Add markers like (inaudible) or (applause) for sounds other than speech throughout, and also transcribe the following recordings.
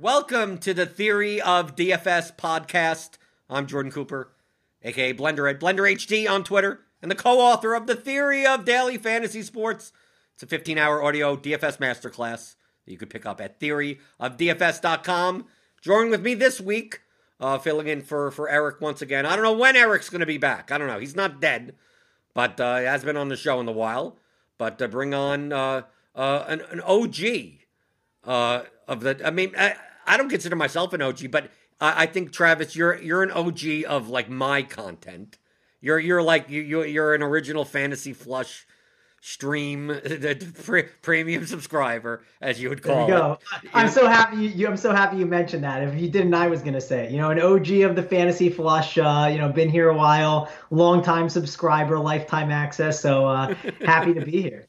Welcome to the Theory of DFS podcast. I'm Jordan Cooper, aka Blender at Blender HD on Twitter, and the co-author of the Theory of Daily Fantasy Sports. It's a 15-hour audio DFS masterclass that you could pick up at theoryofdfs.com. Joining with me this week, uh, filling in for for Eric once again. I don't know when Eric's going to be back. I don't know. He's not dead, but uh, he has been on the show in a while. But uh, bring on uh, uh, an, an OG uh, of the. I mean, I, I don't consider myself an OG, but I, I think Travis, you're you're an OG of like my content. You're you're like you you- you're an original fantasy flush stream (laughs) the pre- premium subscriber as you would There call go. it. I'm so happy you, you. I'm so happy you mentioned that. If you didn't, I was gonna say it. You know, an OG of the fantasy flush. Uh, you know, been here a while, long time subscriber, lifetime access. So uh, happy to be here.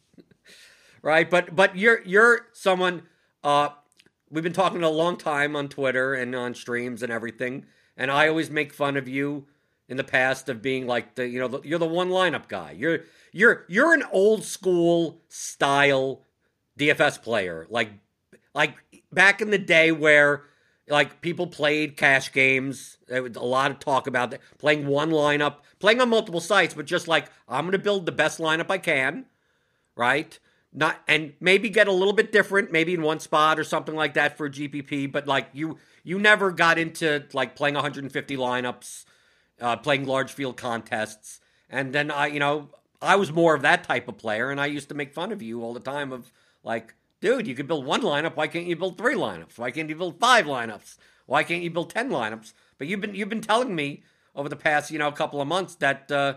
(laughs) right? But but you're you're someone. Uh, we've been talking a long time on Twitter and on streams and everything, and I always make fun of you in the past of being like the you know the, you're the one lineup guy. You're you're you're an old school style DFS player, like like back in the day where like people played cash games. There was a lot of talk about that, playing one lineup, playing on multiple sites, but just like I'm going to build the best lineup I can, right? Not and maybe get a little bit different, maybe in one spot or something like that for GPP. But like you, you never got into like playing 150 lineups, uh, playing large field contests, and then I, you know, I was more of that type of player, and I used to make fun of you all the time of like, dude, you could build one lineup. Why can't you build three lineups? Why can't you build five lineups? Why can't you build ten lineups? But you've been you've been telling me over the past you know couple of months that uh,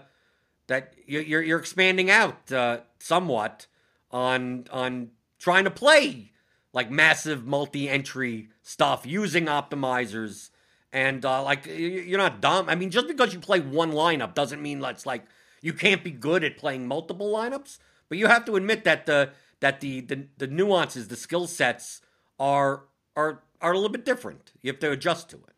that you're you're, expanding out uh, somewhat on on trying to play like massive multi-entry stuff using optimizers and uh, like you're not dumb. I mean, just because you play one lineup doesn't mean that's like you can't be good at playing multiple lineups. But you have to admit that the that the the, the nuances, the skill sets are are are a little bit different. You have to adjust to it.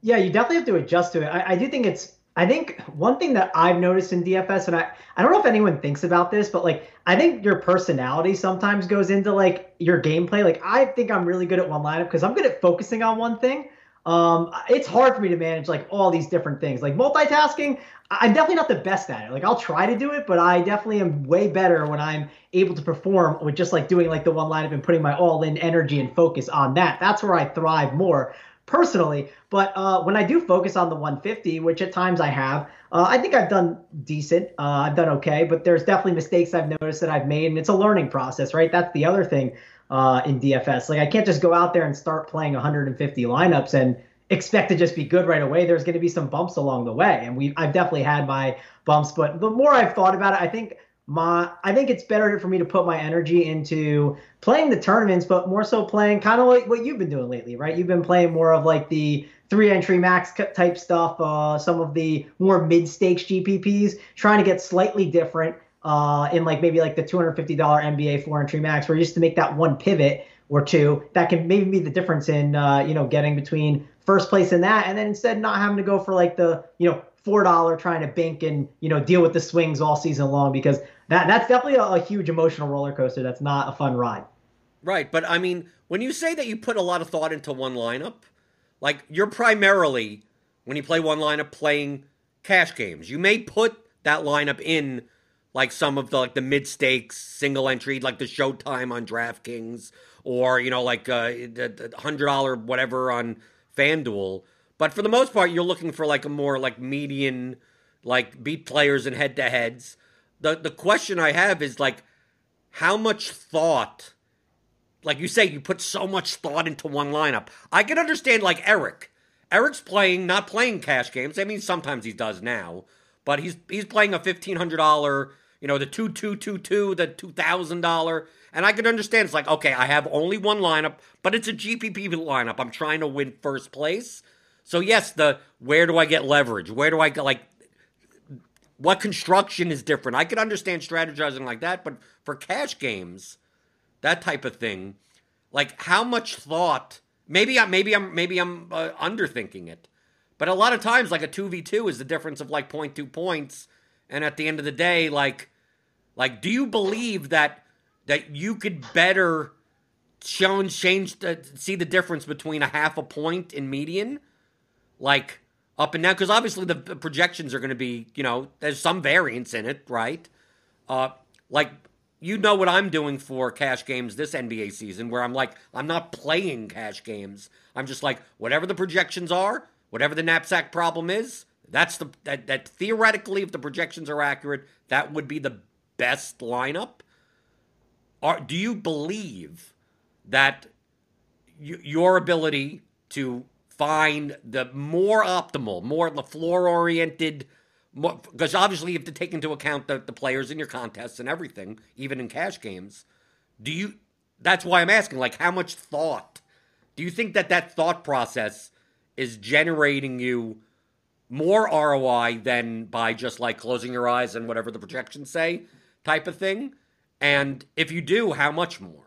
Yeah, you definitely have to adjust to it. I, I do think it's. I think one thing that I've noticed in DFS, and I, I don't know if anyone thinks about this, but like I think your personality sometimes goes into like your gameplay. Like I think I'm really good at one lineup because I'm good at focusing on one thing. Um, it's hard for me to manage like all these different things. Like multitasking, I'm definitely not the best at it. Like I'll try to do it, but I definitely am way better when I'm able to perform with just like doing like the one lineup and putting my all in energy and focus on that. That's where I thrive more personally. But uh, when I do focus on the 150, which at times I have, uh, I think I've done decent. Uh, I've done okay, but there's definitely mistakes I've noticed that I've made, and it's a learning process, right? That's the other thing uh, in DFS. Like I can't just go out there and start playing 150 lineups and expect to just be good right away. There's going to be some bumps along the way, and we I've definitely had my bumps. But the more I've thought about it, I think my I think it's better for me to put my energy into playing the tournaments, but more so playing kind of like what you've been doing lately, right? You've been playing more of like the three entry max type stuff, uh, some of the more mid stakes GPPs, trying to get slightly different uh, in like maybe like the $250 NBA four entry max, where you used to make that one pivot or two that can maybe be the difference in uh, you know getting between first place in that, and then instead not having to go for like the you know four dollar trying to bank and you know deal with the swings all season long because that that's definitely a, a huge emotional roller coaster. That's not a fun ride. Right, but I mean, when you say that you put a lot of thought into one lineup, like you're primarily when you play one lineup playing cash games. You may put that lineup in like some of the like the mid stakes single entry, like the Showtime on DraftKings, or you know like uh, the the hundred dollar whatever on FanDuel. But for the most part, you're looking for like a more like median, like beat players and head to heads. The the question I have is like, how much thought like you say, you put so much thought into one lineup. I can understand like Eric. Eric's playing, not playing cash games. I mean, sometimes he does now, but he's he's playing a fifteen hundred dollar, you know, the two two two two, the two thousand dollar, and I can understand. It's like, okay, I have only one lineup, but it's a GPP lineup. I'm trying to win first place, so yes, the where do I get leverage? Where do I get like what construction is different? I could understand strategizing like that, but for cash games that type of thing like how much thought maybe i maybe i'm maybe i'm uh, underthinking it but a lot of times like a 2v2 is the difference of like 0.2 points and at the end of the day like like do you believe that that you could better shown changed uh, see the difference between a half a point in median, like up and down? Because obviously the projections are going to be, you know, there's some variance in it, right? Uh, like you know what I'm doing for cash games this NBA season, where I'm like, I'm not playing cash games. I'm just like, whatever the projections are, whatever the knapsack problem is, that's the that, that theoretically, if the projections are accurate, that would be the best lineup. Are do you believe that y- your ability to find the more optimal, more floor oriented because obviously you have to take into account the, the players in your contests and everything, even in cash games. Do you? That's why I'm asking. Like, how much thought do you think that that thought process is generating you more ROI than by just like closing your eyes and whatever the projections say, type of thing? And if you do, how much more?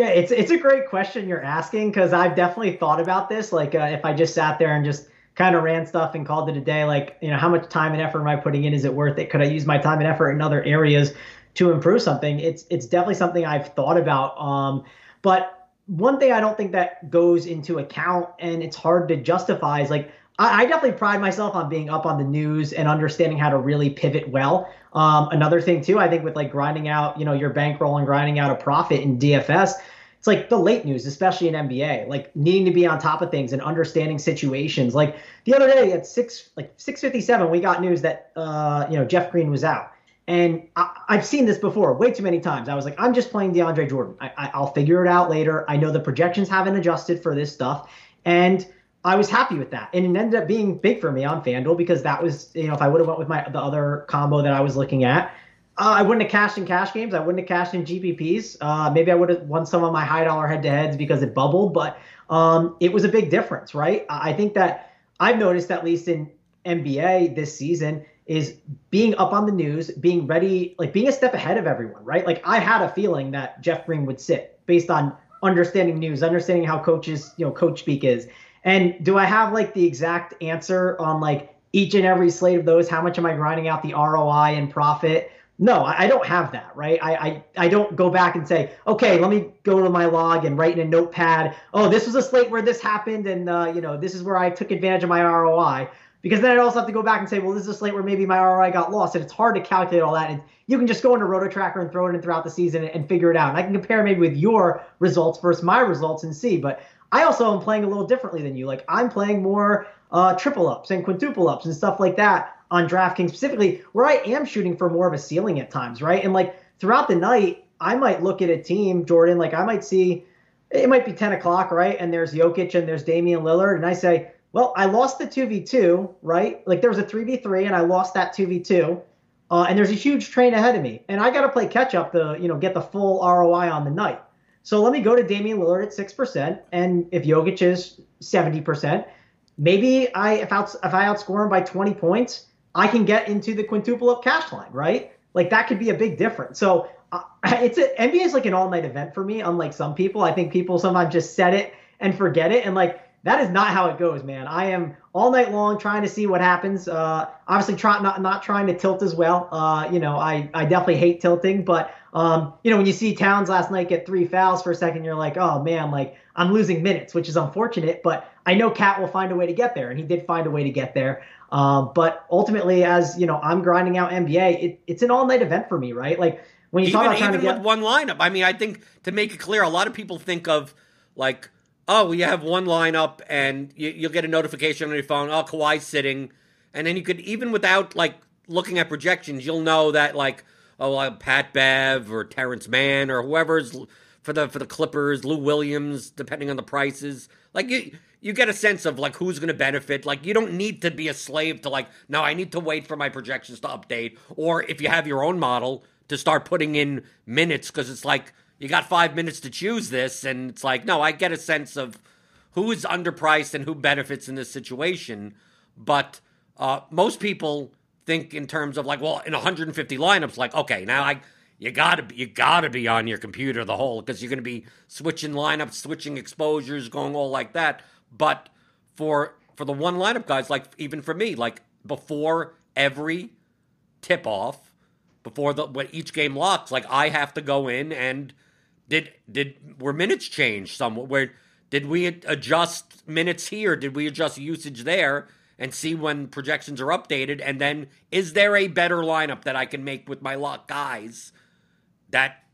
Yeah, it's it's a great question you're asking because I've definitely thought about this. Like, uh, if I just sat there and just kind of ran stuff and called it a day. Like, you know, how much time and effort am I putting in? Is it worth it? Could I use my time and effort in other areas to improve something? It's it's definitely something I've thought about. Um, but one thing I don't think that goes into account and it's hard to justify is like I, I definitely pride myself on being up on the news and understanding how to really pivot well. Um, another thing too, I think with like grinding out, you know, your bankroll and grinding out a profit in DFS it's like the late news, especially in NBA, like needing to be on top of things and understanding situations. Like the other day at six, like six fifty seven, we got news that uh, you know Jeff Green was out, and I, have seen this before way too many times. I was like, I'm just playing DeAndre Jordan. I, I, I'll figure it out later. I know the projections haven't adjusted for this stuff, and I was happy with that, and it ended up being big for me on FanDuel because that was, you know, if I would have went with my the other combo that I was looking at, uh, I wouldn't have cashed in cash games. I wouldn't have cashed in GPPs. Uh, maybe I would have won some of my high dollar head to heads because it bubbled, but um, it was a big difference, right? I think that I've noticed, at least in NBA this season, is being up on the news, being ready, like being a step ahead of everyone, right? Like I had a feeling that Jeff Green would sit based on understanding news, understanding how coaches, you know, coach speak is. And do I have like the exact answer on like each and every slate of those? How much am I grinding out the ROI and profit? No, I, don't have that, right? I, I, I don't go back and say, okay, let me go to my log and write in a notepad. Oh, this was a slate where this happened, and uh, you know, this is where I took advantage of my ROI. Because then I'd also have to go back and say, well, this is a slate where maybe my ROI got lost, and it's hard to calculate all that. And you can just go into Roto Tracker and throw it in throughout the season and, and figure it out. And I can compare maybe with your results versus my results and see. But I also am playing a little differently than you. Like I'm playing more uh, triple ups and quintuple ups and stuff like that on DraftKings specifically, where I am shooting for more of a ceiling at times, right? And like throughout the night, I might look at a team, Jordan, like I might see it might be 10 o'clock, right? And there's Jokic and there's Damian Lillard. And I say, well, I lost the 2v2, right? Like there was a 3v3 and I lost that 2v2. Uh, and there's a huge train ahead of me. And I got to play catch up to, you know, get the full ROI on the night. So let me go to Damian Lillard at 6%. And if Jokic is 70%, maybe I, if, out, if I outscore him by 20 points, I can get into the quintuple up cash line, right? Like that could be a big difference. So uh, (laughs) it's a, NBA is like an all night event for me. Unlike some people, I think people sometimes just set it and forget it, and like that is not how it goes, man. I am all night long trying to see what happens. Uh, obviously, try, not not trying to tilt as well. Uh, you know, I I definitely hate tilting, but um, you know, when you see Towns last night get three fouls for a second, you're like, oh man, like I'm losing minutes, which is unfortunate. But I know KAT will find a way to get there, and he did find a way to get there. Um, but ultimately, as you know, I'm grinding out NBA. It, it's an all night event for me, right? Like when you even, talk about trying to get one lineup. I mean, I think to make it clear, a lot of people think of like, oh, well, you have one lineup and you, you'll get a notification on your phone. Oh, Kawhi's sitting, and then you could even without like looking at projections, you'll know that like, oh, like Pat Bev or Terrence Mann or whoever's for the for the Clippers, Lou Williams, depending on the prices. Like you you get a sense of like who's going to benefit. Like you don't need to be a slave to like, no, I need to wait for my projections to update. Or if you have your own model, to start putting in minutes because it's like you got five minutes to choose this, and it's like, no, I get a sense of who is underpriced and who benefits in this situation. But uh, most people think in terms of like, well, in 150 lineups, like, okay, now I you gotta you gotta be on your computer the whole because you're gonna be switching lineups, switching exposures, going all like that. But for for the one lineup guys, like even for me, like before every tip off, before the when each game locks, like I have to go in and did did were minutes changed somewhat? Where did we adjust minutes here? Did we adjust usage there? And see when projections are updated, and then is there a better lineup that I can make with my lock guys that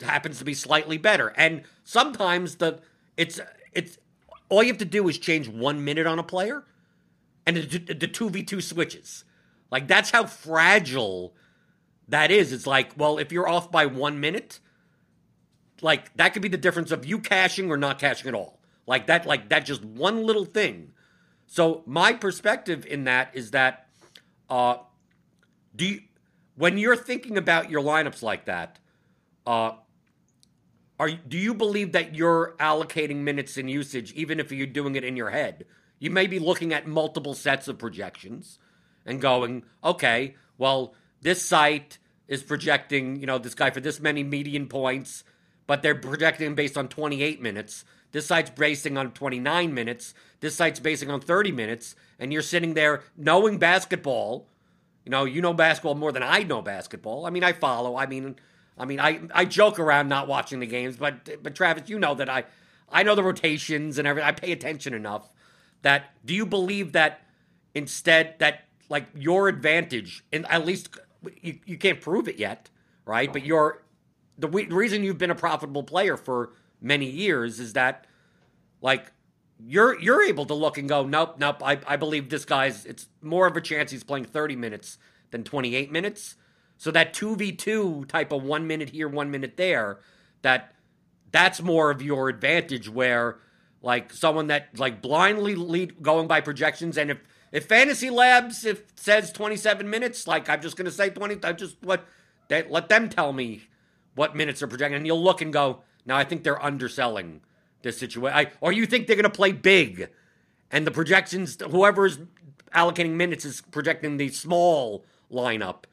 happens to be slightly better? And sometimes the it's it's all you have to do is change one minute on a player, and the two v two switches. Like that's how fragile that is. It's like, well, if you're off by one minute, like that could be the difference of you cashing or not cashing at all. Like that, like that just one little thing. So my perspective in that is that uh do you when you're thinking about your lineups like that, uh are do you believe that you're allocating minutes and usage even if you're doing it in your head? You may be looking at multiple sets of projections and going, okay, well, this site is projecting, you know, this guy for this many median points, but they're projecting based on 28 minutes. This site's basing on 29 minutes. This site's basing on 30 minutes. And you're sitting there knowing basketball. You know, you know basketball more than I know basketball. I mean, I follow. I mean, I mean, I, I joke around not watching the games, but but Travis, you know that I I know the rotations and everything. I pay attention enough that do you believe that instead that like your advantage and at least you, you can't prove it yet, right? But you're the, the reason you've been a profitable player for many years is that like you're you're able to look and go, nope, nope. I, I believe this guy's. It's more of a chance he's playing 30 minutes than 28 minutes. So that 2v2 type of one minute here, one minute there, that that's more of your advantage where like someone that like blindly lead going by projections and if if fantasy labs if says 27 minutes like i'm just going to say 20 i just what they, let them tell me what minutes are projecting and you'll look and go now i think they're underselling this situation or you think they're going to play big and the projections whoever's allocating minutes is projecting the small lineup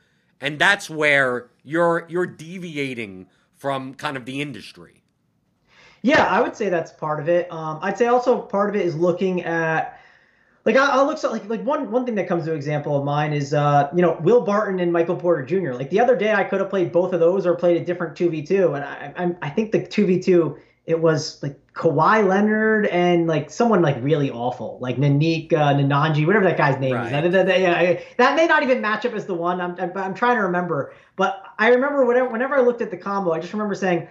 and that's where you're you're deviating from kind of the industry. Yeah, I would say that's part of it. Um, I'd say also part of it is looking at like I'll look so like like one one thing that comes to example of mine is uh you know Will Barton and Michael Porter Jr. Like the other day I could have played both of those or played a different two v two and I I, I think the two v two it was like Kawhi Leonard and like someone like really awful, like Nanik uh, Nananji, whatever that guy's name right. is. That, that, that, may not even match up as the one. I'm, I'm, I'm, trying to remember, but I remember whenever, whenever I looked at the combo, I just remember saying,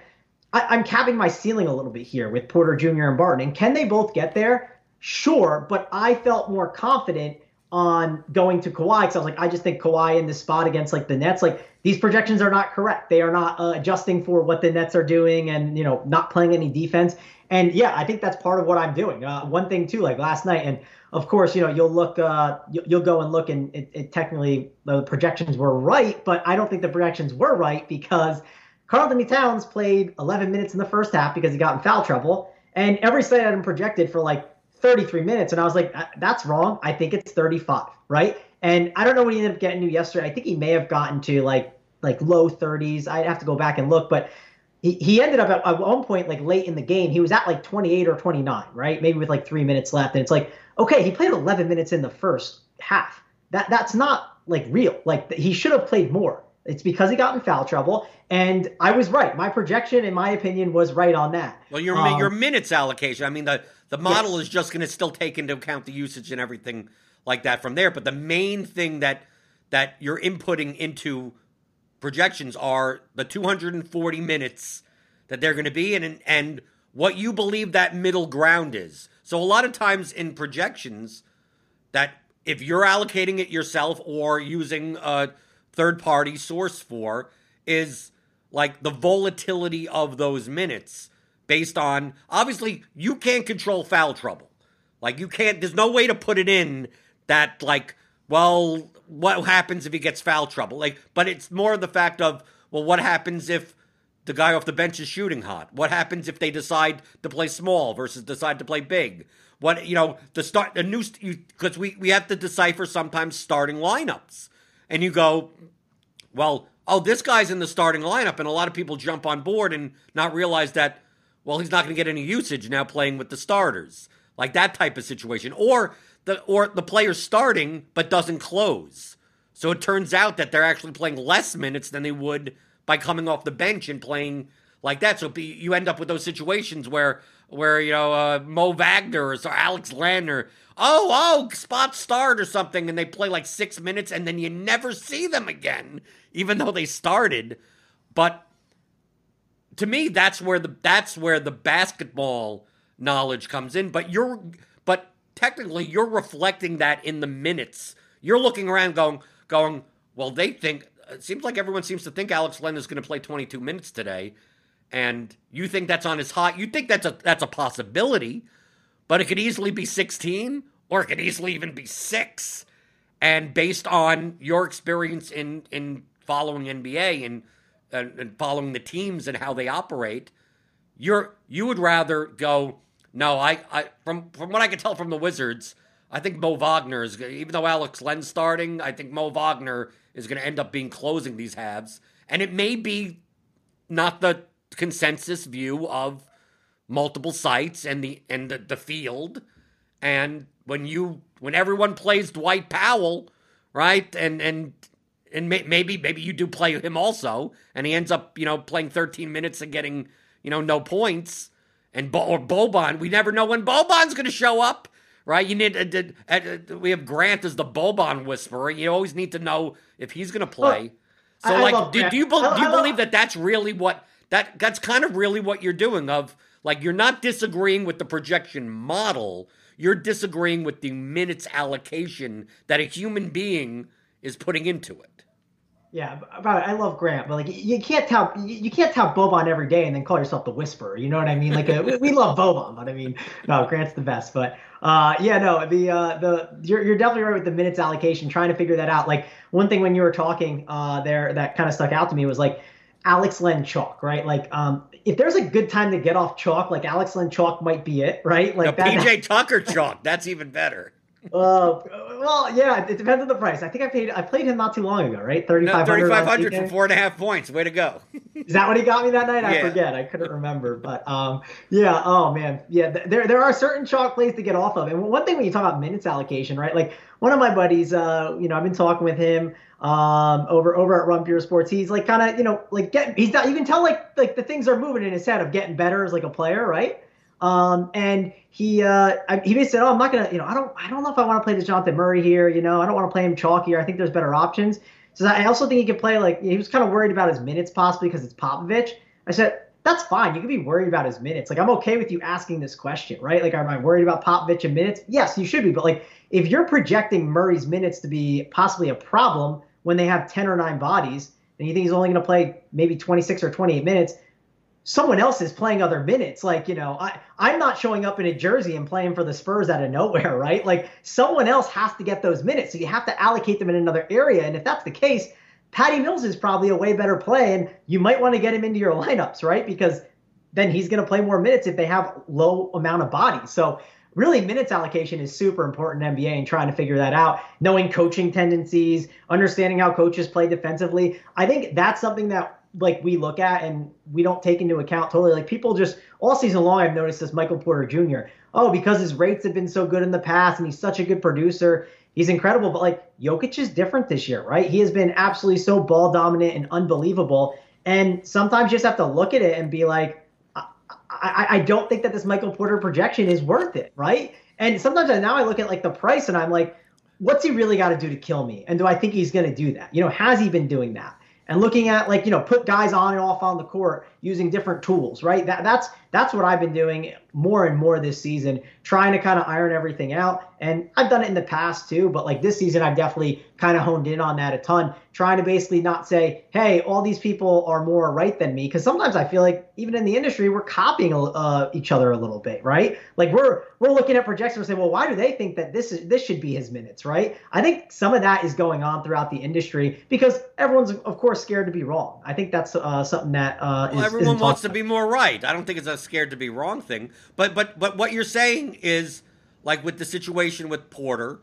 I, am capping my ceiling a little bit here with Porter Jr. and Barton. And can they both get there? Sure, but I felt more confident on going to Kawhi because I was like, I just think Kawhi in this spot against like the Nets, like these projections are not correct. They are not uh, adjusting for what the Nets are doing and you know not playing any defense. And yeah, I think that's part of what I'm doing. Uh, one thing too, like last night, and of course, you know, you'll look, uh, you'll go and look, and it, it technically the projections were right, but I don't think the projections were right because Karl-Anthony Towns played 11 minutes in the first half because he got in foul trouble, and every site had him projected for like 33 minutes, and I was like, that's wrong. I think it's 35, right? And I don't know what he ended up getting to yesterday. I think he may have gotten to like like low 30s. I'd have to go back and look, but he, he ended up at, at one point like late in the game. He was at like 28 or 29, right? Maybe with like three minutes left, and it's like, okay, he played 11 minutes in the first half. That that's not like real. Like he should have played more. It's because he got in foul trouble, and I was right. My projection, in my opinion, was right on that. Well, your um, your minutes allocation. I mean, the the model yes. is just going to still take into account the usage and everything like that from there. But the main thing that that you're inputting into projections are the 240 minutes that they're going to be in, and, and what you believe that middle ground is. So a lot of times in projections, that if you're allocating it yourself or using a third party source for, is like the volatility of those minutes based on obviously you can't control foul trouble. Like you can't there's no way to put it in that like well what happens if he gets foul trouble? Like but it's more the fact of well what happens if the guy off the bench is shooting hot? What happens if they decide to play small versus decide to play big? What you know, the start the new because we we have to decipher sometimes starting lineups, and you go, well, oh, this guy's in the starting lineup, and a lot of people jump on board and not realize that well, he's not going to get any usage now playing with the starters, like that type of situation, or the or the player starting but doesn't close. So it turns out that they're actually playing less minutes than they would by coming off the bench and playing like that. So you end up with those situations where where you know uh, Mo Wagner or Alex Len oh oh spot start or something, and they play like six minutes, and then you never see them again, even though they started. But to me, that's where the that's where the basketball knowledge comes in. But you're but technically you're reflecting that in the minutes. You're looking around going going, well, they think uh, it seems like everyone seems to think Alex Len is going to play 22 minutes today and you think that's on his hot, you think that's a that's a possibility, but it could easily be 16 or it could easily even be 6. And based on your experience in in following NBA and and, and following the teams and how they operate, you're you would rather go no, I, I from from what I can tell from the Wizards, I think Mo Wagner is even though Alex Len's starting, I think Mo Wagner is going to end up being closing these halves, and it may be not the consensus view of multiple sites and the and the, the field. And when you when everyone plays Dwight Powell, right, and and and may, maybe maybe you do play him also, and he ends up you know playing 13 minutes and getting you know no points. And Bo- or Boban, we never know when Boban's going to show up, right? You need uh, uh, we have Grant as the Boban whisperer. You always need to know if he's going to play. Well, so, I, like, I do, do, you be- do you believe that that's really what that that's kind of really what you're doing of like you're not disagreeing with the projection model you're disagreeing with the minutes allocation that a human being is putting into it yeah, I love Grant, but like you can't tell you can't tell Boban every day and then call yourself the Whisperer. You know what I mean? Like uh, we love Boban, but I mean, no, Grant's the best. But uh, yeah, no, the uh, the you're you're definitely right with the minutes allocation. Trying to figure that out. Like one thing when you were talking uh, there that kind of stuck out to me was like Alex Len chalk, right? Like, um, if there's a good time to get off chalk, like Alex Len chalk might be it, right? Like that, PJ (laughs) Tucker chalk, that's even better. Uh, well, yeah, it depends on the price. I think I paid. I played him not too long ago, right? Thirty five hundred. Thirty five hundred for four and a half points. Way to go! Is that what he got me that night? I yeah. forget. I couldn't remember, but um, yeah. Oh man, yeah. There there are certain chalk plays to get off of, and one thing when you talk about minutes allocation, right? Like one of my buddies, uh, you know, I've been talking with him um, over over at Pure Sports. He's like kind of you know like get he's not you can tell like like the things are moving in his head of getting better as like a player, right? Um, and he uh, he basically said, "Oh, I'm not gonna you know I don't I don't know if I want to play the Dejounte Murray here. You know I don't want to play him chalkier. I think there's better options." So I also think he could play like he was kind of worried about his minutes possibly because it's Popovich. I said that's fine. You can be worried about his minutes. Like I'm okay with you asking this question, right? Like, am I worried about Popovich and minutes? Yes, you should be. But like, if you're projecting Murray's minutes to be possibly a problem, when they have 10 or 9 bodies and you think he's only going to play maybe 26 or 28 minutes, someone else is playing other minutes. Like, you know, I, I'm not showing up in a jersey and playing for the Spurs out of nowhere, (laughs) right? Like, someone else has to get those minutes. So you have to allocate them in another area. And if that's the case, Patty Mills is probably a way better play. And you might want to get him into your (laughs) lineups, right? Because then he's going to play more minutes if they have low amount of bodies. So really minutes allocation is super important in NBA and trying to figure that out, knowing coaching tendencies, understanding how coaches play defensively. I think that's something that like we look at and we don't take into account totally. Like people just all season long, I've noticed this Michael Porter Jr. Oh, because his rates have been so good in the past and he's such a good producer, he's incredible. But like Jokic is different this year, right? He has been absolutely so ball dominant and unbelievable. And sometimes you just have to look at it and be like, I, I don't think that this Michael Porter projection is worth it, right? And sometimes I, now I look at like the price and I'm like, what's he really got to do to kill me? And do I think he's going to do that? You know, has he been doing that? And looking at like, you know, put guys on and off on the court using different tools, right? That that's that's what I've been doing more and more this season, trying to kind of iron everything out. And I've done it in the past too, but like this season, I've definitely kind of honed in on that a ton, trying to basically not say, hey, all these people are more right than me. Because sometimes I feel like even in the industry, we're copying uh, each other a little bit, right? Like we're we're looking at projections and saying, well, why do they think that this is this should be his minutes, right? I think some of that is going on throughout the industry because everyone's of course scared to be wrong. I think that's uh, something that uh, well, everyone wants to be more right. I don't think it's a scared to be wrong thing. But but but what you're saying is like with the situation with Porter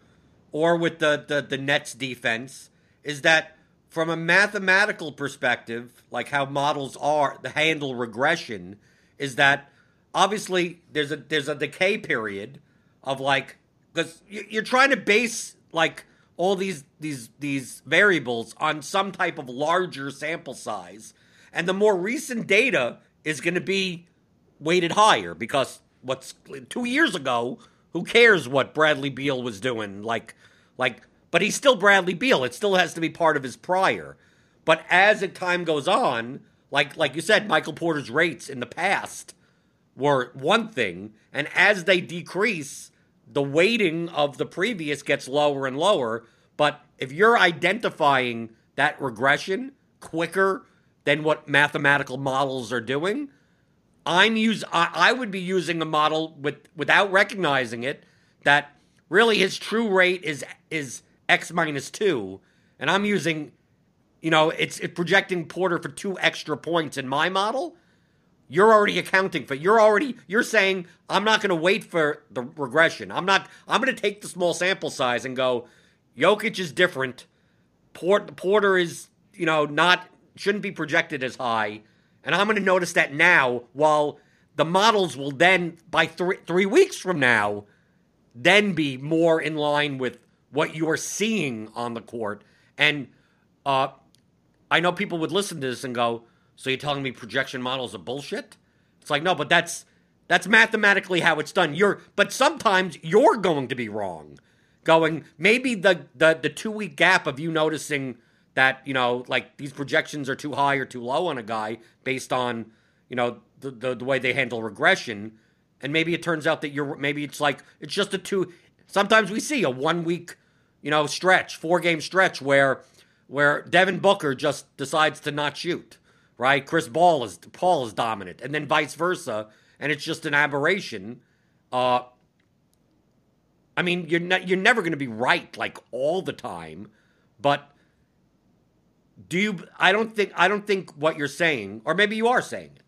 or with the the, the Nets defense is that from a mathematical perspective, like how models are the handle regression, is that obviously there's a there's a decay period of like because you're trying to base like all these these these variables on some type of larger sample size and the more recent data is going to be weighted higher because what's two years ago, who cares what Bradley Beal was doing? Like, like, but he's still Bradley Beal. It still has to be part of his prior. But as time goes on, like like you said, Michael Porter's rates in the past were one thing, and as they decrease, the weighting of the previous gets lower and lower. But if you're identifying that regression quicker than what mathematical models are doing, I'm use I, I would be using a model with without recognizing it that really his true rate is is x minus two, and I'm using, you know, it's, it's projecting Porter for two extra points in my model. You're already accounting for. You're already. You're saying I'm not going to wait for the regression. I'm not. I'm going to take the small sample size and go. Jokic is different. Port, Porter is, you know, not shouldn't be projected as high, and I'm going to notice that now. While the models will then, by three three weeks from now, then be more in line with what you are seeing on the court. And uh, I know people would listen to this and go, "So you're telling me projection models are bullshit?" It's like, no, but that's that's mathematically how it's done. You're, but sometimes you're going to be wrong. Going maybe the the the two week gap of you noticing that you know like these projections are too high or too low on a guy based on you know the, the, the way they handle regression. And maybe it turns out that you're maybe it's like it's just a two sometimes we see a one week you know stretch four game stretch where where Devin Booker just decides to not shoot right? Chris Paul is Paul is dominant and then vice versa. And it's just an aberration. Uh I mean you're not, you're never going to be right like all the time. But do you I don't think I don't think what you're saying or maybe you are saying it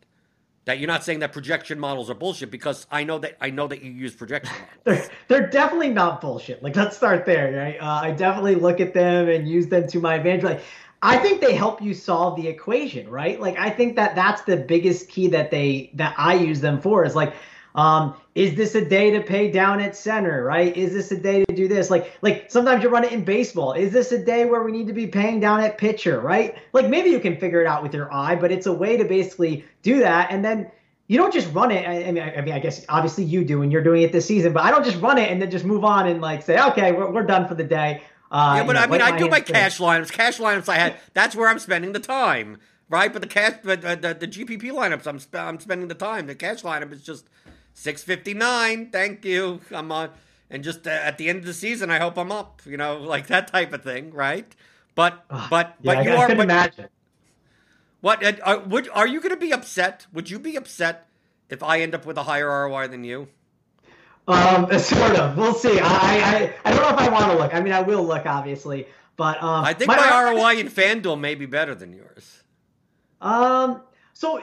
that you're not saying that projection models are bullshit because I know that I know that you use projection (laughs) models. they're, they're definitely not bullshit. Like let's start there, right? Uh, I definitely look at them and use them to my advantage. Like I think they help you solve the equation, right? Like I think that that's the biggest key that they that I use them for is like um, is this a day to pay down at center, right? Is this a day to do this? Like, like sometimes you run it in baseball. Is this a day where we need to be paying down at pitcher, right? Like maybe you can figure it out with your eye, but it's a way to basically do that. And then you don't just run it. I, mean, I mean, I guess obviously you do, and you're doing it this season. But I don't just run it and then just move on and like say, okay, we're, we're done for the day. Uh, yeah, but know, I mean, I do my cash lineups. Cash lineups I had. That's where I'm spending the time, right? But the cash, but uh, the, the GPP lineups, I'm sp- I'm spending the time. The cash lineup is just 659. Thank you. I'm on. And just uh, at the end of the season, I hope I'm up. You know, (laughs) like that type of thing, right? But but yeah, but you I, are. I but, imagine. What uh, are, would are you going to be upset? Would you be upset if I end up with a higher ROI than you? Um, (laughs) sort of. We'll see. I I, I don't know if I want to look. I mean, I will look, obviously, but um, I think my, my ROI in FanDuel may be better than yours. Um, so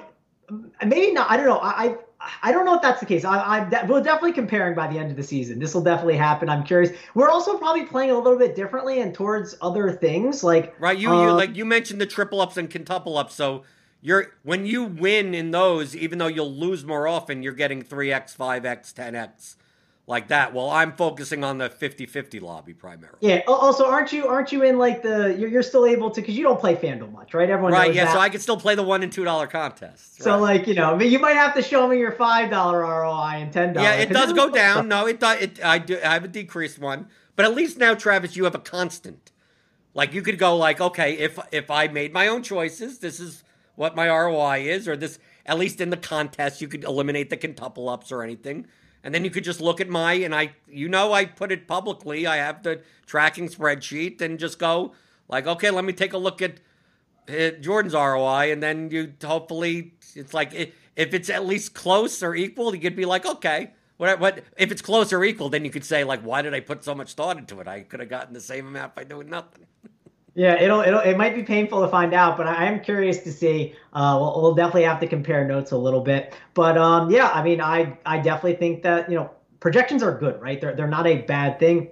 maybe not. I don't know. I I don't know if that's the case. I, I we're definitely comparing by the end of the season. This will definitely happen. I'm curious. We're also probably playing a little bit differently and towards other things like right. You, you um, like you mentioned the triple ups and quintuple ups. So you're when you win in those, even though you'll lose more often, you're getting three x, five x, ten x like that. Well, I'm focusing on the 50-50 lobby primarily. Yeah. Also, aren't you aren't you in like the you're, you're still able to because you don't play FanDuel much, right? Everyone right. yeah. That. So I can still play the one and two dollar contests. So right. like you know, I mean, you might have to show me your five dollar ROI and ten dollars. Yeah, it does go down. No, it does. It I do. I have a decreased one, but at least now, Travis, you have a constant. Like you could go like, okay, if if I made my own choices, this is what my ROI is, or this at least in the contest, you could eliminate the quintuple ups or anything and then you could just look at my and I you know I put it publicly. I have the tracking spreadsheet and just go like, okay, let me take a look at, at Jordan's ROI, and then you hopefully it's like if it's at least close or equal, you could be like, okay. What, what if it's close or equal? Then you could say like, why did I put so much thought into it? I could have gotten the same amount by doing nothing. (laughs) Yeah, it'll it'll it might be painful to find out, but I am curious to see. Uh, we'll, we'll definitely have to compare notes a little bit, but um, yeah, I mean, I I definitely think that you know projections are good, right? They're they're not a bad thing.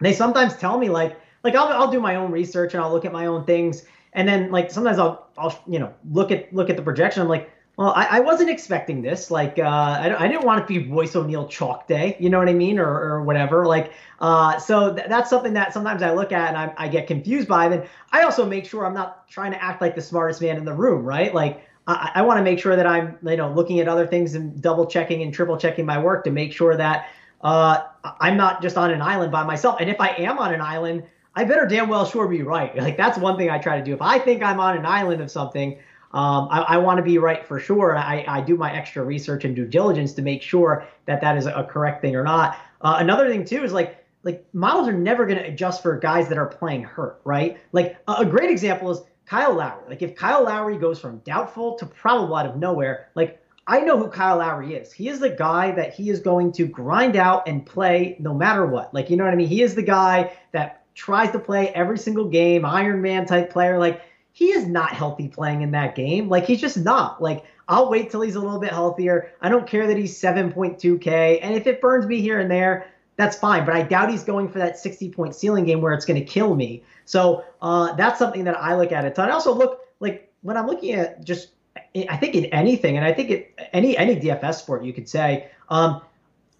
They sometimes tell me like like I'll I'll do my own research and I'll look at my own things, and then like sometimes I'll I'll you know look at look at the projection. I'm like, well, I, I wasn't expecting this. Like, uh, I, I didn't want it to be Royce O'Neale chalk day. You know what I mean, or, or whatever. Like, uh, so th- that's something that sometimes I look at and I, I get confused by. Then I also make sure I'm not trying to act like the smartest man in the room, right? Like, I, I want to make sure that I'm, you know, looking at other things and double checking and triple checking my work to make sure that uh, I'm not just on an island by myself. And if I am on an island, I better damn well sure be right. Like that's one thing I try to do. If I think I'm on an island of something, um, I, I want to be right for sure. I, I, do my extra research and due diligence to make sure that that is a correct thing or not. Uh, another thing too is like like models are never going to adjust for guys that are playing hurt, right? Like a, a great example is Kyle Lowry. Like if Kyle Lowry goes from doubtful to probable out of nowhere, like I know who Kyle Lowry is. He is the guy that he is going to grind out and play no matter what. Like, you know what I mean? He is the guy that tries to play every single game, Iron Man type player. Like, he is not healthy playing in that game. Like, he's just not. Like, I'll wait till he's a little bit healthier. I don't care that he's 7.2K. And if it burns me here and there, that's fine. But I doubt he's going for that 60 point ceiling game where it's going to kill me. So uh, that's something that I look at a ton. I also look like when I'm looking at just I think in anything, and I think it any any DFS sport you could say, um,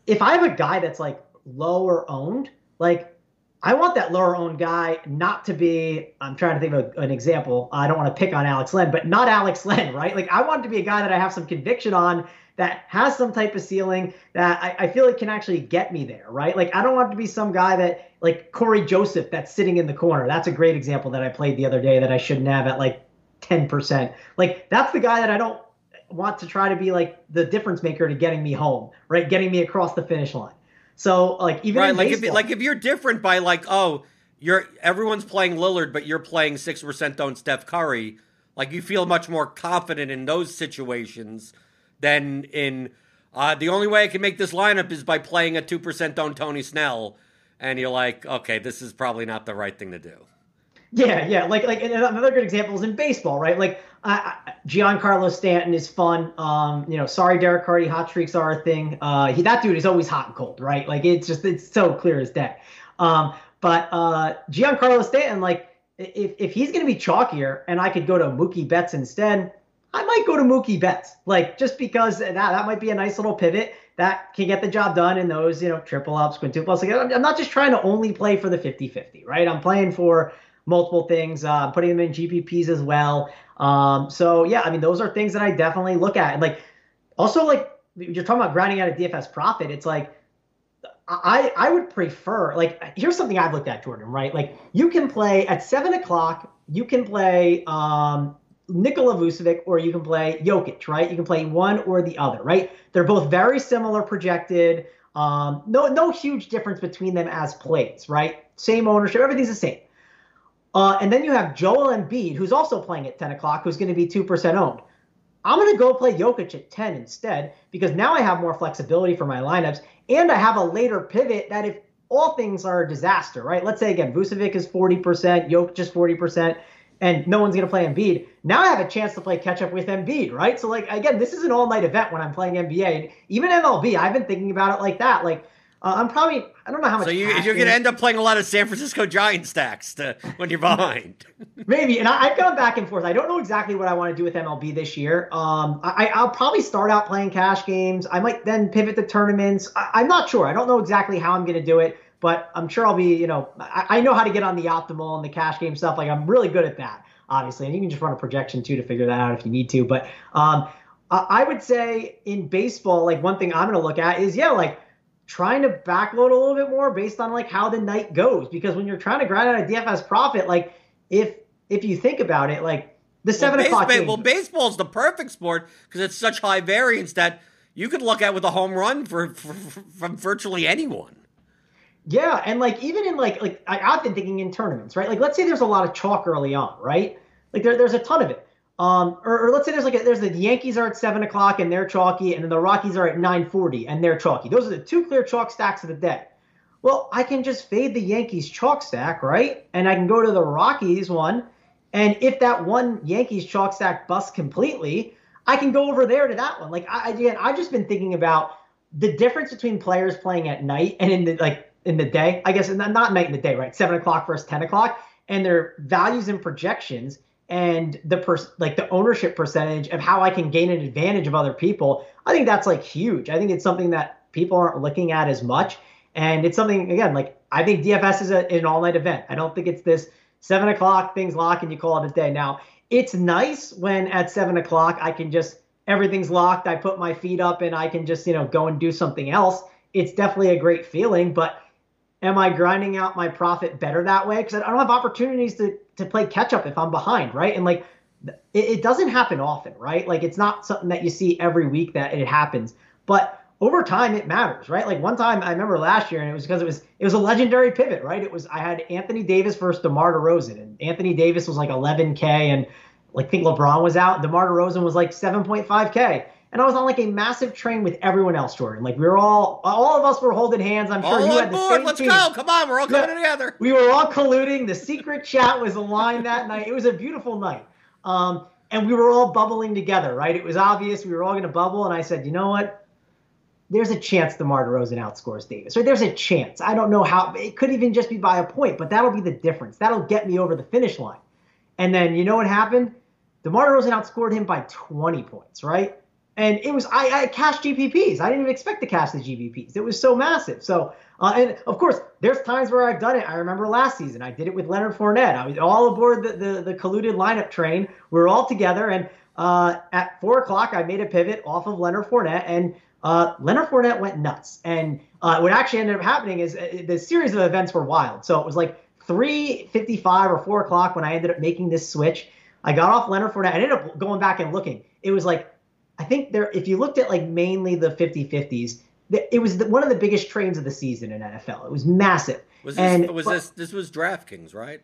if I have a guy that's like lower owned, like I want that lower owned guy not to be. I'm trying to think of an example. I don't want to pick on Alex Len, but not Alex Len, (laughs) right? Like I want to be a guy that I have some conviction on that has some type of ceiling that I, I feel it can actually get me there, right? Like I don't want to be some guy that like Cory Joseph that's sitting in the corner. That's a great example that I played the other day that I shouldn't have at like 10%. Like that's the guy that I don't want to try to be like the difference maker to getting me home, right? Getting me across the finish line. So like even right, like baseball, if like if you're different by like oh you're everyone's playing Lillard but you're playing six percent on Steph Curry, like you feel much more confident in those situations than in uh, the only way I can make this lineup is by playing a two percent on Tony Snell, and you're like okay this is probably not the right thing to do. Yeah, yeah. Like like another good example is in baseball, right? Like uh, Giancarlo Stanton is fun. Um, you know, sorry, Derek Carty, hot streaks are a thing. Uh, he that dude is always hot and cold, right? Like it's just it's so clear as day. Um, but uh, Giancarlo Stanton, like if if he's gonna be chalkier, and I could go to Mookie Betts instead, I might go to Mookie Betts, like just because that that might be a nice little pivot that can get the job done in those you know triple ups, quintuples. Like I'm not just trying to only play for the 50-50, right? I'm playing for multiple things, uh, putting them in GPPs as well. Um, so yeah, I mean, those are things that I definitely look at. And like, also like you're talking about grinding out a DFS profit. It's like, I, I would prefer like here's something I've looked at Jordan right like you can play at seven o'clock you can play um, Nikola Vucevic or you can play Jokic right you can play one or the other right they're both very similar projected um, no no huge difference between them as plays right same ownership everything's the same uh, and then you have Joel Embiid, who's also playing at 10 o'clock, who's going to be 2% owned. I'm going to go play Jokic at 10 instead because now I have more flexibility for my lineups and I have a later pivot that if all things are a disaster, right? Let's say again, Vucevic is 40%, Jokic is 40%, and no one's going to play Embiid. Now I have a chance to play catch up with Embiid, right? So, like, again, this is an all night event when I'm playing NBA. Even MLB, I've been thinking about it like that. Like, uh, I'm probably I don't know how much. So you, are going to end up playing a lot of San Francisco Giant stacks to, when you're behind. (laughs) Maybe, and I, have gone back and forth. I don't know exactly what I want to do with MLB this year. Um, I, will probably start out playing cash games. I might then pivot to tournaments. I, am not sure. I don't know exactly how I'm going to do it, but I'm sure I'll be. You know, I, I know how to get on the optimal and the cash game stuff. Like I'm really good at that, obviously, and you can just run a projection too to figure that out if you need to. But um, I would say in baseball, like one thing I'm going to look at is yeah, like trying to backload a little bit more based on like how the night goes because when you're trying to grind out a DFS profit, like if if you think about it, like the seven well, o'clock. Baseball, well, baseball's the perfect sport because it's such high variance that you could look at with a home run for, for, for from virtually anyone. Yeah, and like even in like like I, I've been thinking in tournaments, right? Like let's say there's a lot of chalk early on, right? Like there, there's a ton of it. Um, or, or, let's say there's like a, there's the Yankees are at seven o'clock and they're chalky, and then the Rockies are at nine forty and they're chalky. Those are the two clear chalk stacks of the day. Well, I can just fade the Yankees chalk stack, right? And I can go to the Rockies one, and if that one Yankees chalk stack busts completely, I can go over there to that one. Like I, again, I've just been thinking about the difference between players playing at night and in the like in the day. I guess not night in the day, right? Seven o'clock versus ten o'clock, and their values and projections and the per- like the ownership percentage of how I can gain an advantage of other people, I think that's like huge. I think it's something that people aren't looking at as much. And it's something again, like I think DFS is a, an all night event. I don't think it's this seven o'clock things lock and you call it a day. Now, it's nice when at seven o'clock I can just everything's locked. I put my feet up and I can just you know go and do something else. It's definitely a great feeling, but am I grinding out my profit better that way? Because I don't have opportunities to to play catch up if I'm behind, right? And like it, it doesn't happen often, right? Like it's not something that you see every week that it happens, but over time it matters, right? Like one time I remember last year, and it was because it was it was a legendary pivot, right? It was I had Anthony Davis versus DeMar DeRozan, and Anthony Davis was like 11k, and like I think LeBron was out, DeMar DeRozan was like 7.5k, and I was on like a massive train with everyone else, Jordan. Like we were all all of us were holding hands. I'm sure all you had the board. same Let's team. go! Come on, we're all coming Yeah. together. We were all colluding. The secret chat was aligned that night. It was a beautiful night. Um, and we were all bubbling together, right? It was obvious we were all going to bubble. And I said, you know what? There's a chance DeMar DeRozan outscores Davis, or there's a chance. I don't know how. It could even just be by a point, but that'll be the difference. That'll get me over the finish line. And then you know what happened? DeMar DeRozan outscored him by 20 points, right? And it was I, I cashed GPPs. I didn't even expect to cash the GPPs. It was so massive. So uh, and of course, there's times where I've done it. I remember last season I did it with Leonard Fournette. I was all aboard the the, the colluded lineup train. We were all together, and uh, at four o'clock I made a pivot off of Leonard Fournette, and uh, Leonard Fournette went nuts. And uh, what actually ended up happening is uh, the series of events were wild. So it was like 3:55 or 4 o'clock when I ended up making this switch. I got off Leonard Fournette. I ended up going back and looking. It was like I think there, if you looked at like mainly the 50-50s, it was the, one of the biggest trains of the season in NFL. It was massive. Was this and was but- this this was DraftKings, right?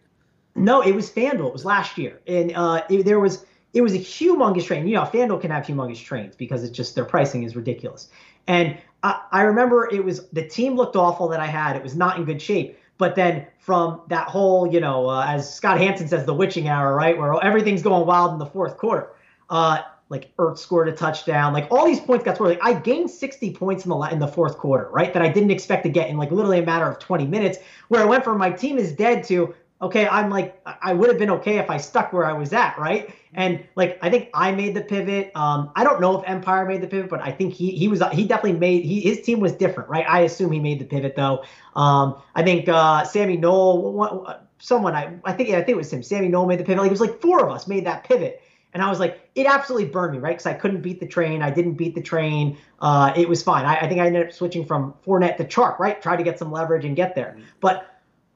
No, it was FanDuel. It was last year, and uh, it, there was it was a humongous train. You know, FanDuel can have humongous trains because it's just their pricing is ridiculous. And I, I remember it was the team looked awful that I had. It was not in good shape. But then from that whole, you know, uh, as Scott Hanson says, the witching hour, right, where everything's going wild in the fourth quarter. Uh, like Ertz scored a touchdown, like all these points got scored. Like I gained 60 points in the in the fourth quarter, right? That I didn't expect to get in like literally a matter of 20 minutes. Where I went from my team is dead to okay, I'm like I- I would have been okay if I stuck where I was at, right? And like I think I made the pivot. Um, I don't know if Empire made the pivot, but I think he he was he definitely made he his team was different, right? I assume he made the pivot though. Um, I think uh, Sammy Noel, someone I I think yeah, I think it was him. Sammy Noel made the pivot. Like it was like four of us made that pivot. And I was like, it absolutely burned me, right? Because I couldn't beat the train. I didn't beat the train. Uh, it was fine. I, I think I ended up switching from Fournette to Chark, right? Try to get some leverage and get there. But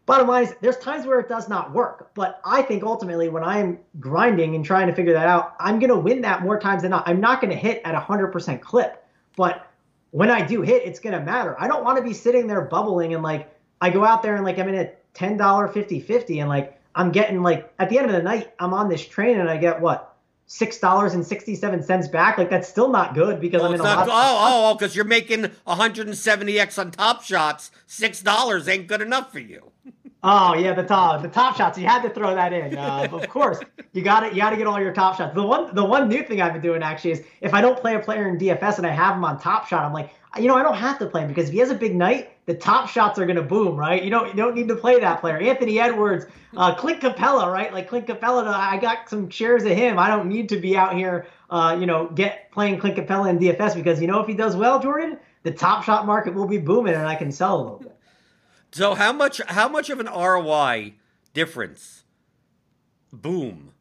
bottom line is, there's times where it does not work. But I think ultimately, when I'm grinding and trying to figure that out, I'm going to win that more times than not. I'm not going to hit at a 100% clip. But when I do hit, it's going to matter. I don't want to be sitting there bubbling and like, I go out there and like, I'm in a $10 50 50 and like, I'm getting like, at the end of the night, I'm on this train and I get what? Six dollars and sixty seven cents back. Like that's still not good because Well, I'm in a lot. oh, oh, because you're making 170x on top shots. Six dollars ain't good enough for you. Oh yeah, the top the top shots. You had to throw that in. Uh, of (laughs) course, you got to You got to get all your top shots. The one the one new thing I've been doing actually is if I don't play a player in DFS and I have him on top shot, I'm like, you know, I don't have to play him because if he has a big night, the top shots are gonna boom, right? You don't you don't need to play that player. Anthony Edwards, uh, Clint Capela, right? Like Clint Capela, I got some shares of him. I don't need to be out here, uh, you know, get playing Clint Capela in DFS because you know if he does well, Jordan, the top shot market will be booming and I can sell a little bit. So how much how much of an ROI difference? Boom.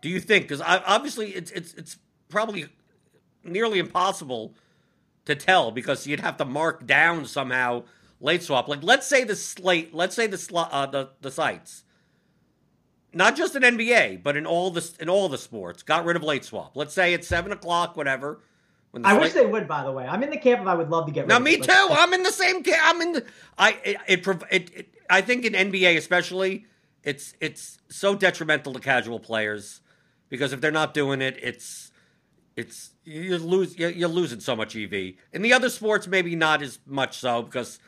Do you think? Because obviously it's it's it's probably nearly impossible to tell because you'd have to mark down somehow late swap. Like let's say the slate, let's say the sl- uh, the the sites, not just in NBA but in all the in all the sports, got rid of late swap. Let's say it's seven o'clock, whatever. I wish they would, by the way. I'm in the camp of I would love to get rid now, me it. too. Like, I'm in the same. camp. I'm in the. I it, it, it, it. I think in NBA especially, it's it's so detrimental to casual players because if they're not doing it, it's it's you lose. You're, losing so much EV. In the other sports, maybe not as much so because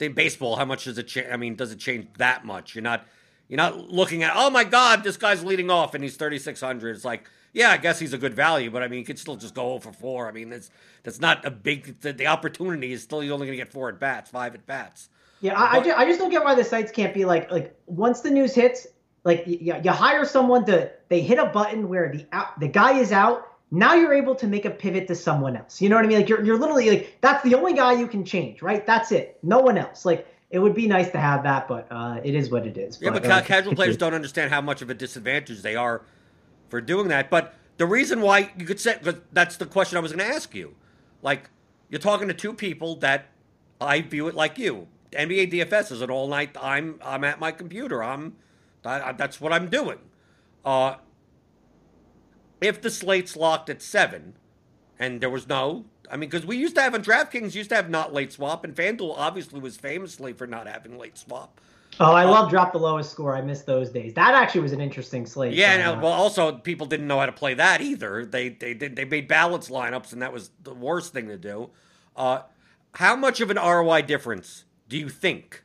in baseball, how much does it change? I mean, does it change that much? You're not. You're not looking at. Oh my God, this guy's leading off and he's 3600. It's like. Yeah, I guess he's a good value, but I mean, he could still just go 0 for 4. I mean, that's that's not a big. The, the opportunity is still you're only going to get four at bats, five at bats. Yeah, I, I, just, I just don't get why the sites can't be like like once the news hits, like you, you hire someone to they hit a button where the out, the guy is out. Now you're able to make a pivot to someone else. You know what I mean? Like you're you're literally like that's the only guy you can change, right? That's it. No one else. Like it would be nice to have that, but uh, it is what it is. Yeah, but uh, ca- casual players (laughs) don't understand how much of a disadvantage they are for doing that. But the reason why you could say that's the question I was going to ask you. Like you're talking to two people that I view it like you. NBA DFS is an all night. I'm I'm at my computer. I'm that's what I'm doing. Uh, if the slate's locked at seven, and there was no, I mean, because we used to have on DraftKings used to have not late swap, and FanDuel obviously was famously for not having late swap. Oh, I uh, love drop the lowest score. I miss those days. That actually was an interesting slate. Yeah, well, also people didn't know how to play that either. They they did they made balance lineups, and that was the worst thing to do. Uh, how much of an ROI difference do you think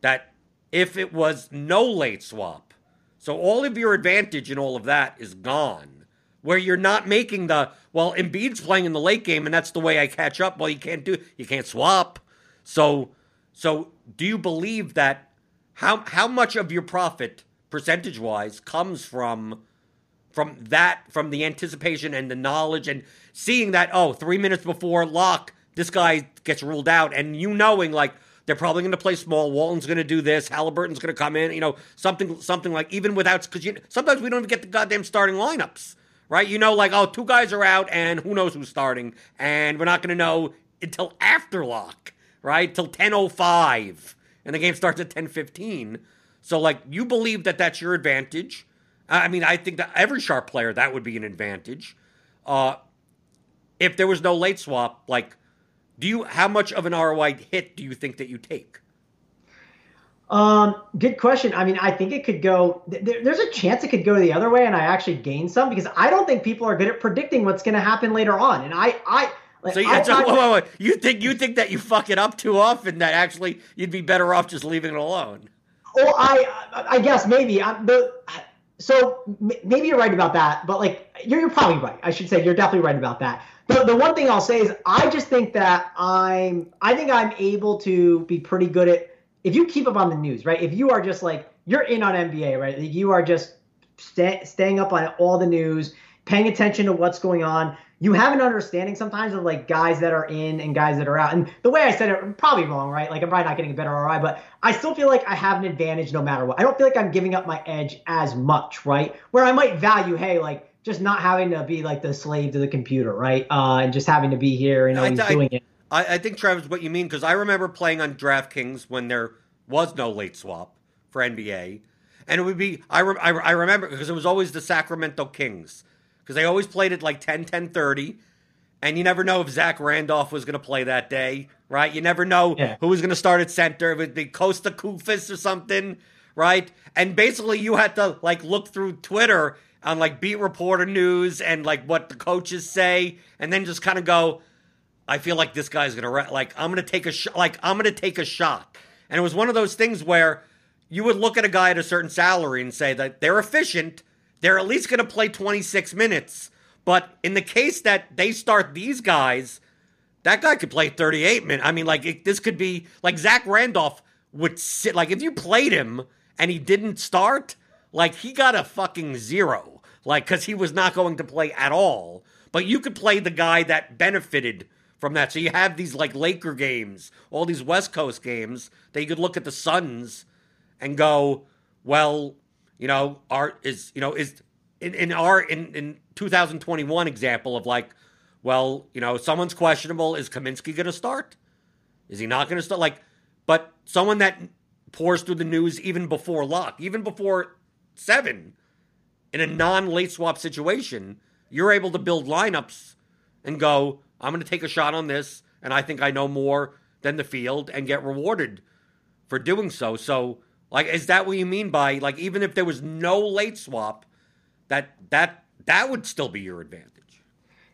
that if it was no late swap, so all of your advantage and all of that is gone, where you're not making the well, Embiid's playing in the late game, and that's the way I catch up. Well, you can't do you can't swap. So so do you believe that how how much of your profit percentage wise comes from from that from the anticipation and the knowledge and seeing that oh three minutes before lock this guy gets ruled out and you knowing like they're probably going to play small. Walton's going to do this. Haliburton's going to come in. You know, something, something like even without because you sometimes we don't even get the goddamn starting lineups, right? You know, like oh, two guys are out and who knows who's starting, and we're not going to know until after lock, right? Till ten oh five, and the game starts at ten fifteen. So like you believe that that's your advantage. I mean, I think that every sharp player that would be an advantage. Uh, if there was no late swap, like do you how much of an ROI hit do you think that you take? Um, good question. I mean, I think it could go. There, there's a chance it could go the other way, and I actually gain some because I don't think people are good at predicting what's going to happen later on. And I, I, like, so, you, so wait, wait, wait. you think you think that you fuck it up too often that actually you'd be better off just leaving it alone? Well, I, I guess maybe. I'm the so maybe you're right about that, but like you're, you're probably right. I should say you're definitely right about that. The, the one thing I'll say is I just think that I'm I think I'm able to be pretty good at if you keep up on the news, right? If you are just like you're in on NBA, right? You are just stay, staying up on all the news, paying attention to what's going on. You have an understanding sometimes of like guys that are in and guys that are out. And the way I said it, I'm probably wrong, right? Like I'm probably not getting a better ROI, but I still feel like I have an advantage no matter what. I don't feel like I'm giving up my edge as much, right? Where I might value, hey, like just not having to be like the slave to the computer, right? Uh, and just having to be here and always I, doing it. I, I think Travis, what you mean because I remember playing on DraftKings when there was no late swap for NBA, and it would be I re, I, I remember because it was always the Sacramento Kings because they always played at like 10, 10 30, and you never know if Zach Randolph was going to play that day, right? You never know yeah. who was going to start at center. It would be Kosta Koufos or something, right? And basically, you had to like look through Twitter on like beat reporter news and like what the coaches say, and then just kind of go, I feel like this guy's gonna like I'm gonna take a shot, like I'm gonna take a shot. And it was one of those things where you would look at a guy at a certain salary and say that they're efficient, they're at least gonna play 26 minutes. But in the case that they start these guys, that guy could play 38 minutes. I mean, like it, this could be like Zach Randolph would sit. Like if you played him and he didn't start, like he got a fucking zero, like because he was not going to play at all. But you could play the guy that benefited from that. So you have these like Laker games, all these West Coast games that you could look at the Suns and go, well, you know, art is you know is in, in our in in 2021 example of like, well, you know, someone's questionable. Is Kaminsky going to start? Is he not going to start? Like, but someone that pours through the news even before lock, even before seven in a non late swap situation, you're able to build lineups and go, I'm going to take a shot on this, and I think I know more than the field and get rewarded for doing so. So, like, is that what you mean by like even if there was no late swap, that that that would still be your advantage?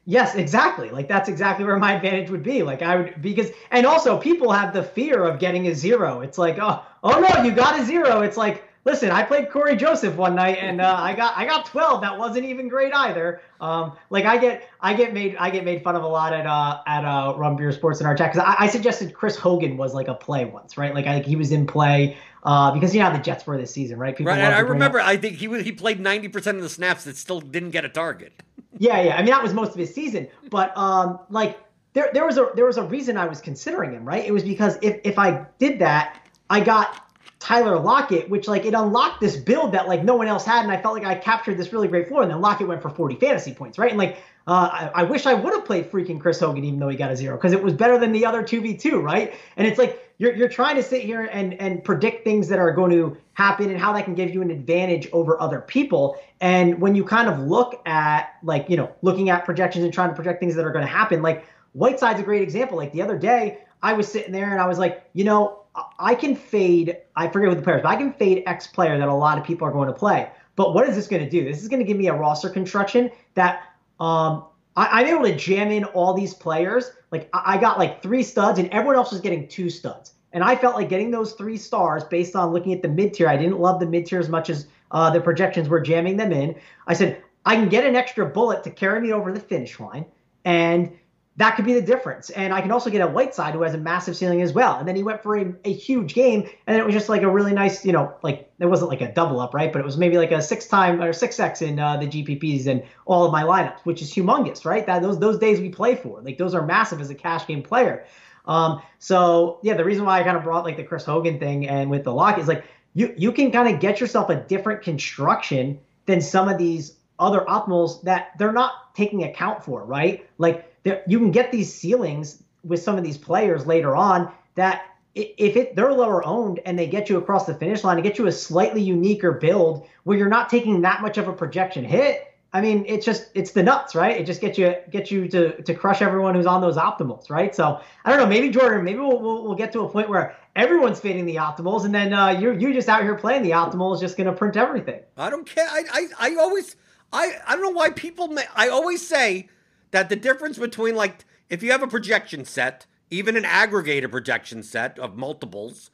Yes, exactly. Like that's exactly where my advantage would be. Like I would because and also people have the fear of getting a zero. It's like, oh, oh no, you got a zero. It's like listen, I played Cory Joseph one night and uh, I got I got 12. That wasn't even great either. Um, like I get I get made I get made fun of a lot at uh, at uh, Run Pure Sports in our chat because I, I, suggested Chris Hogan was like a play once, right? Like I think he was in play uh, because you know how the Jets were this season, right? People right. I remember. Up. I think he he played 90 percent of the snaps that still didn't get a target. (laughs) yeah, yeah. I mean that was most of his season, but um, like. There, there was a there was a reason I was considering him, right? It was because if, if I did that, I got Tyler Lockett, which like it unlocked this build that like no one else had, and I felt like I captured this really great floor. And then Lockett went for 40 fantasy points, right? And like uh, I, I, wish I would have played freaking Chris Hogan even though he got a zero because it was better than the other 2v2, right? And it's like you're you're trying to sit here and and predict things that are going to happen and how that can give you an advantage over other people. And when you kind of look at like you know looking at projections and trying to project things that are going to happen, like Whiteside's a great example. Like the other day, I was sitting there and I was like, you know, I can fade. I forget what the players, but I can fade X player that a lot of people are going to play. But what is this going to do? This is going to give me a roster construction that um, I, am able to jam in all these players. Like I, I got like three studs, and everyone else was getting two studs. And I felt like getting those three stars based on looking at the mid tier. I didn't love the mid tier as much as uh, the projections were jamming them in. I said I can get an extra bullet to carry me over the finish line, and that could be the difference. And I can also get a Whiteside who has a massive ceiling as well. And then he went for a, a huge game, and it was just like a really nice, you know, like it wasn't like a double up, right? But it was maybe like a six time or six X in uh, the GPPs and all of my lineups, which is humongous, right? That those those days we play for, like those are massive as a cash game player. Um, so yeah, the reason why I kind of brought like the Chris Hogan thing and with the lock is like you you can kind of get yourself a different construction than some of these other optimals that they're not taking account for, right? Like you can get these ceilings with some of these players later on that if it they're lower owned and they get you across the finish line and get you a slightly uniquer build where you're not taking that much of a projection hit, I mean, it's just it's the nuts, right? It just gets you gets you to to crush everyone who's on those optimals, right? So I don't know, maybe Jordan, maybe we'll we'll, we'll get to a point where everyone's fading the optimals, and then uh, you're you just out here playing the optimals, just gonna print everything. I don't care. I I, I always I I don't know why people. May, I always say that the difference between like if you have a projection set, even an aggregated projection set of multiples,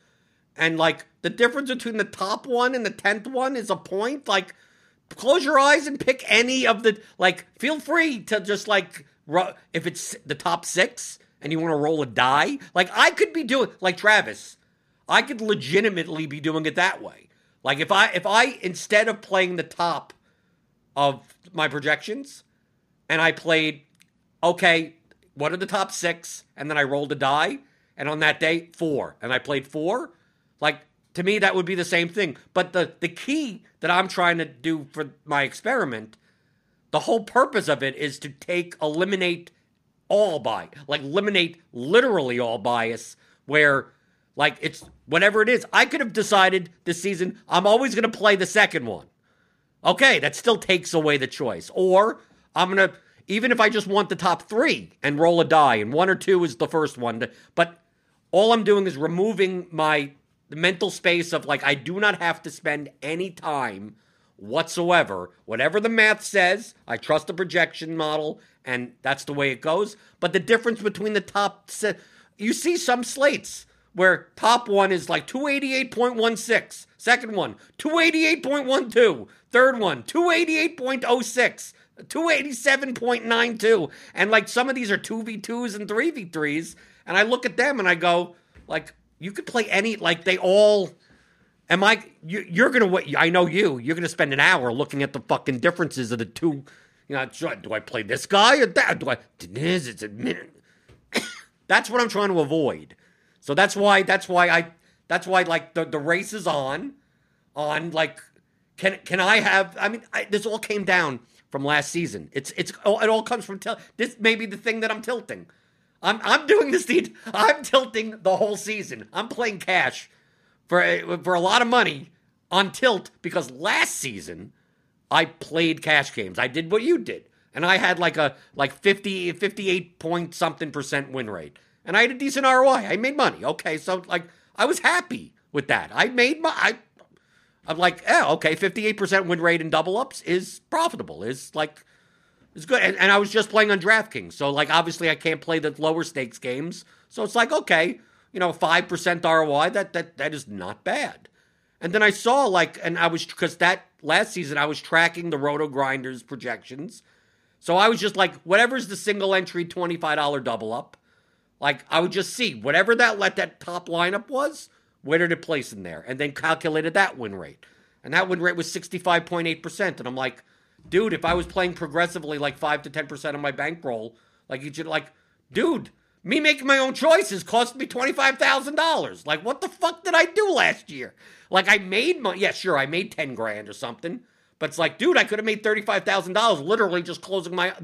and like the difference between the top one and the tenth one is a point. Like, close your eyes and pick any of the like. Feel free to just like if it's the top six and you want to roll a die. Like I could be doing like Travis. I could legitimately be doing it that way. Like if I if I instead of playing the top of my projections, and I played, okay, what are the top six? And then I rolled a die. And on that day, four. And I played four. Like, to me, that would be the same thing. But the, the key that I'm trying to do for my experiment, the whole purpose of it is to take, eliminate all bias, like eliminate literally all bias, where like it's whatever it is. I could have decided this season I'm always going to play the second one. Okay, that still takes away the choice. Or I'm going to, even if I just want the top three and roll a die, and one or two is the first one, to, but all I'm doing is removing my mental space of like, I do not have to spend any time whatsoever. Whatever the math says, I trust the projection model, and that's the way it goes. But the difference between the top, you see some slates where top one is like 288.16, second one, 288.12, third one, 288.06. 287.92 and like some of these are 2v2s and 3v3s and i look at them and i go like you could play any like they all am i you, you're gonna wait i know you you're gonna spend an hour looking at the fucking differences of the two you know do i play this guy or that do i it's a (coughs) that's what i'm trying to avoid so that's why that's why I that's why like the the race is on on like can can I have I mean I, this all came down from last season. It's it's oh, it all comes from til- this may be the thing that I'm tilting. I'm I'm doing this deed. (laughs) I'm tilting the whole season. I'm playing cash for for a lot of money on tilt because last season I played cash games. I did what you did. And I had like a like 50 58 point something percent win rate and I had a decent ROI. I made money. Okay, so like I was happy with that. I made my. I, I'm like, yeah, okay, 58% win rate in double ups is profitable. Is like, it's good. And, and I was just playing on DraftKings, so like obviously I can't play the lower stakes games. So it's like, okay, you know, five percent ROI. That that that is not bad. And then I saw like, and I was because that last season I was tracking the Roto Grinders projections. So I was just like, whatever's the single entry $25 double up, like I would just see whatever that let that top lineup was, where did it place in there, and then calculated that win rate, and that win rate was sixty five point eight percent, and I'm like, dude, if I was playing progressively like five to ten percent of my bankroll, like you should like, dude, me making my own choices cost me $25,000. Like, what the fuck did I do last year? Like, I made money. Yeah, sure, I made 10 grand or something. But it's like, dude, I could have made $35,000 literally just closing my.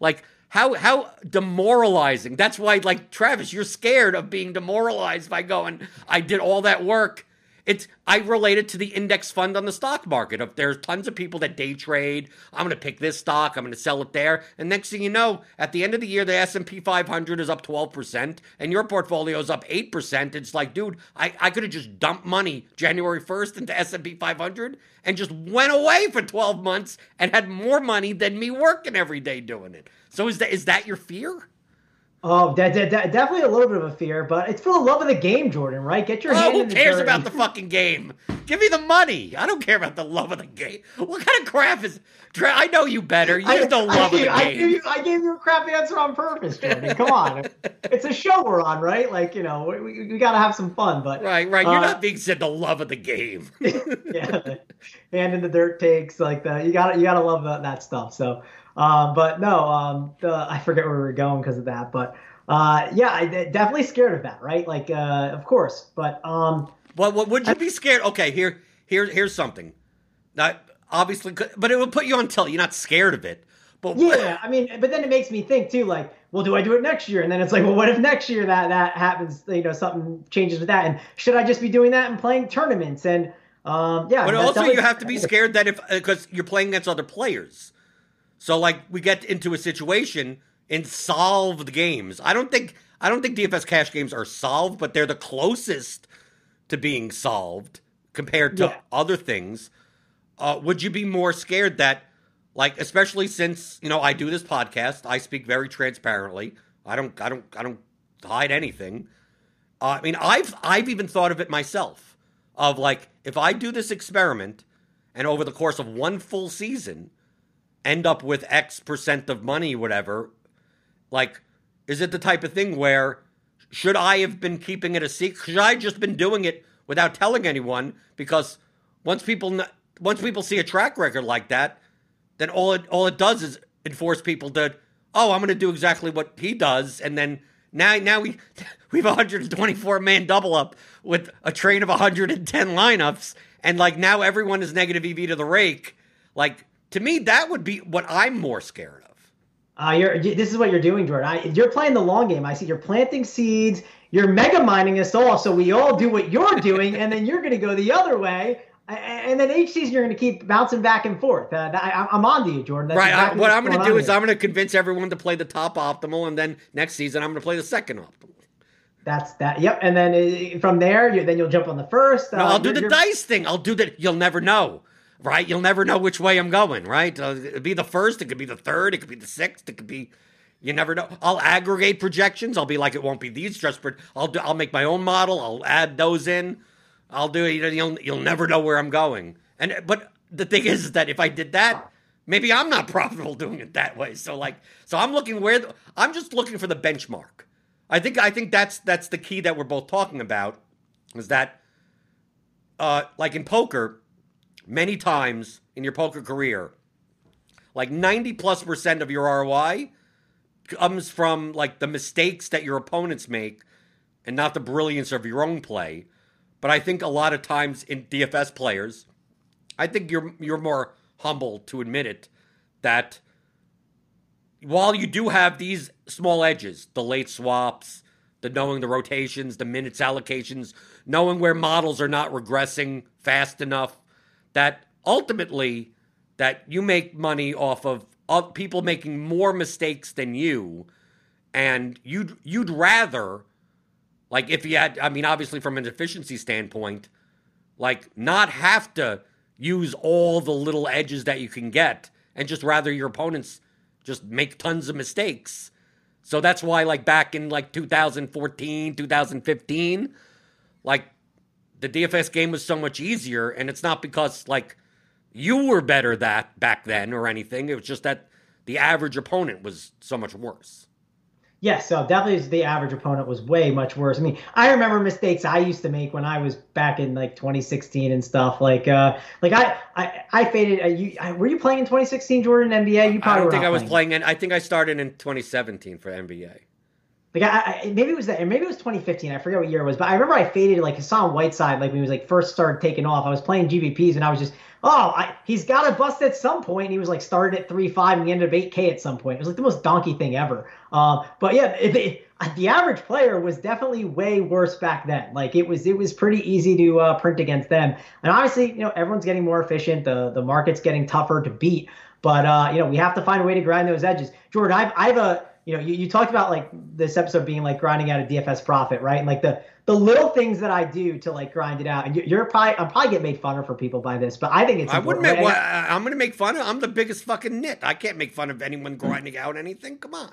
Like, how how demoralizing. That's why, like, Travis, you're scared of being demoralized by going, I did all that work it's I relate it to the index fund on the stock market. If there's tons of people that day trade, I'm going to pick this stock, I'm going to sell it there, and next thing you know, at the end of the year, the S&P 500 is up 12 percent, and your portfolio is up eight percent. It's like, dude, I, I could have just dumped money January 1st into S&P 500 and just went away for 12 months and had more money than me working every day doing it. So is that is that your fear? Oh, that, that, that, definitely a little bit of a fear, but it's for the love of the game, Jordan. Right? Get your oh, hand. Who cares about the fucking game? Give me the money. I don't care about the love of the game. What kind of crap is? I know you better. You just don't love I, the I game. Gave you, I gave you a crap answer on purpose, Jordan. Come on, it's a show we're on, right? Like you know, we, we got to have some fun. But right, right. You're uh, not being said the love of the game. (laughs) yeah, hand in the dirt takes like the you got to you got to love that, that stuff. So, uh, but no, um, the, I forget where we were going because of that, but uh, yeah, I definitely scared of that, right? Like, uh, of course, but um, what what would you be scared? Okay, here here here's something. That obviously, but it would put you on tilt. You're not scared of it. But yeah, I mean, but then it makes me think too, like, well, do I do it next year? And then it's like, well, what if next year that that happens? You know, something changes with that, and should I just be doing that and playing tournaments? And um, yeah, but also you have to be scared that if because you're playing against other players, so like we get into a situation in solved games. I don't think I don't think DFS cash games are solved, but they're the closest to being solved compared to yeah. other things. Uh, would you be more scared that, like, especially since you know I do this podcast, I speak very transparently. I don't, I don't, I don't hide anything. Uh, I mean, I've I've even thought of it myself. Of like, if I do this experiment, and over the course of one full season, end up with X percent of money, whatever, like, is it the type of thing where should I have been keeping it a secret? Should I just been doing it without telling anyone? Because once people once people see a track record like that, then all it all it does is enforce people to oh I'm going to do exactly what he does, and then now now we (laughs) we have a 124 man double up with a train of 110 lineups, and like now everyone is negative EV to the rake. Like to me, that would be what I'm more scared of. uh, you're, this is what you're doing, Jordan. I, you're playing the long game. I see you're planting seeds. You're mega mining us all, so we all do what you're doing, and then you're going to go the other way. And then each season you're going to keep bouncing back and forth. Uh, I, am on to you, Jordan. That's right. Exactly I, what I'm going to do is here. I'm going to convince everyone to play the top optimal, and then next season I'm going to play the second optimal. That's that. Yep. And then uh, from there, you, then you'll jump on the first. Uh, no, I'll do the dice thing. I'll do that. You'll never know right? You'll never know which way I'm going, right? Uh, it'd be the first, it could be the third, it could be the sixth, it could be. You never know. I'll aggregate projections. I'll be like, it won't be these just for. I'll do, I'll make my own model. I'll add those in. I'll do it. You'll you'll never know where I'm going. And but the thing is that if I did that, maybe I'm not (laughs) profitable doing it that way. So like, so I'm looking where the, I'm just looking for the benchmark. I think I think that's that's the key that we're both talking about is that, uh, like in poker, many times in your poker career, like 90 plus percent of your ROI comes from like the mistakes that your opponents make and not the brilliance of your own play. But I think a lot of times in DFS players, I think you're you're more humble to admit it that while you do have these small edges, the late swaps, the knowing the rotations, the minutes allocations, knowing where models are not regressing fast enough, that ultimately that you make money off of people making more mistakes than you and you'd you'd rather like if you had I mean obviously from an efficiency standpoint like not have to use all the little edges that you can get and just rather your opponents just make tons of mistakes. So that's why like back in like 2014, 2015 like the DFS game was so much easier, and it's not because like you were better that back then or anything. It was just that the average opponent was so much worse. Yes, so definitely the average opponent was way much worse. I mean, I remember mistakes I used to make when I was back in like 2016 and stuff. Like, uh, like I, I, I faded. Uh, you, I, were you playing in 2016, Jordan NBA? You probably. I don't think I was playing. playing in, I think I started in 2017 for NBA. Like I, I, maybe it was that, maybe it was 2015. I forget what year it was, but I remember I faded like Hassan Whiteside, like when he was like first started taking off. I was playing GPPs and I was just, oh, I, he's got to bust at some point. And he was like started at three five and he ended up eight K at some point. It was like the most donkey thing ever. Um, but yeah, it, it, the average player was definitely way worse back then. Like it was, it was pretty easy to uh, print against them. And obviously, you know, everyone's getting more efficient. The the market's getting tougher to beat. But uh, you know, we have to find a way to grind those edges. Jordan, I've I've a you know, you, you talked about like this episode being like grinding out a DFS profit, right? And like the the little things that I do to like grind it out. And you're probably I'm probably get made fun of for people by this, but I think it's. I wouldn't make. Well, I'm going to make fun of. I'm the biggest fucking nit. I can't make fun of anyone grinding out anything. Come on.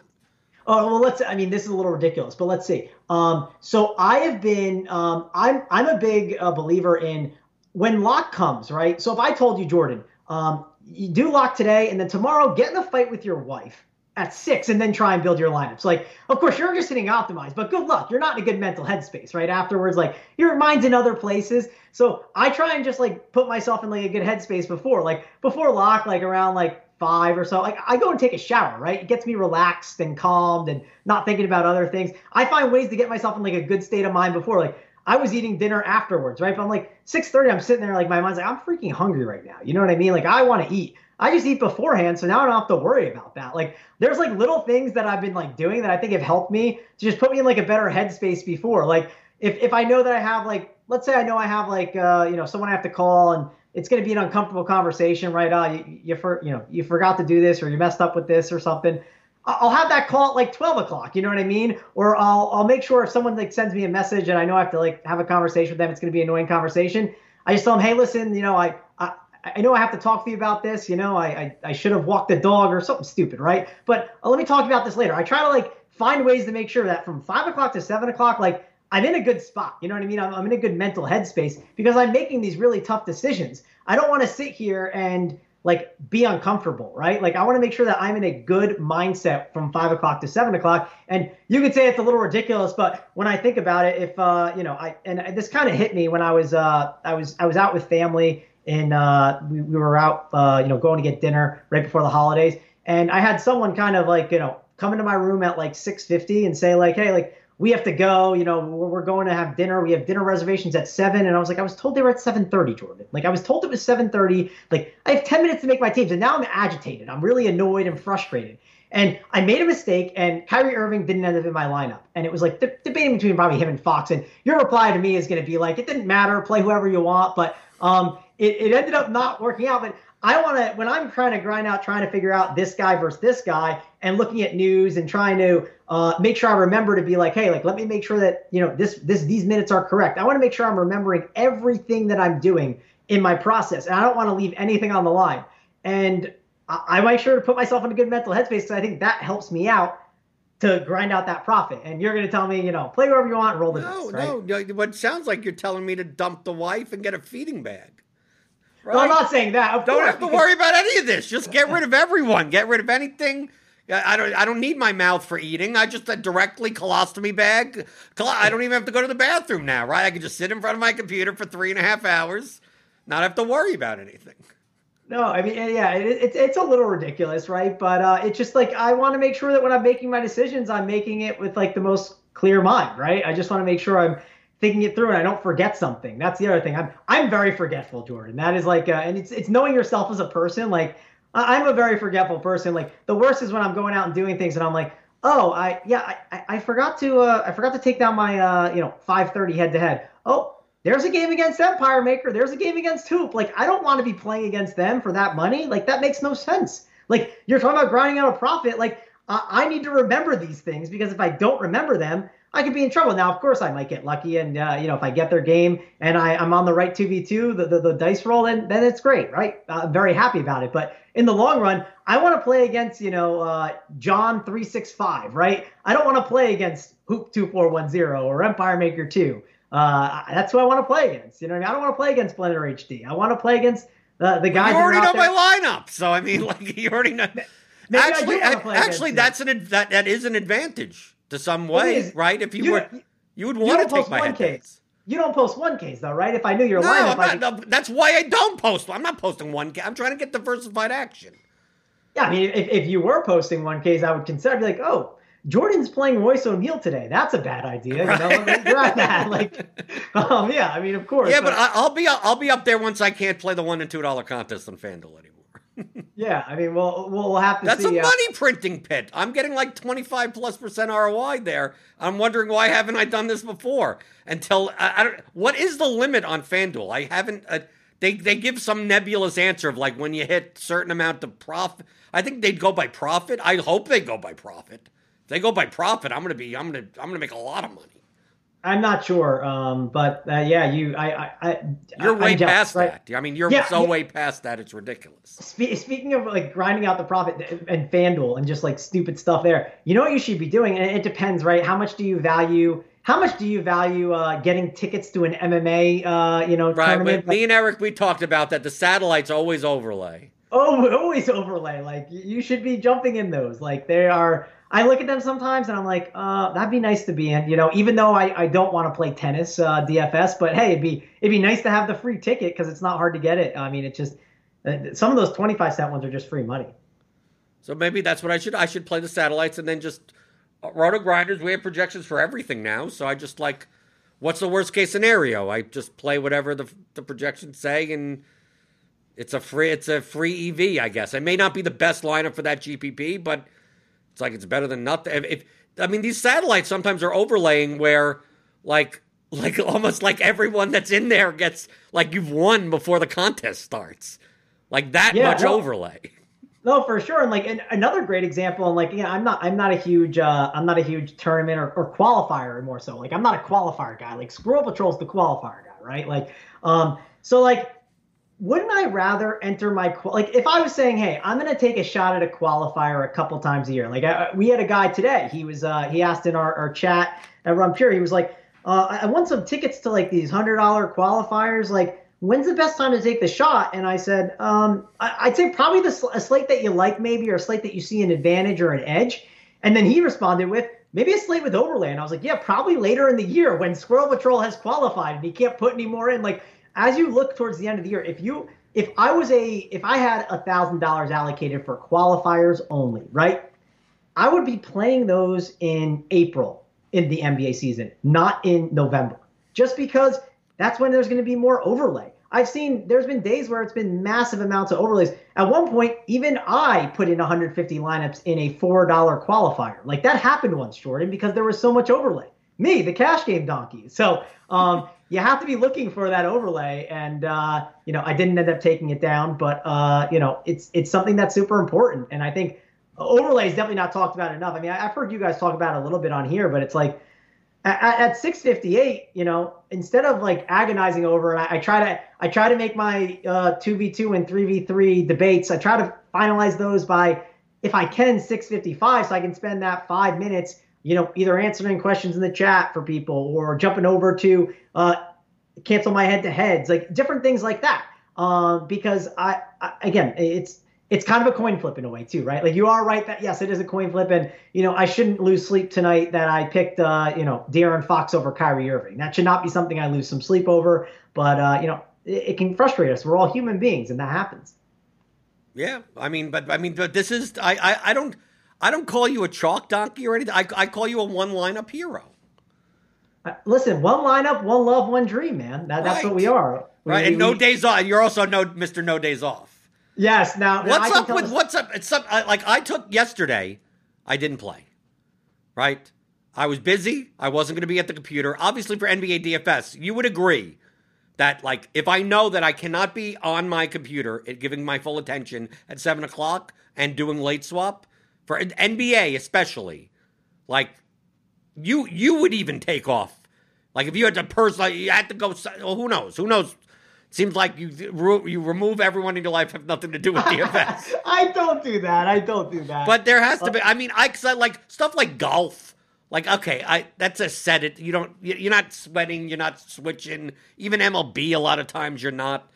Oh well, let's. I mean, this is a little ridiculous, but let's see. Um, so I have been. Um, I'm I'm a big uh, believer in when lock comes, right? So if I told you, Jordan, um, you do lock today, and then tomorrow get in a fight with your wife at six and then try and build your lineups. Like, of course, you're just hitting optimized, but good luck. You're not in a good mental headspace, right? Afterwards, like your mind's in other places. So I try and just like put myself in like a good headspace before, like before lock, like around like five or so. Like I go and take a shower, right? It gets me relaxed and calmed and not thinking about other things. I find ways to get myself in like a good state of mind before. Like I was eating dinner afterwards, right? But I'm like 6:30, I'm sitting there like my mind's like I'm freaking hungry right now. You know what I mean? Like I want to eat. I just eat beforehand, so now I don't have to worry about that. Like there's like little things that I've been like doing that I think have helped me to just put me in like a better headspace before. Like if if I know that I have like let's say I know I have like uh you know someone I have to call and it's going to be an uncomfortable conversation, right? Uh, you, you for you know you forgot to do this or you messed up with this or something. I'll have that call at like 12 o'clock. You know what I mean? Or I'll I'll make sure if someone like sends me a message and I know I have to like have a conversation with them, it's going to be an annoying conversation. I just tell them, hey, listen, you know, I, I I know I have to talk to you about this. You know, I, I, I should have walked the dog or something stupid, right? But uh, let me talk about this later. I try to like find ways to make sure that from five o'clock to seven o'clock, like I'm in a good spot. You know what I mean? I'm, I'm in a good mental headspace because I'm making these really tough decisions. I don't want to sit here and like be uncomfortable, right? Like I want to make sure that I'm in a good mindset from five o'clock to seven o'clock. And you could say it's a little ridiculous, but when I think about it, if uh, you know, I and this kind of hit me when I was uh, I was I was out with family and uh, we, we were out, uh, you know, going to get dinner right before the holidays, and I had someone kind of like, you know, come into my room at like 6:50 and say like, hey, like we have to go, you know, we're, going to have dinner. We have dinner reservations at seven, and I was like, I was told they were at 7:30, Jordan. Like I was told it was 7:30. Like I have 10 minutes to make my teams, and now I'm agitated. I'm really annoyed and frustrated. And I made a mistake, and Kyrie Irving didn't end up in my lineup. And it was like the, debating between probably him and Fox. And your reply to me is going to be like, it didn't matter, play whoever you want. But um, it, it ended up not working out. But I want to, when I'm trying to grind out, trying to figure out this guy versus this guy and looking at news and trying to uh, make sure I remember to be like, hey, like, let me make sure that, you know, this, this, these minutes are correct. I want to make sure I'm remembering everything that I'm doing in my process. And I don't want to leave anything on the line. And I, I make sure to put myself in a good mental headspace because I think that helps me out to grind out that profit. And you're going to tell me, you know, play wherever you want, roll the no, dice, right? No, What sounds like you're telling me to dump the wife and get a feeding bag. Right? No, I'm not saying that. Of don't course, have to worry about any of this. Just get rid of everyone. Get rid of anything. I don't. I don't need my mouth for eating. I just a directly colostomy bag. I don't even have to go to the bathroom now, right? I can just sit in front of my computer for three and a half hours, not have to worry about anything. No, I mean, yeah, it, it's it's a little ridiculous, right? But uh, it's just like I want to make sure that when I'm making my decisions, I'm making it with like the most clear mind, right? I just want to make sure I'm thinking it through and I don't forget something. That's the other thing. I'm I'm very forgetful, Jordan. That is like, uh, and it's it's knowing yourself as a person. Like I'm a very forgetful person. Like the worst is when I'm going out and doing things and I'm like, oh, I yeah, I, I forgot to uh, I forgot to take down my uh, you know 530 head to head. Oh, there's a game against Empire Maker. There's a game against Hoop. Like I don't want to be playing against them for that money. Like that makes no sense. Like you're talking about grinding out a profit. Like I, I need to remember these things because if I don't remember them, I could be in trouble. Now, of course, I might get lucky, and uh, you know, if I get their game and I, am on the right two v two, the, the the dice roll, then then it's great, right? Uh, I'm very happy about it. But in the long run, I want to play against you know uh, John three six five, right? I don't want to play against Hoop two four one zero or Empire Maker two. Uh, that's who I want to play against. You know, I, mean? I don't want to play against Blender HD. I want to play against the the guys. you already know there. my lineup, so I mean, (laughs) like you already know. Maybe actually, actually, that's an that that is an advantage to some way, right? If you, you were, you would want to take my head case. You don't post one case though, right? If I knew your no, lineup, not, no, that's why I don't post. I'm not posting one case. I'm trying to get diversified action. Yeah, I mean, if, if you were posting one case, I would consider. I'd be like, oh, Jordan's playing Royce O'Neale today. That's a bad idea. You know, right. that. (laughs) Like, um, yeah, I mean, of course. Yeah, but, but I'll be I'll be up there once I can't play the one and two dollar contest on FanDuel anymore yeah, I mean, we'll we'll have to That's see. a money uh, printing pit. I'm getting like 25 plus percent ROI there. I'm wondering why haven't I done this before? Until I, I don't. What is the limit on FanDuel? I haven't. Uh, they they give some nebulous answer of like when you hit certain amount of profit. I think they'd go by profit. I hope they go by profit. If they go by profit, I'm gonna be. I'm gonna. I'm gonna make a lot of money. I'm not sure, um, but uh, yeah, you, I, I, I you're way I'm past right? that. I mean, you're yeah, so yeah. way past that. It's ridiculous. Spe- speaking of like grinding out the profit and FanDuel and just like stupid stuff there, you know what you should be doing, and it depends, right? How much do you value? How much do you value uh, getting tickets to an MMA, uh, you know, right? Tournament? Me and Eric, we talked about that. The satellites always overlay. Oh, (laughs) always overlay. Like you should be jumping in those. Like they are I look at them sometimes and I'm like, uh, that'd be nice to be in, you know, even though I, I don't want to play tennis, uh, DFS, but hey, it'd be, it'd be nice to have the free ticket because it's not hard to get it. I mean, it's just, uh, some of those 25 cent ones are just free money. So maybe that's what I should, I should play the satellites and then just uh, roto grinders. We have projections for everything now. So I just like, what's the worst case scenario? I just play whatever the, the projections say and it's a free, it's a free EV, I guess. It may not be the best lineup for that GPP, but it's like it's better than nothing. If, if I mean, these satellites sometimes are overlaying where, like, (laughs) like almost like everyone that's in there gets like you've won before the contest starts, like that yeah, much overlay. No, for sure. And like and another great example, and like yeah, I'm not I'm not a huge uh I'm not a huge tournament or, or qualifier more so. Like I'm not a qualifier guy. Like Squirrel Patrol's the qualifier guy, right? Like um so like wouldn't I rather enter my like if I was saying, hey, I'm to take a shot at a qualifier a couple times a year. Like I, we had a guy today. He was uh, he asked in our, our chat at Run Pure. He was like, uh, I want some tickets to like these hundred dollar qualifiers. Like when's the best time to take the shot? And I said, um, I, would say probably the a slate that you like maybe or a slate that you see an advantage or an edge. And then he responded with, maybe a slate with overlay. And I was like, yeah, probably later in the year when Squirrel Patrol has qualified and he can't put any more in. Like as you look towards the end of the year, if you if I was a if I had a thousand dollars allocated for qualifiers only, right? I would be playing those in April in the NBA season, not in November. Just because that's when there's going to be more overlay. I've seen there's been days where it's been massive amounts of overlays. At one point, even I put in 150 lineups in a $4 qualifier. Like that happened once, Jordan, because there was so much overlay. Me, the cash game donkey. So, um, (laughs) you have to be looking for that overlay. And uh, you know, I didn't end up taking it down, but uh, you know, it's it's something that's super important. And I think overlay is definitely not talked about enough. I mean, I've heard you guys talk about it a little bit on here, but it's like at, at 658, you know, instead of like agonizing over, and I, I try to I try to make my uh, 2v2 and 3v3 debates. I try to finalize those by if I can 655, so I can spend that five minutes you know, either answering questions in the chat for people or jumping over to uh, cancel my head to heads, like different things like that. Uh, because I, I, again, it's it's kind of a coin flip in a way too, right? Like you are right that yes, it is a coin flip, and you know I shouldn't lose sleep tonight that I picked uh, you know De'Aaron Fox over Kyrie Irving. That should not be something I lose some sleep over. But uh, you know it, it can frustrate us. We're all human beings, and that happens. Yeah, I mean, but I mean, but this is I I, I don't. I don't call you a chalk donkey or anything. I, I call you a one lineup hero. Uh, listen, one lineup, one love, one dream, man. That, that's right. what we are. We, right, and we, no we, days off. You're also no Mister No Days Off. Yes. Now, what's up with what's up? It's up. Like I took yesterday, I didn't play. Right, I was busy. I wasn't going to be at the computer. Obviously, for NBA DFS, you would agree that like if I know that I cannot be on my computer, giving my full attention at seven o'clock and doing late swap, for NBA especially, like you you would even take off. Like if you had to personally, you had to go. Well, who knows? Who knows? Seems like you you remove everyone in your life have nothing to do with the (laughs) DFS. I don't do that. I don't do that. But there has to be. I mean, I, cause I like stuff like golf. Like okay, I that's a set it. You don't. You're not sweating. You're not switching. Even MLB, a lot of times you're not.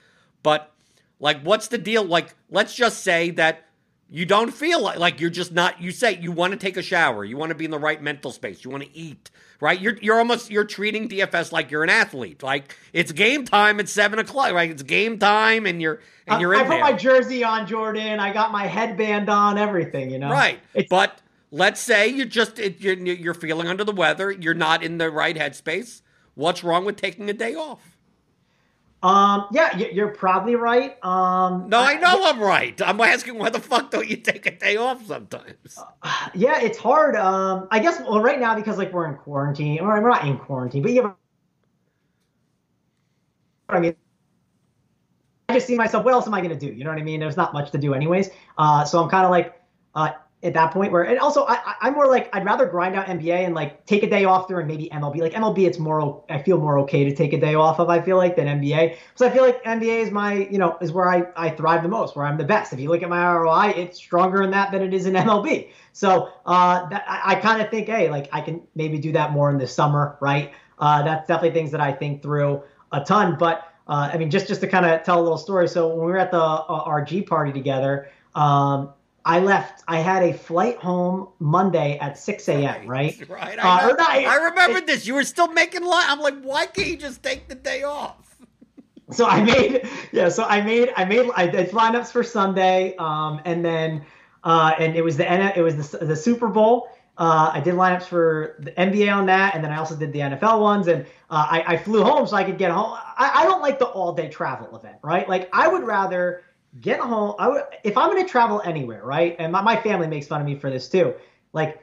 But like, what's the deal? Like, let's just say that you don't feel like, like you're just not you say you want to take a shower you want to be in the right mental space you want to eat right you're, you're almost you're treating dfs like you're an athlete like it's game time at seven o'clock right it's game time and you're and you're uh, in i put there. my jersey on jordan i got my headband on everything you know right it's, but let's say you're just you're, you're feeling under the weather, you're not in the right headspace. What's wrong with taking a day off? Um, yeah, you're probably right. Um, no, I know I, am right. I'm asking why the fuck don't you take a day off sometimes? Uh, yeah, it's hard. Um, I guess well, right now because like we're in quarantine, or we're not in quarantine, but yeah. I mean, I just see myself. What else am I going to do? You know what I mean? There's not much to do, anyways. Uh, so I'm kind of like, uh, at that point where and also I, I'm more like I'd rather grind out NBA and like take a day off during maybe MLB. Like MLB, it's more I feel more okay to take a day off of. I feel like than NBA. So I feel like NBA is my you know is where I I thrive the most, where I'm the best. If you look at my ROI, it's stronger in that than it is in MLB. So uh, that, I, I kind of think hey like I can maybe do that more in the summer, right? Uh, that's definitely things that I think through a ton. But uh, I mean just just to kind of tell a little story. So when we were at the uh, RG party together. Um, I left. I had a flight home Monday at 6 a.m. Right. Right. I, uh, I, I this. You were still making line. I'm like, why can't you just take the day off? So I made, yeah. So I made, I made, I did lineups for Sunday, um, and then, uh, and it was the it was the, the Super Bowl. Uh, I did lineups for the NBA on that, and then I also did the NFL ones. And uh, I, I, flew home so I could get home. I, I don't like the all day travel event, right? Like I would rather get home. I would, if I'm going to travel anywhere, right? And my, my family makes fun of me for this too. Like,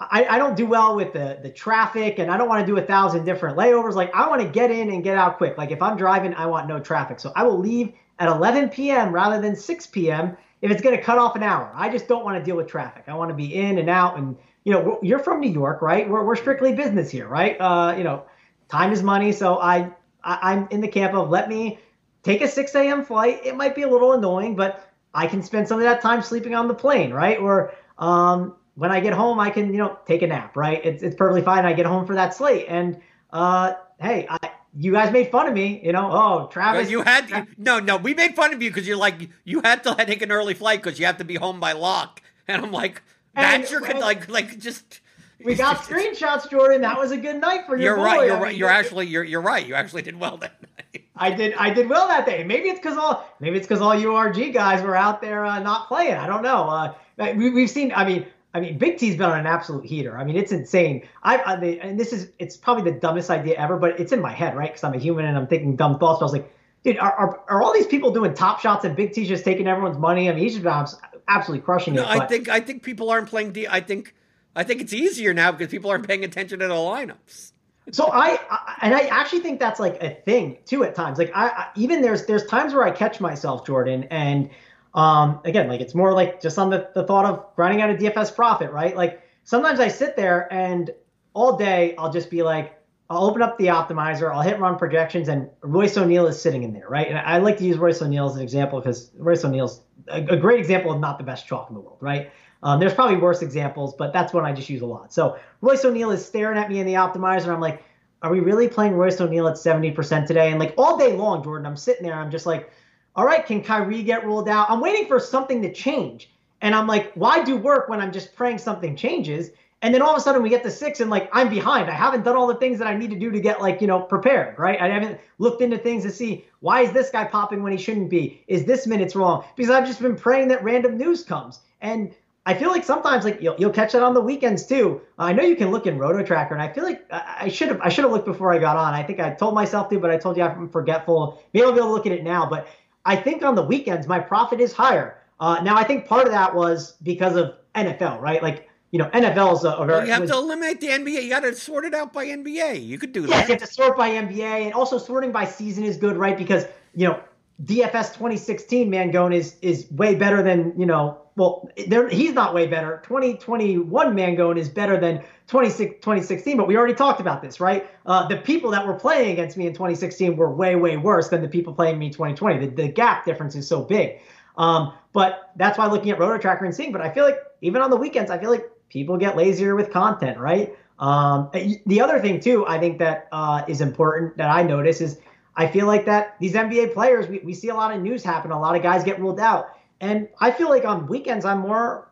I, I don't do well with the the traffic, and I don't want to do a thousand different layovers. Like, I want to get in and get out quick. Like, if I'm driving, I want no traffic. So I will leave at 11 p.m. rather than 6 p.m. if it's going to cut off an hour. I just don't want to deal with traffic. I want to be in and out. And you know, you're from New York, right? We're we're strictly business here, right? Uh, you know, time is money. So I, I I'm in the camp of let me take a 6 a.m. flight. It might be a little annoying, but I can spend some of that time sleeping on the plane, right? Or um, when I get home, I can, you know, take a nap, right? It's, it's perfectly fine. I get home for that slate. And uh, hey, I, you guys made fun of me, you know. Oh, Travis, you had no, no. We made fun of you because you're like you had to take an early flight because you have to be home by lock. And I'm like, that's your well, like, like just. We got (laughs) screenshots, Jordan. That was a good night for your You're boy. right. You're I mean, right. You're actually you're you're right. You actually did well that night. (laughs) I did I did well that day. Maybe it's because all maybe it's because all URG guys were out there uh, not playing. I don't know. Uh, we, we've seen. I mean, I mean, Big T's been on an absolute heater. I mean, it's insane. I, I and this is it's probably the dumbest idea ever, but it's in my head, right? Because I'm a human and I'm thinking dumb thoughts. So I was like, dude, are, are, are all these people doing top shots and Big T's just taking everyone's money? I mean, he's just absolutely crushing no, it. I think I think people aren't playing. D- I think I think it's easier now because people aren't paying attention to the lineups so I, I, and I actually think that's like a thing too at times. Like I, I, even there's there's times where I catch myself, Jordan, and um again like it's more like just on the, the thought of grinding out a DFS profit, right? Like sometimes I sit there and all day I'll just be like I'll open up the optimizer, I'll hit run projections, and Royce O'Neale is sitting in there, right? And I like to use Royce O'Neale as an example because Royce O'Neale's a, a great example of not the best chalk in the world, right? Um, there's probably worse examples, but that's one I just use a lot. So Royce O'Neale is staring at me in the optimizer. I'm like, are we really playing Royce O'Neale at 70% today? And like all day long, Jordan, I'm sitting there, I'm just like, all right, can Kyrie get ruled out? I'm waiting for something to change. And I'm like, why do work when I'm just praying something changes? And then all of a sudden we get to six and like I'm behind. I haven't done all the things that I need to do to get like, you know, prepared, right? I haven't looked into things to see why is this guy popping when he shouldn't be? Is this minute's wrong? Because I've just been praying that random news comes. And I feel like sometimes like you'll, you'll catch that on the weekends too. Uh, I know you can look in Roto Tracker, and I feel like I should have I should have looked before I got on. I think I told myself to, but I told you I'm forgetful. Maybe I'll be able to look at it now. But I think on the weekends my profit is higher. Uh, now I think part of that was because of NFL, right? Like you know, NFL is a, a very. You have was, to eliminate the NBA. You got to sort it out by NBA. You could do that. Yes, you have to sort by NBA, and also sorting by season is good, right? Because you know DFS 2016 Mangone is is way better than you know. Well, he's not way better. 2021 Mangone is better than 2016, but we already talked about this, right? Uh, the people that were playing against me in 2016 were way, way worse than the people playing me 2020. The, the gap difference is so big. Um, but that's why looking at Roto Tracker and seeing. But I feel like even on the weekends, I feel like people get lazier with content, right? Um, the other thing too, I think that uh, is important that I notice is I feel like that these NBA players, we, we see a lot of news happen. A lot of guys get ruled out. And I feel like on weekends, I'm more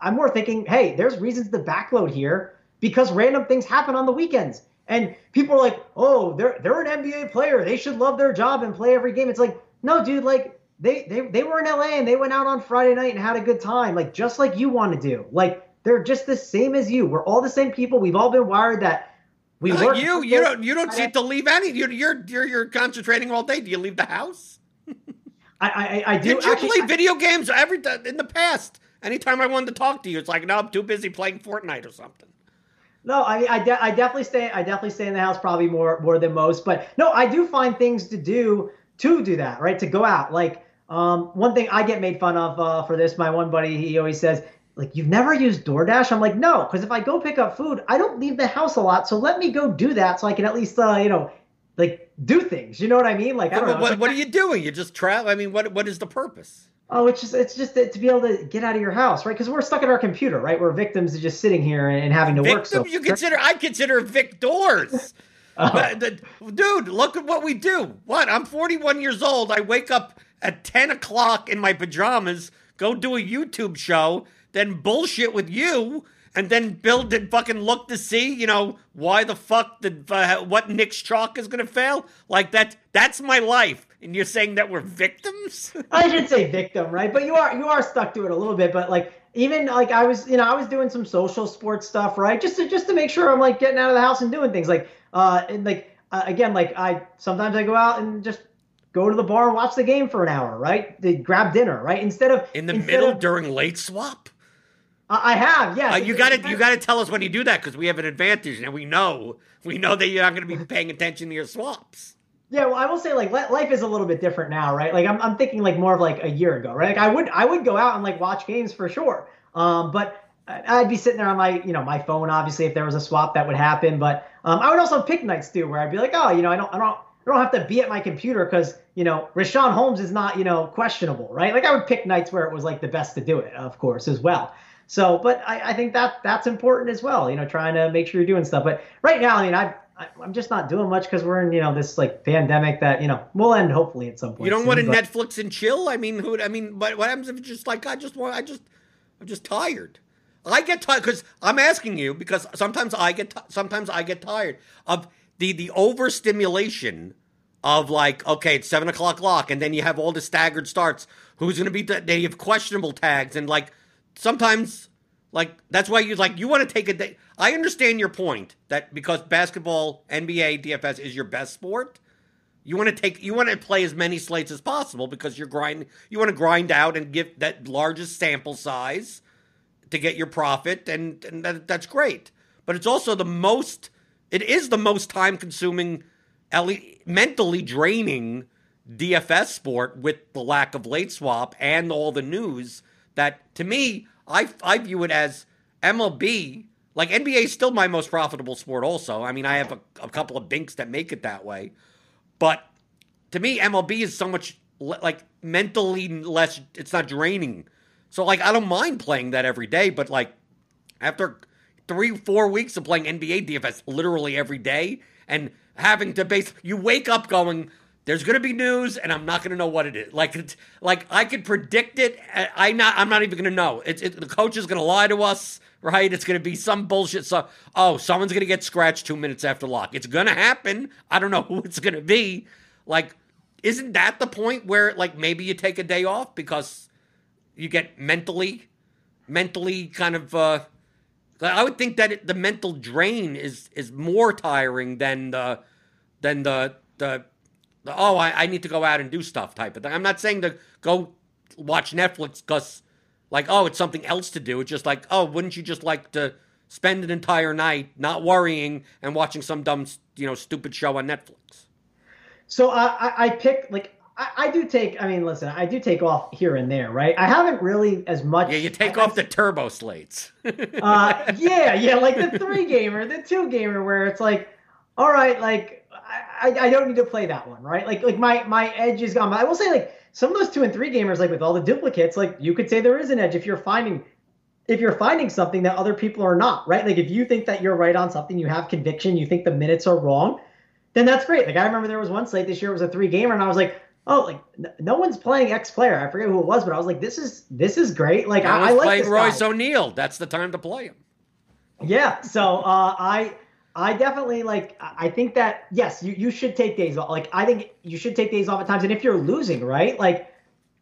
I'm more thinking, hey, there's reasons to backload here because random things happen on the weekends. And people are like, oh, they're they're an NBA player. They should love their job and play every game. It's like, no, dude, like they they they were in LA and they went out on Friday night and had a good time, like just like you want to do. Like they're just the same as you. We're all the same people. We've all been wired that we Uh, work. you you don't you don't seem to leave any. You're you're you're, you're concentrating all day. Do you leave the house? I I, I do Did you actually. play video games every in the past? Anytime I wanted to talk to you, it's like no, I'm too busy playing Fortnite or something. No, I I, de- I definitely stay I definitely stay in the house probably more more than most, but no, I do find things to do to do that, right? To go out. Like um, one thing I get made fun of uh, for this, my one buddy, he always says, like, you've never used DoorDash? I'm like, no, because if I go pick up food, I don't leave the house a lot, so let me go do that so I can at least uh, you know, like do things. You know what I mean? Like I don't What, know. what, what are you doing? You just travel? I mean, what what is the purpose? Oh, it's just it's just to be able to get out of your house, right? Because we're stuck at our computer, right? We're victims of just sitting here and, having to work. So You consider? I consider victors. Oh. (laughs) The- Dude, look at what we do. What? I'm 41 years old. I wake up at 10 o'clock in my pajamas, go do a YouTube show, then bullshit with you, and then build and fucking look to see, you know, why the fuck did uh, what Nick's chalk is gonna fail? Like that. That's my life. And you're saying that we're victims? (laughs) I should say victim, right? But you are you are stuck to it a little bit. But like even like I was, you know, I was doing some social sports stuff, right? Just to just to make sure I'm like getting out of the house and doing things. Like uh and like uh, again, like I sometimes I go out and just go to the bar and watch the game for an hour, right? They grab dinner, right? Instead of in the middle of- during late swap? I I have, yes. Uh, you got to you got to tell us when you do that because we have an advantage and we know we know that you're not going to be paying attention to your swaps. Yeah, well, I will say like life is a little bit different now, right? Like I'm, I'm thinking like more of like a year ago, right? Like I would I would go out and like watch games for sure, um, but I'd be sitting there on my you know my phone obviously if there was a swap that would happen, but um, I would also pick nights too where I'd be like, oh, you know, I don't I don't I don't have to be at my computer because you know Richaun Holmes is not you know questionable, right? Like I would pick nights where it was like the best to do it, of course, as well. So, but I, I think that that's important as well, you know, trying to make sure you're doing stuff. But right now, I mean, I I, I'm just not doing much because we're in, you know, this like pandemic that you know will end hopefully at some point. You don't soon, want to but- Netflix and chill. I mean, who? I mean, but what happens if it's just like I just want? I just I'm just tired. I get tired because I'm asking you because sometimes I get ti- sometimes I get tired of the the overstimulation of like okay it's seven o'clock lock and then you have all the staggered starts. Who's going to be? The, they have questionable tags and like sometimes like that's why you like you want to take a day. I understand your point that because basketball, NBA, DFS is your best sport. You want to take you want to play as many slates as possible because you're grind you want to grind out and give that largest sample size to get your profit and, and that, that's great. But it's also the most it is the most time consuming mentally draining DFS sport with the lack of late swap and all the news that to me I I view it as MLB like NBA is still my most profitable sport also. I mean I have a, a couple of binks that make it that way. But to me, MLB is so much le- like mentally less. It's not draining. So like, I don't mind playing that every day. But like, after three, four weeks of playing NBA DFS literally every day and having to base, you wake up going, "There's going to be news, and I'm not going to know what it is." Like, it's, like I could predict it. I not. I'm not even going to know. It's it, the coach is going to lie to us. Right, it's going to be some bullshit. So, oh, someone's going to get scratched two minutes after lock. It's going to happen. I don't know (laughs) who it's going to be. Like, isn't that the point where, like, maybe you take a day off because you get mentally, mentally kind of. uh I would think that it, the mental drain is is more tiring than the than the the, the oh I, I need to go out and do stuff type of thing. I'm not saying to go watch Netflix because like oh it's something else to do. It's just like oh wouldn't you just like to spend an entire night not worrying and watching some dumb you know stupid show on Netflix. So I, I, I pick like I, I do take. I mean, listen, I do take off here and there, right? I haven't really as much. Yeah, you take I- off the turbo slates. (laughs) uh, yeah, yeah, like the three gamer, the two gamer, where it's like, all right, like I, I don't need to play that one, right? Like, like my my edge is gone. But I will say, like some of those two and three gamers, like with all the duplicates, like you could say there is an edge if you're finding if you're finding something that other people are not, right? Like if you think that you're right on something, you have conviction, you think the minutes are wrong, then that's great. Like I remember there was one slate this year, it was a three gamer, and I was like, oh, like no one's playing X player. I forget who it was, but I was like, this is this is great. Like I, I like playing this Royce. O'Neale. That's the time to play him. Yeah. So uh, I I definitely like I think that yes, you, you should take days off. Like I think you should take days off at times. And if you're losing, right? Like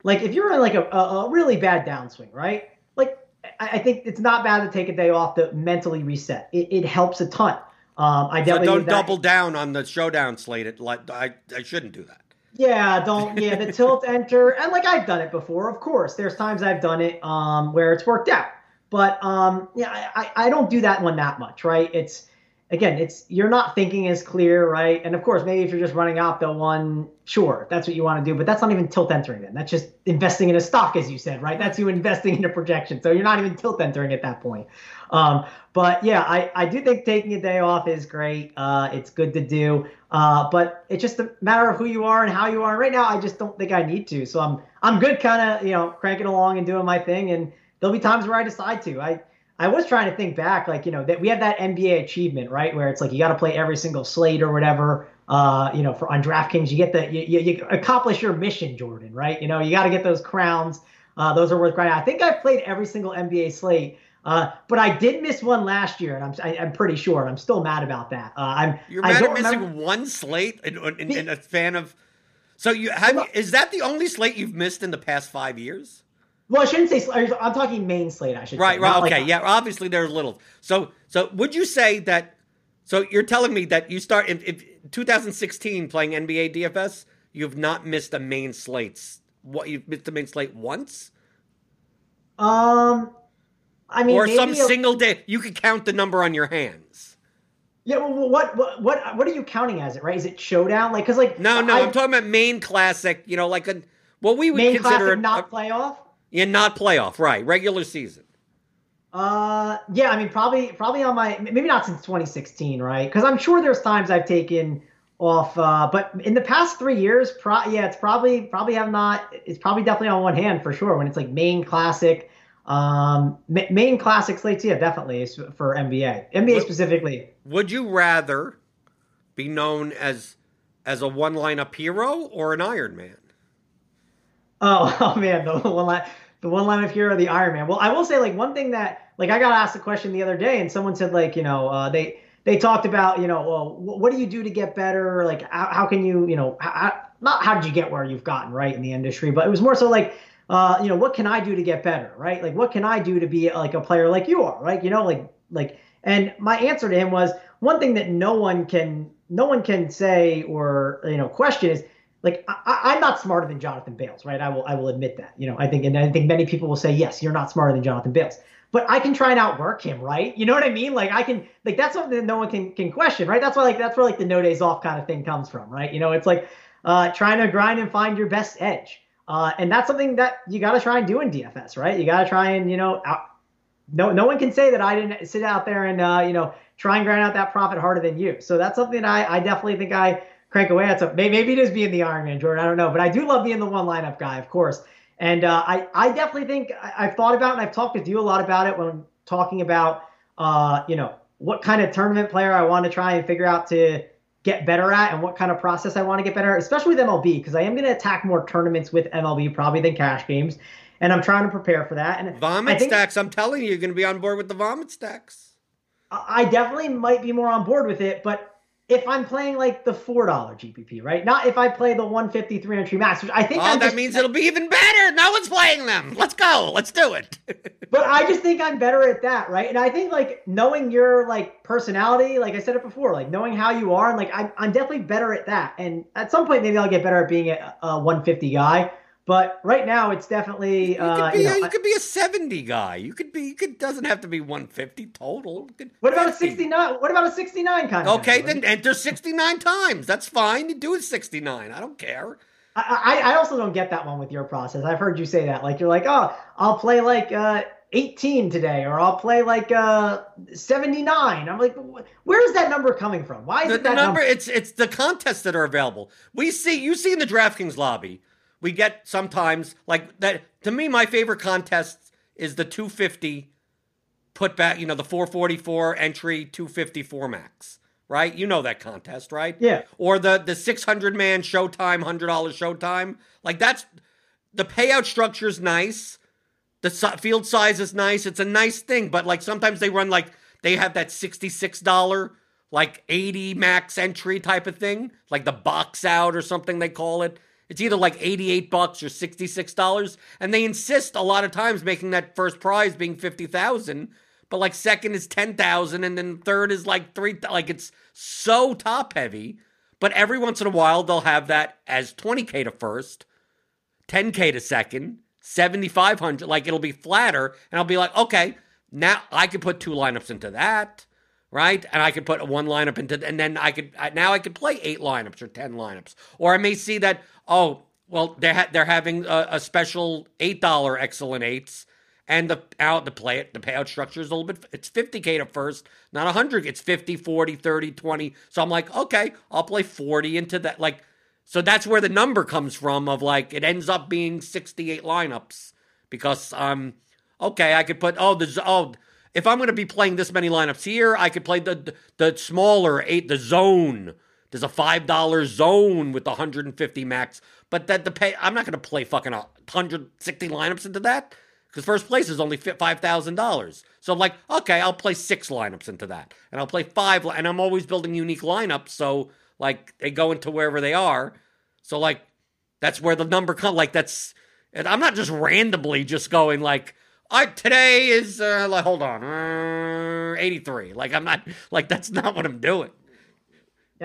like if you're in like a, a, a really bad downswing, right? Like I think it's not bad to take a day off to mentally reset. It, it helps a ton. Um, I definitely so don't double down on the showdown slate. It like I I shouldn't do that. Yeah, don't. Yeah, the tilt enter, and like I've done it before. Of course, there's times I've done it um, where it's worked out, but um, yeah, I, I don't do that one that much, right? It's again, it's you're not thinking as clear, right? And of course, maybe if you're just running out the one, sure, that's what you want to do, but that's not even tilt entering then. That's just investing in a stock, as you said, right? That's you investing in a projection. So you're not even tilt entering at that point. Um, but yeah, I, I do think taking a day off is great. Uh, it's good to do. Uh, but it's just a matter of who you are and how you are. Right now, I just don't think I need to. So I'm I'm good, kind of you know cranking along and doing my thing. And there'll be times where I decide to. I I was trying to think back, like you know that we have that NBA achievement, right, where it's like you got to play every single slate or whatever. Uh, you know, for on DraftKings, you get the you, you, you accomplish your mission, Jordan, right? You know, you got to get those crowns. Uh, those are worth grinding. I think I've played every single NBA slate. Uh, but I did miss one last year, and I'm I, am i am pretty sure. I'm still mad about that. Uh, I'm you're mad at missing remember... one slate and, and, and, a fan of. So you have is that the only slate you've missed in the past five years? Well, I shouldn't say. I'm talking main slate. I should. Right. Say, right. Okay. Like, yeah. Obviously, there's little. So so would you say that? So you're telling me that you start in, in 2016 playing NBA DFS, you've not missed a main slates. What you've missed the main slate once? Um, I mean, or some single day. You could count the number on your hands. Yeah, well, what what what what are you counting as it? Right? Is it showdown? Like, cause like no, no, I, am talking about main classic. You know, like a what we would main consider classic, not playoff. Yeah, not playoff. Right, regular season. Uh, yeah, I mean, probably probably on my maybe not since 2016, right? Because I'm sure there's times I've taken off, uh, but in the past three years, pro- yeah, it's probably probably have not. It's probably definitely on one hand for sure when it's like main classic um, main classic slates, yeah, definitely for NBA, NBA would, specifically. Would you rather be known as as a one lineup hero or an Iron Man? Oh, (laughs) oh man, the one line, the one lineup hero, the Iron Man. Well, I will say like one thing that like I got asked a question the other day, and someone said like you know uh, they they talked about you know well what do you do to get better? Like how, how can you you know how, not how did you get where you've gotten right in the industry, but it was more so like uh, you know, what can I do to get better, right? Like, what can I do to be like a player like you are, right? You know, like, like, and my answer to him was one thing that no one can, no one can say or you know question is like I, am not smarter than Jonathan Bales, right? I will, I will admit that, you know, I think, and I think many people will say, yes, you're not smarter than Jonathan Bales, but I can try and outwork him, right? You know what I mean? Like I can, like that's something that no one can can question, right? That's why, like, that's where like the no days off kind of thing comes from, right? You know, it's like uh, trying to grind and find your best edge. Uh, and that's something that you got to try and do in DFS, right? You got to try and, you know, out, no, no one can say that I didn't sit out there and, uh, you know, try and grind out that profit harder than you. So that's something that I, I definitely think I crank away at. So maybe it is being the Iron Man, Jordan. I don't know, but I do love being the one lineup guy, of course. And uh, I, I definitely think I, have thought about and I've talked with you a lot about it when I'm talking about, uh, you know, what kind of tournament player I want to try and figure out to get better at and what kind of process I want to get better, at, especially with MLB, because I am going to attack more tournaments with MLB probably than cash games, and I'm trying to prepare for that. And vomit think, stacks, I'm telling you, you're going to be on board with the vomit stacks. I definitely might be more on board with it, but if I'm playing like the four dollar GPP, right? Not if I play the 150 3 entry max, which I think. Oh, I'm that just, means it'll be even better. No one's playing them. Let's go. Let's do it. (laughs) but I just think I'm better at that, right? And I think like knowing your like personality, like I said it before, like knowing how you are, and like I'm, I'm definitely better at that. And at some point, maybe I'll get better at being a, a 150 guy. But right now, it's definitely you could, uh, be, you, know, a, you could be a seventy guy. You could be. You could doesn't have to be one fifty total. What about a sixty nine? What about a sixty nine kind of? Okay, then enter sixty nine times. That's fine. You do it sixty nine. I don't care. I, I, I also don't get that one with your process. I've heard you say that. Like you're like, oh, I'll play like uh, 18 today, or I'll play like uh, 79. I'm like, where is that number coming from? Why is the, it that the number? number? It's it's the contests that are available. We see you see in the DraftKings lobby we get sometimes like that. To me, my favorite contest is the 250 put back. You know, the 444 entry 254 max. Right, you know that contest, right? Yeah. Or the the 600 man Showtime, hundred dollars Showtime. Like that's the payout structure is nice. The field size is nice. It's a nice thing, but like sometimes they run like they have that sixty-six dollar like 80 max entry type of thing, like the box out or something they call it it's either like 88 bucks or $66 and they insist a lot of times making that first prize being 50,000 but like second is 10,000 and then third is like 3 like it's so top heavy but every once in a while they'll have that as 20k to first 10k to second 7500 like it'll be flatter and I'll be like okay now I could put two lineups into that right? And I could put one lineup into, and then I could now I could play eight lineups or ten lineups, or I may see that oh well they're ha- they're having a, a special eight dollar excellent eights, and the out the play it the payout structure is a little bit it's 50k to first not 100 it's 50 40 30 20 so i'm like okay i'll play 40 into that like so that's where the number comes from of like it ends up being 68 lineups because um okay i could put oh there's oh if i'm going to be playing this many lineups here i could play the the smaller eight the zone there's a five dollar zone with the 150 max but that the pay i'm not going to play fucking 160 lineups into that because first place is only five thousand dollars. So I'm like, okay, I'll play six lineups into that, and I'll play five, and I'm always building unique lineups, so like they go into wherever they are. So like that's where the number comes. Like that's, and I'm not just randomly just going like, I today is uh, like hold on, uh, 83. Like I'm not like that's not what I'm doing.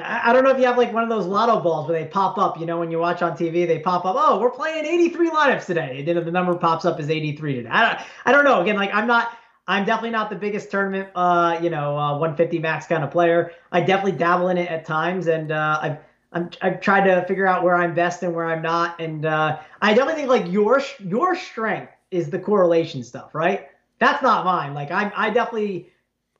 I don't know if you have like one of those lotto balls where they pop up, you know, when you watch on TV, they pop up, oh, we're playing 83 lineups today. And then the number pops up as 83 today. I don't, I don't know. Again, like I'm not, I'm definitely not the biggest tournament, uh, you know, uh, 150 max kind of player. I definitely dabble in it at times. And uh, I've, I'm, I've tried to figure out where I'm best and where I'm not. And uh, I definitely think like your, your strength is the correlation stuff, right? That's not mine. Like I'm, I definitely,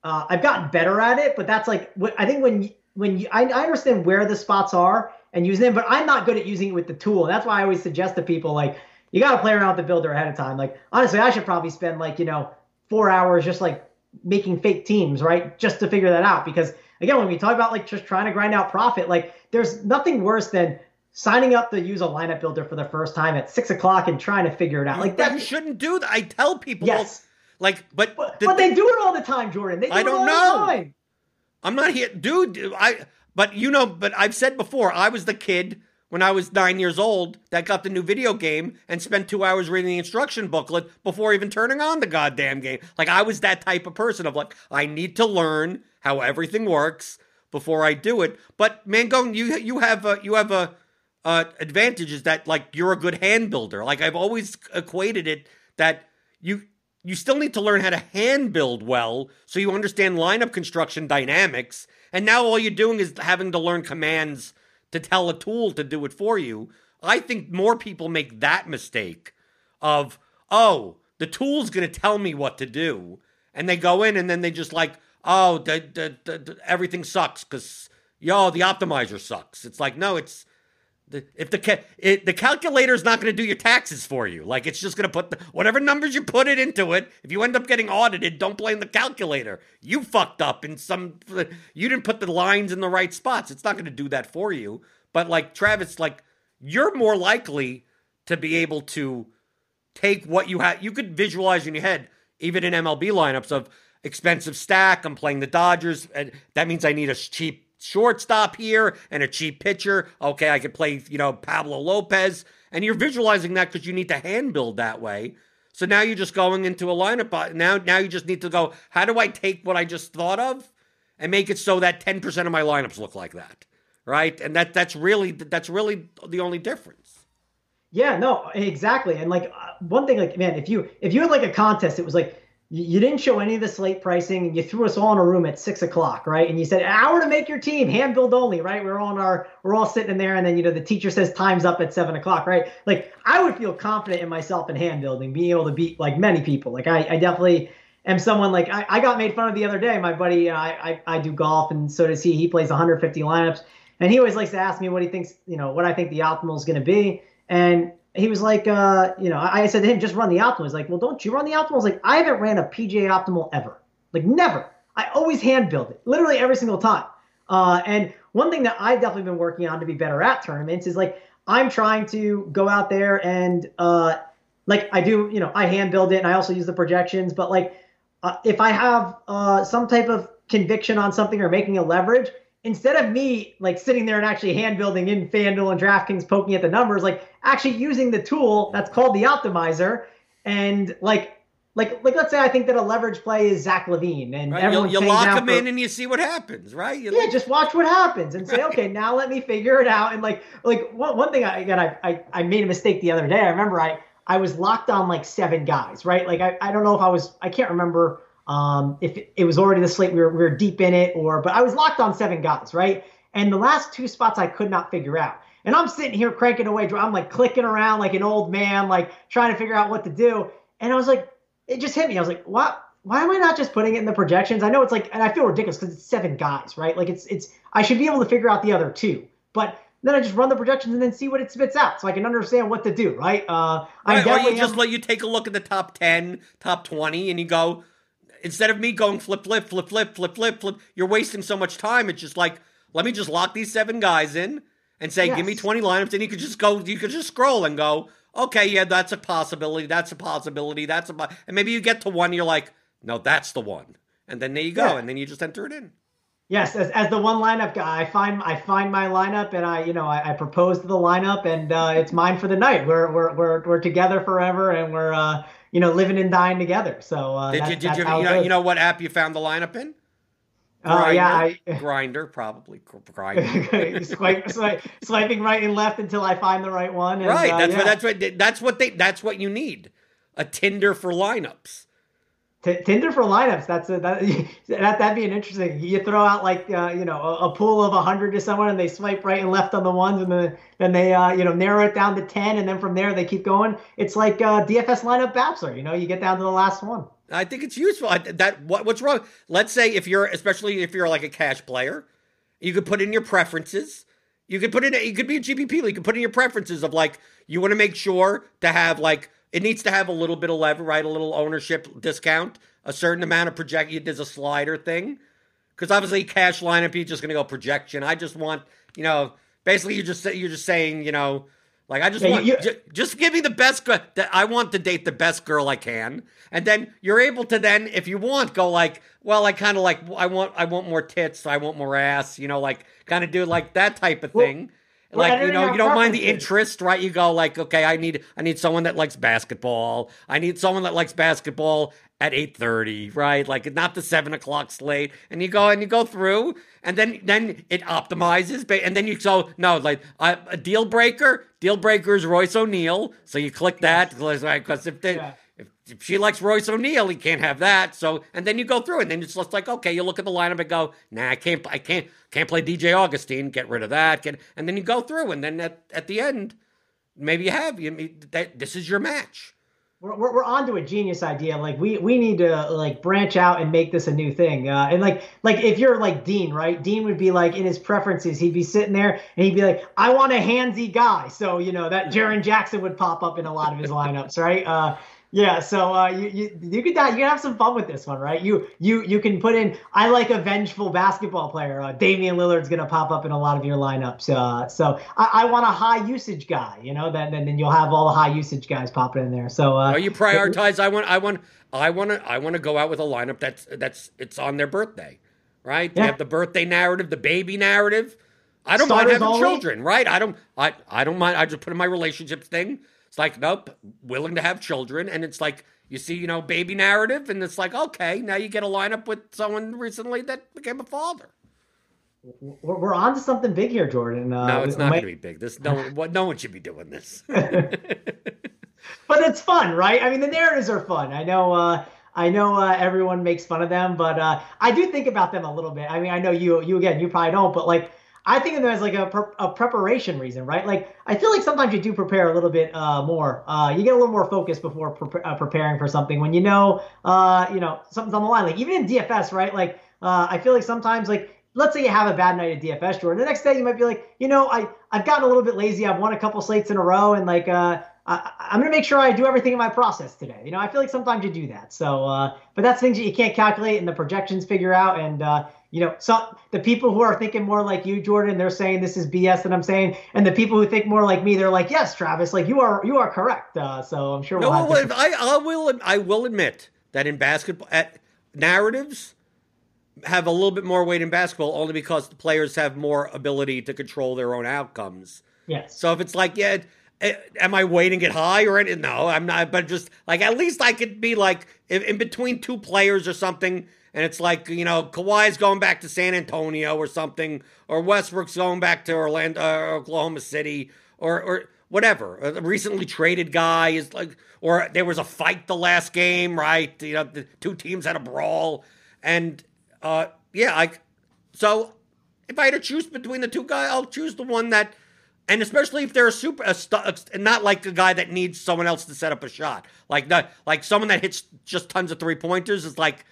uh, I've gotten better at it, but that's like, what I think when, when you, I, I understand where the spots are and using them, but I'm not good at using it with the tool. That's why I always suggest to people like you got to play around with the builder ahead of time. Like honestly, I should probably spend like you know four hours just like making fake teams, right, just to figure that out. Because again, when we talk about like just trying to grind out profit, like there's nothing worse than signing up to use a lineup builder for the first time at six o'clock and trying to figure it out. Like that you shouldn't do that. I tell people, yes, like, but but, but they do it all the time, Jordan. They do I don't know. I'm not here, dude. I but you know, but I've said before, I was the kid when I was nine years old that got the new video game and spent two hours reading the instruction booklet before even turning on the goddamn game. Like I was that type of person of like, I need to learn how everything works before I do it. But Mangone, you you have a you have a uh, advantage is that like you're a good hand builder. Like I've always equated it that you you still need to learn how to hand build well so you understand lineup construction dynamics. And now all you're doing is having to learn commands to tell a tool to do it for you. I think more people make that mistake of, oh, the tool's going to tell me what to do. And they go in and then they just like, oh, the, the, the, everything sucks because, yo, the optimizer sucks. It's like, no, it's the, if the it, the calculator is not going to do your taxes for you, like it's just going to put the, whatever numbers you put it into it. If you end up getting audited, don't blame the calculator. You fucked up in some. You didn't put the lines in the right spots. It's not going to do that for you. But like Travis, like you're more likely to be able to take what you have. You could visualize in your head, even in MLB lineups of expensive stack. I'm playing the Dodgers, and that means I need a cheap shortstop here and a cheap pitcher. Okay, I could play, you know, Pablo Lopez. And you're visualizing that because you need to hand build that way. So now you're just going into a lineup. Uh, now, now you just need to go, how do I take what I just thought of and make it so that 10% of my lineups look like that? Right. And that that's really that's really the only difference. Yeah, no, exactly. And like uh, one thing, like man, if you if you had like a contest, it was like you didn't show any of the slate pricing and you threw us all in a room at six o'clock right? And you said an hour to make your team hand build only right? We're all in our we're all sitting in there and then you know the teacher says time's up at seven o'clock right? Like i would feel confident in myself in hand building being able to beat like many people. Like i, I definitely am someone like I, I got made fun of the other day. My buddy I, I i do golf and so does he. He plays 150 lineups and he always likes to ask me what he thinks you know what i think the optimal is going to be. And he was like, uh, you know, I, said to him, just run the optimal. He's like, well, don't you run the optimal? I was like, I haven't ran a PGA optimal ever. Like, never. I always hand build it, literally every single time. Uh, and one thing that I've definitely been working on to be better at tournaments is like, I'm trying to go out there and, uh, like, I do, you know, I hand build it and I also use the projections, but like, uh, if I have uh, some type of conviction on something or making a leverage, instead of me like sitting there and actually hand building in FanDuel and DraftKings poking at the numbers, like actually using the tool that's called the optimizer and like like like let's say I think that a leverage play is Zach LaVine and Right, everyone's you, you lock them for- in and you see what happens, right? You yeah, look- just watch what happens and say, Right. okay, now let me figure it out. And like, like one, one thing I again, I, I I made a mistake the other day. I remember I I was locked on like seven guys, right? Like I, I don't know if I was I can't remember um if it, was already the slate we were we were deep in it or but I was locked on seven guys, right? And the last two spots I could not figure out. And I'm sitting here cranking away. I'm like clicking around like an old man, like trying to figure out what to do. And I was like, it just hit me. I was like, what? Why am I not just putting it in the projections? I know it's like, and I feel ridiculous because it's seven guys, right? Like it's it's. I should be able to figure out the other two, but then I just run the projections and then see what it spits out, so I can understand what to do, right? Uh, I Right, or you just am- let you take a look at the top 10, top 20, and you go, instead of me going flip, flip, flip, flip, flip, flip, flip, you're wasting so much time. It's just like, let me just lock these seven guys in and say, give me 20 lineups. And you could just go, you could just scroll and go, okay, yeah, that's a possibility. That's a possibility. That's a, po-. and maybe you get to one, you're like, no, that's the one. And then there you go. Yeah. And then you just enter it in. Yes, as, as the one lineup guy, I find I find my lineup and I you know I, I propose to the lineup and uh, it's mine for the night. We're we're we're we're together forever and we're uh, you know living and dying together. So uh, Did you, did you, you know, you know what app you found the lineup in? Uh, yeah, I, (laughs) Grindr, probably. Grindr. (laughs) swipe, swipe, swiping right and left until I find the right one. And, right. uh, that's yeah. what that's what that's what they that's what you need. A Tinder for lineups. Tinder for lineups. That's a, that, (laughs) that that'd be an interesting. You throw out like uh, you know a, a pool of hundred to someone, and they swipe right and left on the ones, and then then they uh, you know narrow it down to ten, and then from there they keep going. It's like uh, DFS lineup bachelor. You know, you get down to the last one. I think it's useful. I, that what what's wrong? Let's say if you're especially if you're like a cash player, you could put in your preferences. You could put in you could be a GPP. You could put in your preferences of like you want to make sure to have like it needs to have a little bit of lever, right? A little ownership discount, a certain amount of project. There's a slider thing because obviously cash lineup you're just going to go projection. I just want you know basically you're just you're just saying you know like I just Yeah, want you- ju- just give me the best girl that I want to date the best girl I can, and then you're able to then if you want go like well I kind of like I want I want more tits I want more ass you know like kind of do like that type of Well- thing. Like you know, you don't mind the interest, right? You go like, okay, I need I need someone that likes basketball. I need someone that likes basketball at eight thirty, right? Like not the seven o'clock slate. And you go and you go through, and then then it optimizes, and then you so no like uh, a deal breaker. Deal breaker is Royce O'Neale, so you click that because if they. Yeah. If, if she likes Royce O'Neale, he can't have that. So, and then you go through, and then it's just like, okay, you look at the lineup and go, nah, I can't, I can't, can't play DJ Augustin. Get rid of that. And then you go through, and then at, at the end, maybe you have you. That, this is your match. We're, we're, we're onto a genius idea. Like we we need to like branch out and make this a new thing. Uh, and like like if you're like Dean, right? Dean would be like in his preferences, he'd be sitting there and he'd be like, I want a handsy guy. So you know that Jaren Jackson would pop up in a lot of his (laughs) lineups, right? Uh, yeah, so uh, you you you could you can have some fun with this one, right? You you you can put in I like a vengeful basketball player. Uh, Damian Lillard's gonna pop up in a lot of your lineups. Uh, so I, I want a high usage guy, you know. Then then you'll have all the high usage guys popping in there. So uh, Or you prioritize. I want, I want, I want to, I want to go out with a lineup that's that's it's on their birthday, right? They Yeah. have the birthday narrative, the baby narrative. I don't Starters mind having only? children, right? I don't, I, I don't mind. I just put in my relationships thing. It's like, nope, willing to have children, and it's like you see, you know, baby narrative, and it's like, okay, now you get a lineup with someone recently that became a father. We're, we're on to something big here, Jordan. Uh, No, it's not might- going to be big. This no, (laughs) what, no one should be doing this. (laughs) (laughs) but it's fun, right? I mean, the narratives are fun. I know. Uh, I know uh, everyone makes fun of them, but uh, I do think about them a little bit. I mean, I know you, you again, you probably don't, but like, I think of them as like a, pre- a preparation reason, right? Like, I feel like sometimes you do prepare a little bit uh, more. Uh, you get a little more focus before pre- uh, preparing for something when you know, uh, you know, something's on the line. Like even in DFS, right? Like, uh, I feel like sometimes like let's say you have a bad night at DFS, Jordan. The next day you might be like, you know, I I've gotten a little bit lazy. I've won a couple slates in a row, and like uh, I, I'm gonna make sure I do everything in my process today. You know, I feel like sometimes you do that. So, uh, but that's things that you can't calculate and the projections figure out. And uh, you know, so the people who are thinking more like you, Jordan, they're saying this is BS that I'm saying, and the people who think more like me, they're like, yes, Travis, like you are you are correct. Uh, so I'm sure No, we'll have well, I, I will. I will admit that in basketball, at narratives, have a little bit more weight in basketball only because the players have more ability to control their own outcomes. Yes. So if it's like, yeah, eh, am I weighting it high or anything? No, I'm not. But just like at least I could be like in between two players or something, and it's like you know Kawhi's going back to San Antonio or something, or Westbrook's going back to Orlando, uh, Oklahoma City, or or whatever. A recently traded guy is like, or there was a fight the last game, right? You know, the two teams had a brawl, and uh, yeah, I. So if I had to choose between the two guys, I'll choose the one that and especially if they're a super, a st- not like a guy that needs someone else to set up a shot, like not like someone that hits just tons of three pointers is like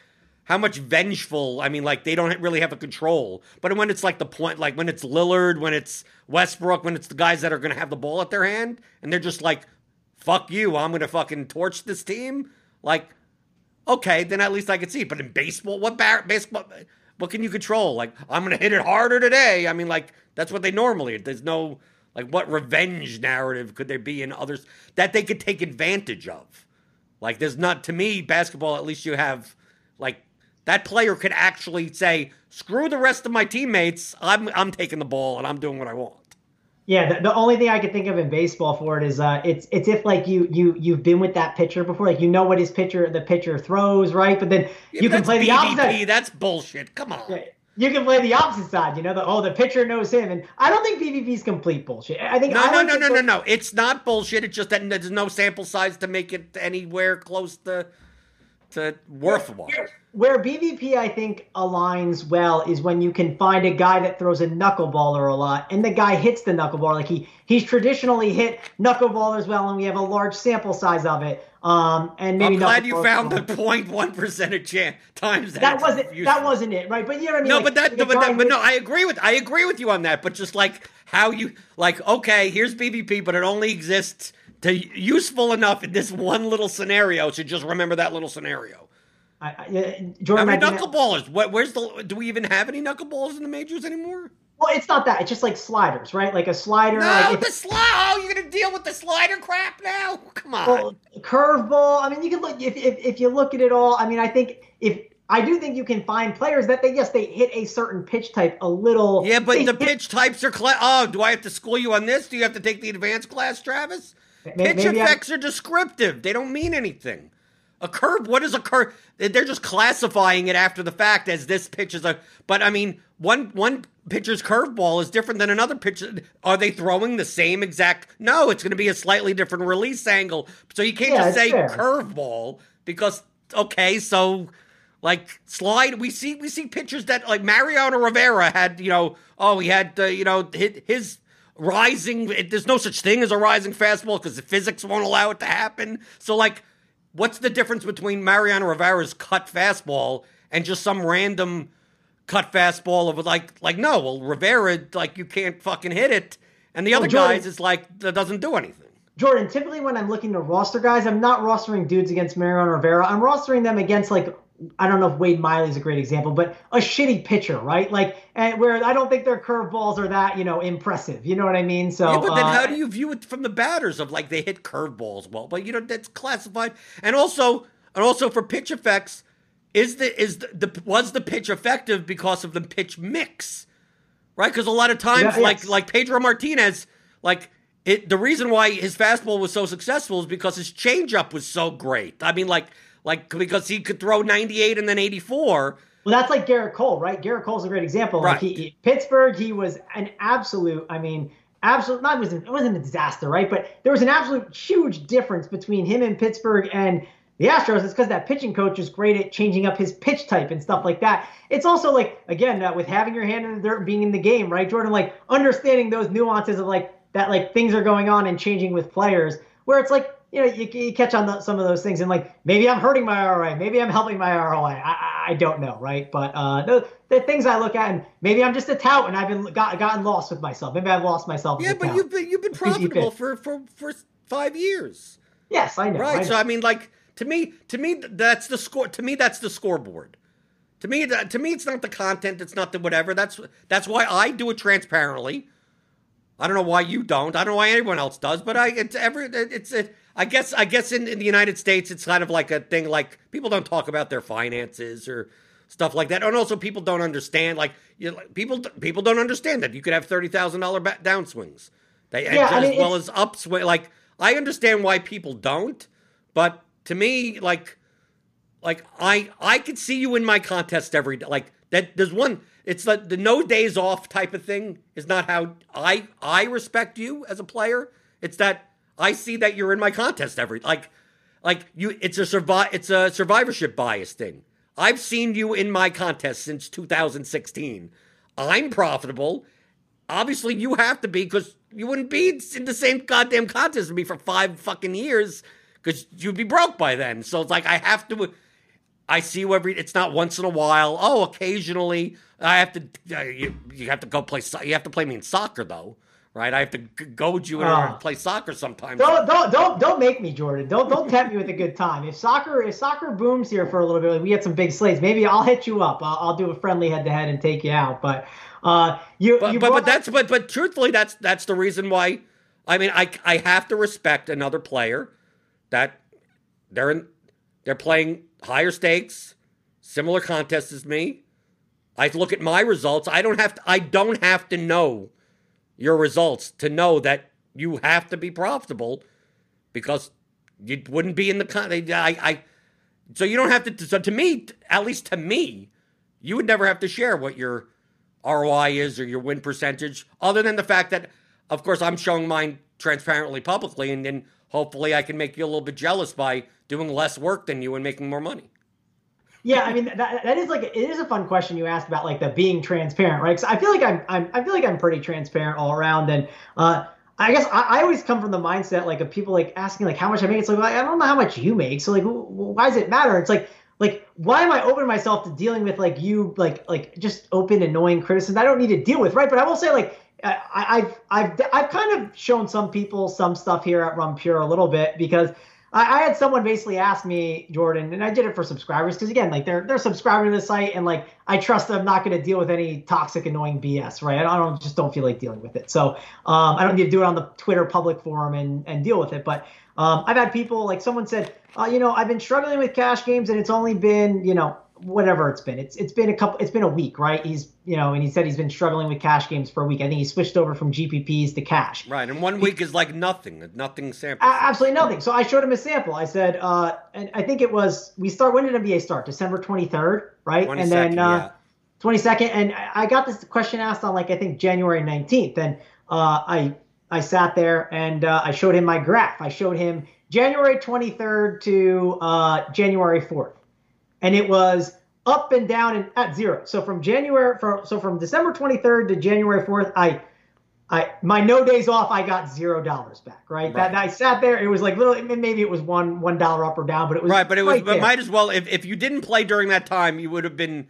how much vengeful. I mean, like they don't really have a control. But when it's like the point, like when it's Lillard, when it's Westbrook, when it's the guys that are going to have the ball at their hand, and they're just like, "Fuck you, I'm going to fucking torch this team." Like, okay, then at least I can see. But in baseball, what bar- baseball? What can you control? Like, I'm going to hit it harder today. I mean, like that's what they normally. There's no like, what revenge narrative could there be in others that they could take advantage of? Like, there's not, to me, basketball, at least you have, like, that player could actually say, screw the rest of my teammates. I'm, I'm taking the ball and I'm doing what I want. Yeah, the, the only thing I could think of in baseball for it is uh, it's it's if like you you you've been with that pitcher before, like you know what his pitcher the pitcher throws, right? But then you yeah, can play the BVP, opposite. That's bullshit. Come on. Yeah, you can play the opposite side. You know, the oh, the pitcher knows him, and I don't think BVP is complete bullshit. I think no, I no, no, no, no, no. It's not bullshit. It's just that there's no sample size to make it anywhere close to to worthwhile. Where BVP I think aligns well is when you can find a guy that throws a knuckleballer a lot, and the guy hits the knuckleball Like he he's traditionally hit knuckleballers well, and we have a large sample size of it. Um, and maybe I'm glad you found the 0.1 percent of chance times that. That wasn't that wasn't it, right? But you know what I mean. No, like, but that, but, that, but no, I agree with I agree with you on that. But just like how you like, okay, here's BVP, but it only exists to useful enough in this one little scenario. So just remember that little scenario. I, I, Jordan, How many knuckleballers? What, where's the? Do we even have any knuckleballers in the majors anymore? Well, it's not that. It's just like sliders, right? Like a slider. No, like the slide. Oh, you're gonna deal with the slider crap now? (laughs) Come on. Well, curveball. I mean, you can look if, if if you look at it all. I mean, I think if I do think you can find players that they yes they hit a certain pitch type a little. Yeah, but the hit, pitch types are. Cla- oh, do I have to school you on this? Do you have to take the advanced class, Travis? Maybe, PITCHf/x I, are descriptive. They don't mean anything. A curve, what is a curve? They're just classifying it after the fact as this pitch is a. But I mean, one one pitcher's curveball is different than another pitcher. Are they throwing the same exact? No, it's going to be a slightly different release angle. So you can't Yeah, just say curveball because okay, so like slide. We see we see pitchers that like Mariano Rivera had. You know, oh, he had uh, you know his rising. It, there's no such thing as a rising fastball because the physics won't allow it to happen. So like, what's the difference between Mariano Rivera's cut fastball and just some random cut fastball of like like no, well Rivera like you can't fucking hit it, and the Well, other Jordan- guys is like that doesn't do anything. Jordan, typically when I'm looking to roster guys, I'm not rostering dudes against Mariano Rivera. I'm rostering them against like I don't know if Wade Miley is a great example, but a shitty pitcher, right? Like and where I don't think their curveballs are that you know impressive. You know what I mean? So Yeah, but then uh, how do you view it from the batters of like they hit curveballs well? But you know that's classified, and also and also for PITCHf/x, is the is the, the was the pitch effective because of the pitch mix, right? Because a lot of times, Yeah, like like Pedro Martinez, like it the reason why his fastball was so successful is because his changeup was so great. I mean, like like because he could throw ninety eight and then eighty four. Well, that's like Gerrit Cole, right? Gerrit Cole's a great example. Like Right. he, he- Pittsburgh, he was an absolute. I mean, absolute. Not it wasn't it wasn't a disaster, right? But there was an absolute huge difference between him and Pittsburgh and the Astros. It's because that pitching coach is great at changing up his pitch type and stuff like that. It's also like again uh, with having your hand in the dirt, and being in the game, right, Jordan? Like understanding those nuances of like that, like things are going on and changing with players. Where it's like you know, you, you catch on the, some of those things, and like maybe I'm hurting my ROI, maybe I'm helping my ROI. I, I, don't know, right? But uh, the, the things I look at, and maybe I'm just a tout, and I've been got, gotten lost with myself. Maybe I've lost myself. Yeah, but tout. you've been you've been (laughs) profitable for for for five years. yes, I know. Right. I So. I mean, like to me, to me, that's the score. To me, that's the scoreboard. To me, to me, it's not the content. It's not the whatever. That's that's why I do it transparently. I don't know why you don't. I don't know why anyone else does. But I, it's every, it's a. I guess, I guess in, in the United States, it's kind of like a thing. Like people don't talk about their finances or stuff like that. And also, people don't understand. Like you know, people, people don't understand that you could have thirty thousand dollar downswings, they, yeah, as, I mean, well as upswing. Like I understand why people don't, but to me, like, like I, I could see you in my contest every day. Like that. There's one. It's the the no days off type of thing is not how I I respect you as a player. It's that I see that you're in my contest every like like you it's a survive it's a survivorship bias thing. I've seen you in my contest since 2016. I'm profitable. Obviously you have to be because you wouldn't be in the same goddamn contest with me for five fucking years because you'd be broke by then. So it's like I have to I see you every. It's not once in a while. Oh, occasionally I have to. Uh, you, you have to go play. You have to play me in soccer though right? I have to goad you in order to ah. play soccer sometimes. Don't don't don't don't make me, Jordan. Don't don't tempt me with a good time. If soccer if soccer booms here for a little bit, like we get some big slates. Maybe I'll hit you up. I'll, I'll do a friendly head to head and take you out. But uh, you but you but, but that's but but truthfully, that's that's the reason why. I mean, I I have to respect another player that they're in they're playing higher stakes, similar contests as me. I look at my results. I don't have to. I don't have to know your results to know that you have to be profitable because you wouldn't be in the con. I, I, so you don't have to. So to me, at least to me, you would never have to share what your ROI is or your win percentage, other than the fact that, of course, I'm showing mine transparently publicly, and then hopefully I can make you a little bit jealous by doing less work than you and making more money. Yeah, I mean that, that is like it is a fun question you asked about like the being transparent, right? Because I feel like I'm, I'm I feel like I'm pretty transparent all around, and uh, I guess I, I, always come from the mindset like of people like asking like how much I make. It's like well, I don't know how much you make, so like why does it matter? It's like like why am I opening myself to dealing with like you like like just open annoying criticism I don't need to deal with, right? But I will say like I, I've I've I've kind of shown some people some stuff here at Run Pure a little bit because I, I, had someone basically ask me, Jordan, and I did it for subscribers because again, like they're they're subscribing to the site, and like I trust I'm not going to deal with any toxic, annoying BS, right? I don't just don't feel like dealing with it, so um, I don't need to do it on the Twitter public forum and and deal with it. But um, I've had people like someone said, uh, you know, I've been struggling with cash games, and it's only been you know whatever it's been. It's it's been a couple. It's been a week, right? He's you know, and he said he's been struggling with cash games for a week. I think he switched over from GPPs to cash. Right, and one week is like nothing, nothing sample. absolutely nothing. So I showed him a sample. I said, uh, and I think it was we start. When did NBA start? December twenty third, right? and then uh, twenty second, and I got this question asked on like I think January nineteenth, and uh, I I sat there and uh, I showed him my graph. I showed him January twenty third to uh, January fourth and it was up and down and at zero. So from January, from, so from December 23rd to January 4th, I, I my no days off, I got zero dollars back. Right? right. That, I sat there. It was like little. Maybe it was one one dollar up or down, but it was right. But it was. But might as well. If if you didn't play during that time, you would have been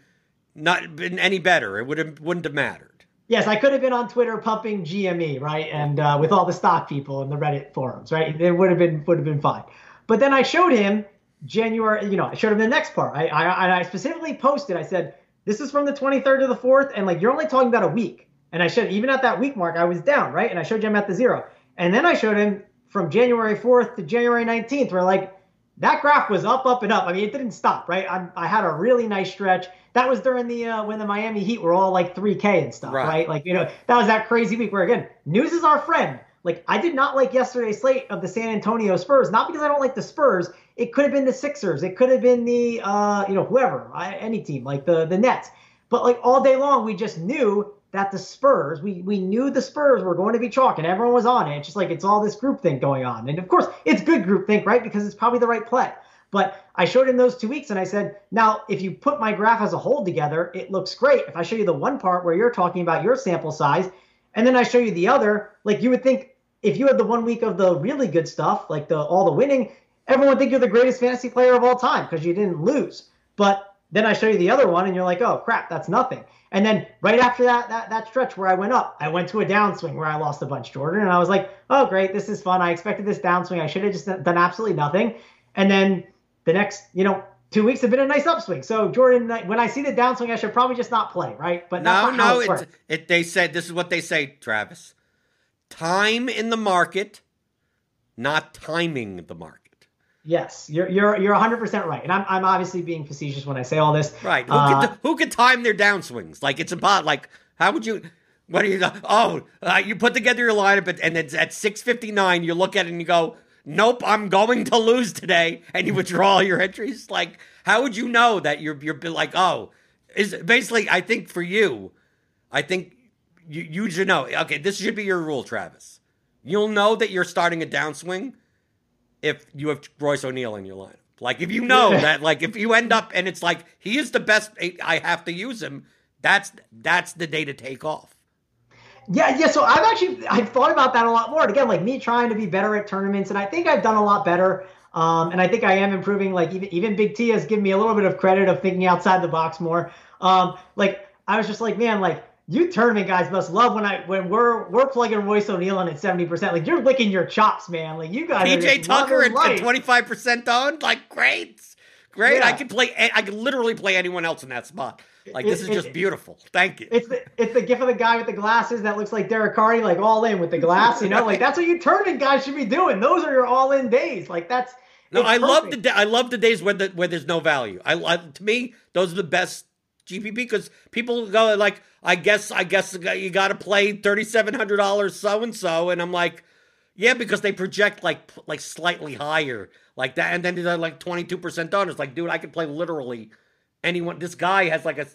not been any better. It would have wouldn't have mattered. Yes, I could have been on Twitter pumping GME, right, and uh, with all the stock people and the Reddit forums, right. It would have been would have been fine. But then I showed him January, you know, I showed him the next part. I, I, I specifically posted, I said, this is from the 23rd to the 4th, and like you're only talking about a week. And I showed, even at that week mark, I was down, right? And I showed him at the zero. And then I showed him from January 4th to January 19th, where like that graph was up, up, and up. I mean, it didn't stop, right? I, I had a really nice stretch. That was during the uh, when the Miami Heat were all like 3K and stuff, right. right? Like you know, that was that crazy week where again, news is our friend. Like I did not like yesterday's slate of the San Antonio Spurs, not because I don't like the Spurs. It could have been the Sixers. It could have been the uh, you know whoever, any team like the the Nets. But like all day long, we just knew that the Spurs, we we knew the Spurs were going to be chalk, and everyone was on it. It's just like it's all this group think going on, and of course it's good group think, right? Because it's probably the right play. But I showed him those two weeks, and I said, now if you put my graph as a whole together, it looks great. If I show you the one part where you're talking about your sample size, and then I show you the other, like you would think if you had the one week of the really good stuff, like the all the winning, everyone would think you're the greatest fantasy player of all time because you didn't lose. But then I show you the other one, and you're like, oh crap, that's nothing. And then right after that, that that stretch where I went up, I went to a downswing where I lost a bunch, Jordan, and I was like, oh great, this is fun. I expected this downswing. I should have just done absolutely nothing. And then the next, you know, two weeks have been a nice upswing. So Jordan, when I see the downswing, I should probably just not play, right? But no, no, it, it, they said this is what they say, Travis time in the market, not timing the market. Yes, you're you're you're 100 percent right, and I'm I'm obviously being facetious when I say all this. Right? Who, uh, can, who can time their downswings? Like it's about like how would you? What are you? Oh, uh, you put together your lineup, and it's at 6:59. You look at it and you go, "Nope, I'm going to lose today," and you withdraw your entries. Like, how would you know that you're you're like, oh, is basically? I think for you, I think you you should know. Okay, this should be your rule, Travis. You'll know that you're starting a downswing if you have Royce O'Neale in your lineup. Like if you know that, like if you end up and it's like he is the best, I have to use him. That's that's the day to take off. Yeah, yeah. So I've actually I've thought about that a lot more. And again, like me trying to be better at tournaments, and I think I've done a lot better. Um, and I think I am improving. Like even even Big T has given me a little bit of credit of thinking outside the box more. Um, like I was just like, man, like you tournament guys must love when I when we're we're plugging Royce O'Neale in at seventy percent. Like you're licking your chops, man. Like you guys. PJ Tucker at twenty five percent owned. Like great, great. Yeah. I could play. I could literally play anyone else in that spot. Like this it, is just it, beautiful. Thank you. It's the it's the gift of the guy with the glasses that looks like Derek Carty, like all in with the glass. You know, like that's what you tournament guys should be doing. Those are your all in days. Like that's. No, I perfect. love the I love the days where the where there's no value. I, I to me those are the best GPP because people go like, I guess, I guess you got to play thirty seven hundred dollars so and so, and I'm like, yeah, because they project like like slightly higher like that, and then they're like twenty two percent done. It's like, dude, I could play literally anyone. This guy has like a,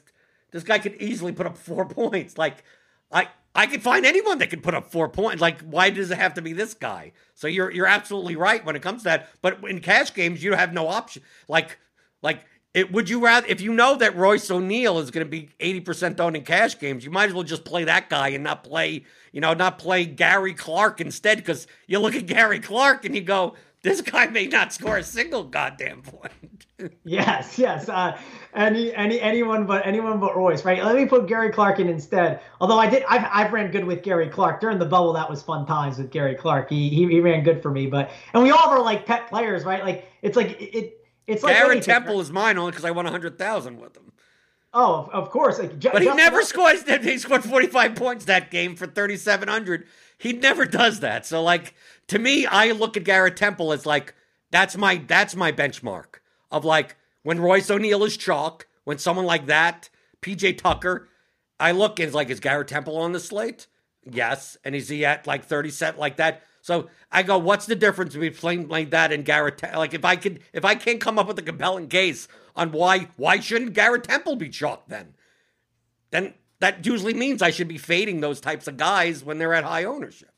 this guy could easily put up four (laughs) points. Like, I I could find anyone that could put up four points. Like, why does it have to be this guy? So you're you're absolutely right when it comes to that. But in cash games, you have no option. Like like it, would you rather, if you know that Royce O'Neale is going to be 80% owned in cash games, you might as well just play that guy and not play, you know, not play Gary Clark instead because you look at Gary Clark and you go, this guy may not score a single goddamn point. (laughs) yes, yes. Uh, any, any, anyone but anyone but Royce, right? Let me put Gary Clark in instead. Although I did, I've, I've ran good with Gary Clark during the bubble. That was fun times with Gary Clark. He, he, he ran good for me. But and we all our like pet players, right? Like it's like it it's like Garrett Temple right? is mine only because I won a hundred thousand with him. Oh, of course. Like, but he never scores. He scored forty five points that game for thirty seven hundred. He never does that. So, like to me, I look at Garrett Temple as like that's my that's my benchmark of like when Royce O'Neale is chalk, when someone like that, PJ Tucker, I look and it's like is Garrett Temple on the slate? Yes, and is he at like thirty set like that? So I go, what's the difference between like that and Garrett? Like if I could, if I can't come up with a compelling case on why why shouldn't Garrett Temple be chalked then? Then that usually means I should be fading those types of guys when they're at high ownership.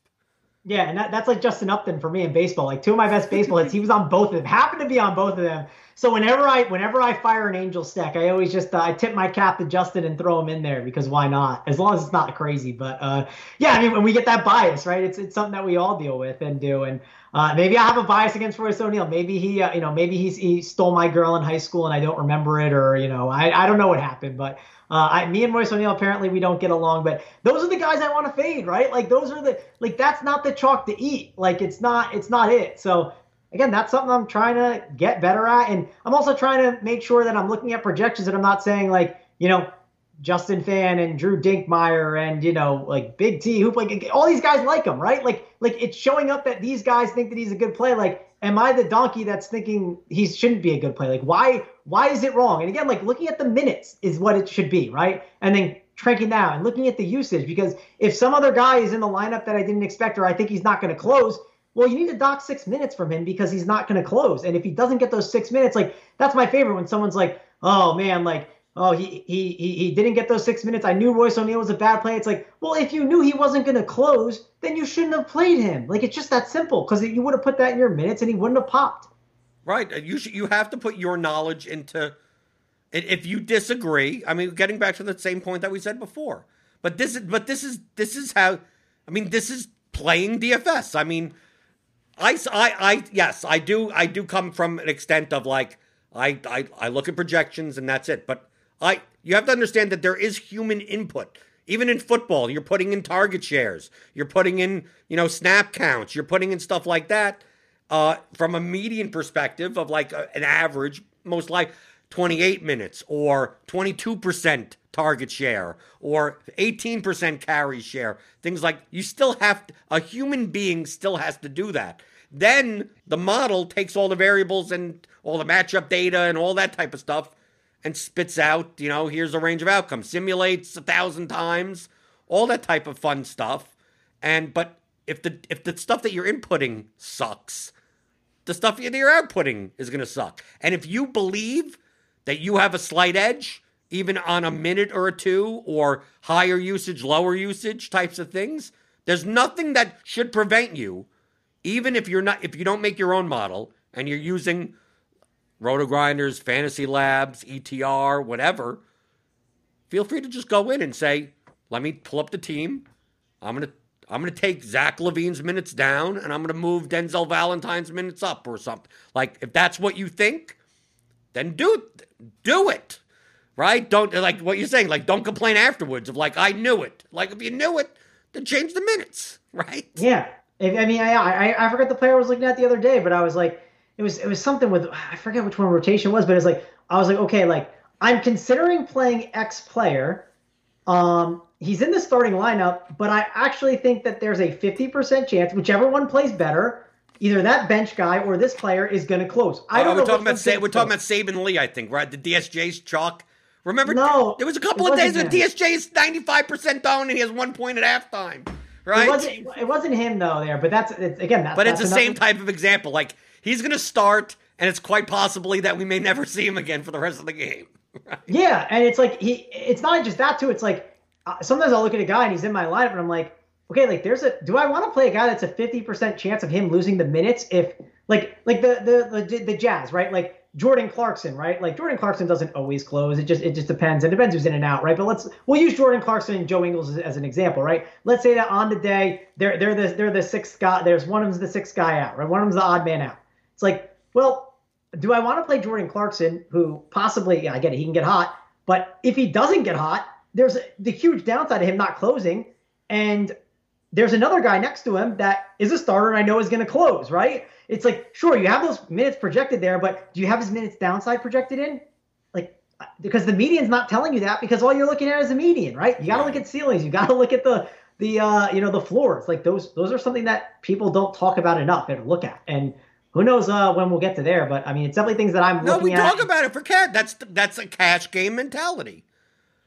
Yeah, and that, that's like Justin Upton for me in baseball. Like two of my best baseball hits, he was on both of them. Happened to be on both of them. So whenever I whenever I fire an angel stack, I always just uh, I tip my cap to Justin and throw him in there because why not? As long as it's not crazy. But uh, yeah, I mean when we get that bias, right? It's it's something that we all deal with and do. And uh, maybe I have a bias against Royce O'Neale. Maybe he uh, you know maybe he's he stole my girl in high school and I don't remember it, or you know I I don't know what happened, but. Uh, I, me and Royce O'Neale apparently we don't get along, but those are the guys I want to fade, right? Like those are the like that's not the chalk to eat. Like it's not it's not it. So again, that's something I'm trying to get better at, and I'm also trying to make sure that I'm looking at projections and I'm not saying like you know Justin Fan and Drew Dinkmeyer and you know like Big T, who like all these guys like him, right? Like like it's showing up that these guys think that he's a good play. Like, am I the donkey that's thinking he shouldn't be a good play? Like, why why is it wrong? And again, like looking at the minutes is what it should be, right? And then cranking down and looking at the usage because if some other guy is in the lineup that I didn't expect or I think he's not going to close, well, you need to dock six minutes from him because he's not going to close. And if he doesn't get those six minutes, like that's my favorite when someone's like, oh man, like oh, he, he, he, he didn't get those six minutes. I knew Royce O'Neale was a bad play. It's like, well, if you knew he wasn't going to close, then you shouldn't have played him. Like, it's just that simple because you would have put that in your minutes and he wouldn't have popped. Right. You should, you have to put your knowledge into. If you disagree, I mean, getting back to the same point that we said before, but this is but this is this is how, I mean, this is playing DFS. I mean, I, I, I yes, I do I do come from an extent of like I, I I look at projections and that's it, but I you have to understand that there is human input. Even in football, you're putting in target shares, you're putting in, you know, snap counts, you're putting in stuff like that. Uh, from a median perspective of like a, an average, most like 28 minutes or 22% target share or 18% carry share, things like you still have to, a human being still has to do that. Then the model takes all the variables and all the matchup data and all that type of stuff and spits out, you know, here's a range of outcomes, simulates a thousand times, all that type of fun stuff. And but if the if the stuff that you're inputting sucks, the stuff that you're outputting is going to suck. And if you believe that you have a slight edge, even on a minute or a two, or higher usage, lower usage types of things, there's nothing that should prevent you, even if you're not if you don't make your own model and you're using Roto Grinders, Fantasy Labs, ETR, whatever. Feel free to just go in and say, "Let me pull up the team. I'm gonna I'm going to take Zach LaVine's minutes down and I'm going to move Denzel Valentine's minutes up or something. Like, if that's what you think, then do do it. Right? Don't like what you're saying. Like, don't complain afterwards of like I knew it. Like, if you knew it, then change the minutes. (laughs) Right? Yeah. I mean, I, I I forgot the player I was looking at the other day, but I was like, it was it was something with I forget which one rotation was, but it's like I was like, okay, like I'm considering playing X player. Um, he's in the starting lineup, but I actually think that there's a 50% chance, whichever one plays better, either that bench guy or this player is going to close. I don't oh, we're talking about Sa- we're talking about Saben Lee, I think, right? The DSJ's chalk. Remember? No, there was a couple of days when DSJ is 95% down and he has one point at halftime. Right? It wasn't, it wasn't him though there, but that's it's, again. That's, but that's it's the same type of example. Like he's going to start, and it's quite possibly that we may never see him again for the rest of the game. Right? (laughs) Yeah, and it's like he. It's not just that too. It's like uh, sometimes I'll look at a guy and he's in my lineup and I'm like, okay, like there's a do I want to play a guy that's a 50% chance of him losing the minutes if like like the the the, the Jazz, right? Like Jordan Clarkson, right? Like Jordan Clarkson doesn't always close. It just it just depends. It depends who's in and out, right? But let's we'll use Jordan Clarkson and Joe Ingles as, as an example, right? Let's say that on the day they're they're the they're the sixth guy. There's one of them's the sixth guy out, right? One of them's the odd man out. It's like, well, do I want to play Jordan Clarkson, who possibly yeah, I get it, he can get hot, but if he doesn't get hot, there's the huge downside of him not closing, and there's another guy next to him that is a starter and I know is going to close, right? It's like, sure, you have those minutes projected there, but do you have his minutes downside projected in? Like, because the median's not telling you that because all you're looking at is the median, right? You got to look at ceilings. You got to look at the the uh, you know the floors. Like those those are something that people don't talk about enough and look at. And who knows uh, when we'll get to there? But I mean, it's definitely things that I'm no, we at. talk about it for cash. That's that's a cash game mentality.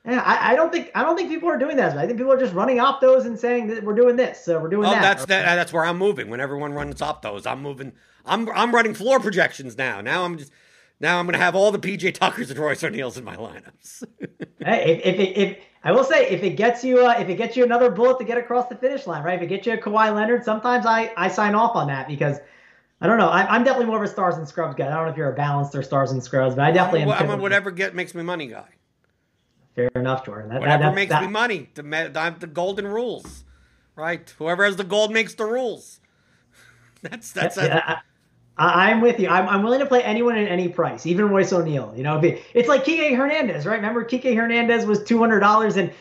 Yeah, I, I, don't think I don't think people are doing that. I think people are just running optos and saying that we're doing this, so we're doing oh, that. that's that, that's where I'm moving. When everyone runs optos, I'm moving. I'm I'm running floor projections now. Now I'm just now I'm going to have all the PJ Tuckers and Royce O'Neales in my lineups. (laughs) hey, if, if, if I will say if it gets you uh, if it gets you another bullet to get across the finish line, right? If it gets you a Kawhi Leonard, sometimes I I sign off on that because. I don't know. I, am definitely more of a stars and scrubs guy. I don't know if you're a balanced or stars and scrubs, but I definitely I'm, am. I'm a whatever get makes me money guy. Fair enough, Jordan. That, Whatever that, makes that, me money. The, the golden rules, right? Whoever has the gold makes the rules. (laughs) That's that's. Yeah, I, am with you. I'm, I'm willing to play anyone at any price, even Royce O'Neale. You know, it's like Kike Hernandez, right? Remember, Kike Hernandez was two hundred dollars, and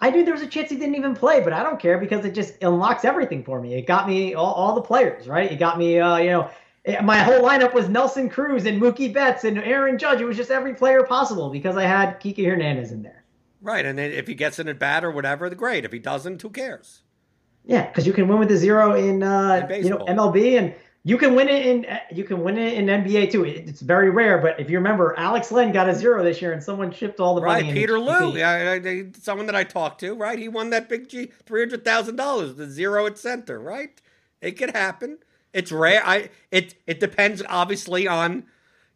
I knew there was a chance he didn't even play, but I don't care because it just unlocks everything for me. It got me all, all the players, right? It got me, uh, you know, my whole lineup was Nelson Cruz and Mookie Betts and Aaron Judge. It was just every player possible because I had Kike Hernandez in there. Right, and then if he gets in at bat or whatever, great. If he doesn't, who cares? Yeah, because you can win with a zero in, uh, in you know MLB, and you can win it in you can win it in NBA too. It's very rare, but if you remember, Alex Len got a zero this year, and someone shipped all the right, money. Right, Peter Lou, yeah, someone that I talked to, right? He won that big G three hundred thousand dollars, the zero at center, right? It could happen. It's rare. I it it depends obviously on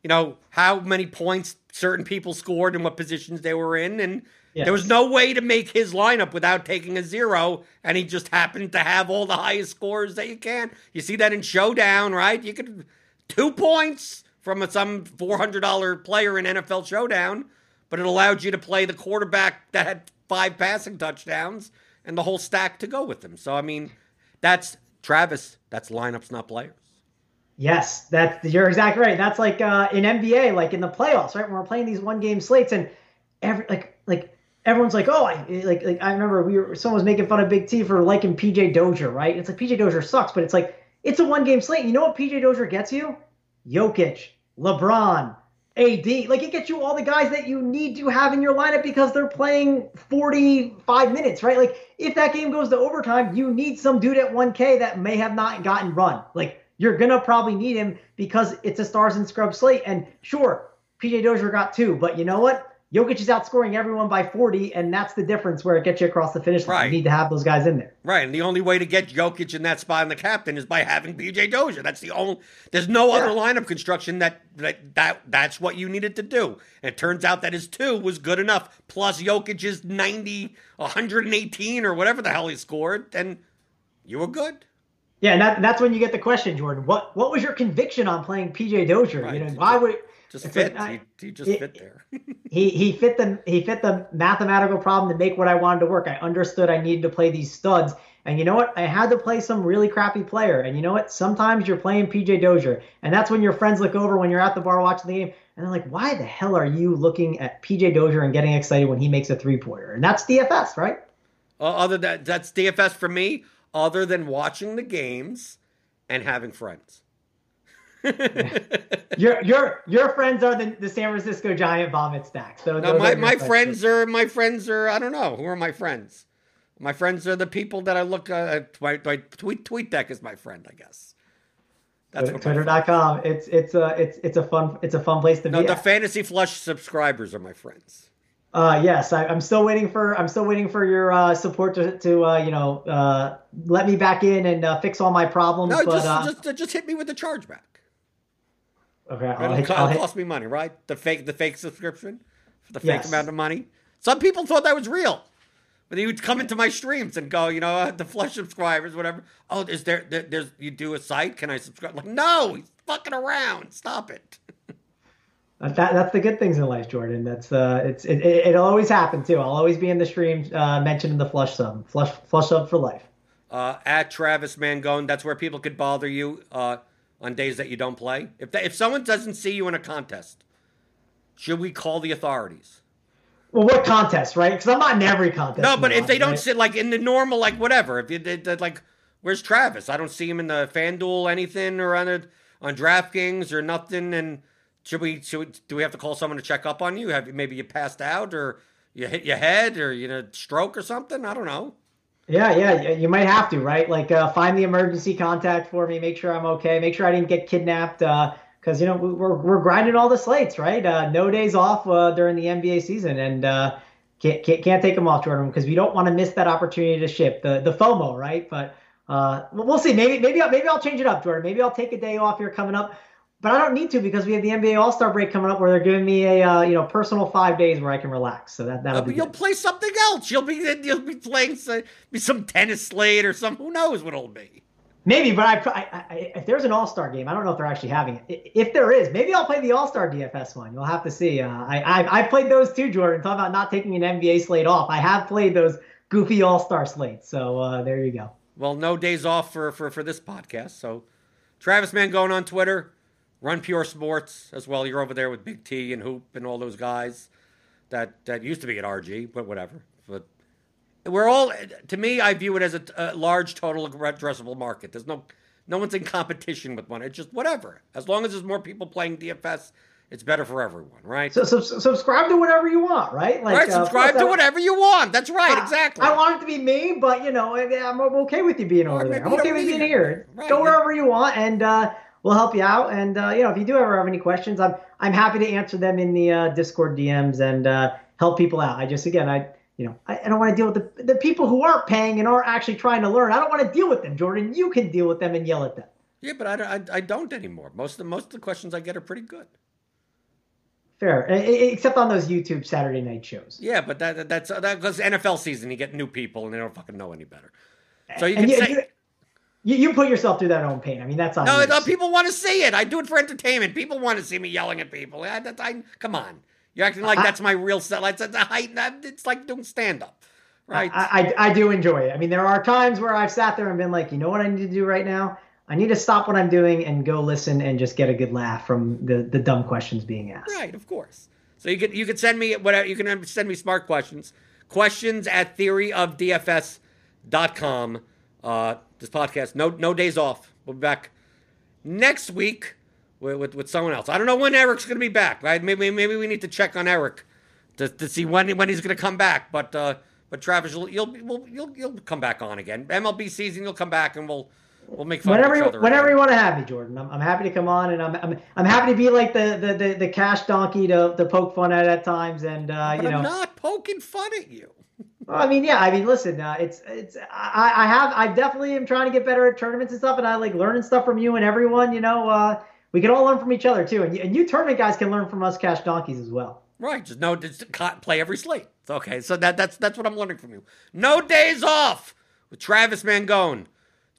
you know how many points certain people scored and what positions they were in, and yes. there was no way to make his lineup without taking a zero, and he just happened to have all the highest scores that you can. You see that in Showdown, right? You could two points from a, some four hundred dollar player in NFL Showdown, but it allowed you to play the quarterback that had five passing touchdowns and the whole stack to go with them So I mean, that's Travis, that's lineups, not players. Yes, that you're exactly right. That's like uh, in NBA, like in the playoffs, right? When we're playing these one game slates, and every like like everyone's like, oh, I like like I remember we were someone was making fun of Big T for liking PJ Dozier, right? It's like PJ Dozier sucks, but it's like it's a one game slate. You know what PJ Dozier gets you? Jokic, LeBron, AD. Like it gets you all the guys that you need to have in your lineup because they're playing 45 minutes, right? Like if that game goes to overtime, you need some dude at 1K that may have not gotten run. Like you're gonna probably need him because it's a stars and scrub slate. And sure, PJ Dozier got two, but you know what? Jokic is outscoring everyone by 40, and that's the difference where it gets you across the finish line. Right. You need to have those guys in there. Right, and the only way to get Jokic in that spot in the captain is by having PJ Dozier. That's the only. There's no other lineup construction that, that that that's what you needed to do. And it turns out that his two was good enough. Plus Jokic's 90, 118 or whatever the hell he scored, then you were good. Yeah, and that, that's when you get the question, Jordan. What what was your conviction on playing PJ Dozier? Right. You know, why would Just fit. like, he, he just it- fit there. (laughs) he he fit the he fit the mathematical problem to make what I wanted to work. I understood I needed to play these studs, and you know what? I had to play some really crappy player. And you know what? Sometimes you're playing PJ Dozier, and that's when your friends look over when you're at the bar watching the game, and they're like, "Why the hell are you looking at PJ Dozier and getting excited when he makes a three pointer?" And that's DFS, right? Uh, other than that's DFS for me. Other than watching the games and having friends. (laughs) Your your your friends are the, the San Francisco Giant vomit stacks. So No, my, my friends are my friends are I don't know who are my friends. My friends are the people that I look uh, my, my tweet tweet deck is my friend I guess. That's what my friend- Twitter.com. It's it's a it's it's a fun it's a fun place to No, be. the at. fantasy flush subscribers are my friends. Uh, yes, I, I'm still waiting for I'm still waiting for your uh, support to to uh, you know uh, let me back in and uh, fix all my problems. No, but just uh, just uh, just hit me with the chargeback. Okay, I'll It'll, I'll it'll cost me money, right? The fake the fake subscription the fake Yes. amount of money. Some people thought that was real. But he would come into my streams and go, you know, the flush subscribers, whatever. Oh, is there, there there's you do a site? Can I subscribe? Like, no, he's fucking around. Stop it. that, that's the good things in life, Jordan. That's uh, it's it, it, it'll always happen too. I'll always be in the stream uh, mentioning the flush sub, flush flush sub for life. Uh, at Travis Mangone, that's where people could bother you uh, on days that you don't play. If that, if someone doesn't see you in a contest, should we call the authorities? Well, what contest, right? Because I'm not in every contest. No, but if they don't right? sit like in the normal, like whatever, if you did like, where's Travis? I don't see him in the FanDuel anything or on it on DraftKings or nothing. And should we should we, do we have to call someone to check up on you? Have you maybe you passed out or you hit your head or you know stroke or something? I don't know. Yeah, yeah, you might have to, right? Like, uh, find the emergency contact for me. Make sure I'm okay. Make sure I didn't get kidnapped. Because you know we- we're we're grinding all the slates, right? Uh, no days off uh, during the NBA season, and uh, can't, can't can't take them off, Jordan, because we don't want to miss that opportunity to ship the the FOMO, right? But uh, we'll see. Maybe maybe maybe I'll change it up, Jordan. Maybe I'll take a day off here coming up. But I don't need to because we have the NBA All Star break coming up, where they're giving me a uh, you know personal five days where I can relax. So that that'll Uh, be you'll good. play something else. You'll be (laughs) you'll be playing some, be some tennis slate or some. Who knows what it'll be. Maybe, but I, I, I if there's an All Star game, I don't know if they're actually having it. If there is, maybe I'll play the All Star DFS one. You'll have to see. Uh, I, I I played those too, Jordan. Talk about not taking an NBA slate off. I have played those goofy All Star slates. So uh, there you go. Well, no days off for, for, for this podcast. So, Travis Mangone on Twitter, Run Pure Sports as well. You're over there with Big T and Hoop and all those guys that, that used to be at RG, but whatever. But we're all, to me, I view it as a, a large total addressable market. There's no, no one's in competition with one. It's just whatever. As long as there's more people playing DFS, it's better for everyone, right? So, so subscribe to whatever you want, right? Like right, uh, subscribe plus, to whatever you want. That's right, I- exactly. I, want it to be me, but you know, I'm okay with you being over there. I'm okay with being here. Right. Go wherever you want, and uh, we'll help you out. And uh, you know, if you do ever have any questions, I'm I'm happy to answer them in the uh, Discord DMs and uh, help people out. I just again, I you know, I, I don't want to deal with the the people who aren't paying and aren't actually trying to learn. I don't want to deal with them, Jordan. You can deal with them and yell at them. yeah, but I, don't- I, I don't anymore. Most of the, most of the questions I get are pretty good. Fair, except on those YouTube Saturday night shows. Yeah, but that that's that because NFL season, you get new people and they don't fucking know any better. So you can say you, you put yourself through that own pain. I mean, that's on no. People want to see it. I do it for entertainment. People want to see me yelling at people. I, that, I, come on, you're acting like I- that's my real self. It's, it's, a height- it's like doing stand up, right? I, I, I do enjoy it. I mean, there are times where I've sat there and been like, you know what I need to do right now? I need to stop what I'm doing and go listen and just get a good laugh from the, the dumb questions being asked. Right, of course. So you can you can send me whatever you can send me smart questions. Questions at theoryofdfs.com. Uh, this podcast, no no days off. We'll be back next week with, with, with someone else. I don't know when Eric's going to be back. Right? Maybe maybe we need to check on Eric to, to see when when he's going to come back. But uh, but Travis, you'll you'll, we'll, you'll you'll come back on again. MLB season, you'll come back and we'll We'll make fun whenever of each you, other. whenever again. you want to have me, Jordan. I'm, I'm happy to come on, and I'm, I'm I'm happy to be like the the, the, the cash donkey to, to poke fun at at times, and uh, But you know. I'm not poking fun at you. Well, I mean, yeah. I mean, listen. Uh, it's it's. I, I have. I definitely am trying to get better at tournaments and stuff, and I like learning stuff from you and everyone. You know, uh, we can all learn from each other too, and you, and you tournament guys can learn from us cash donkeys as well. Right, just no, just play every slate. Okay. So that that's that's what I'm learning from you. No days off with Travis Mangone.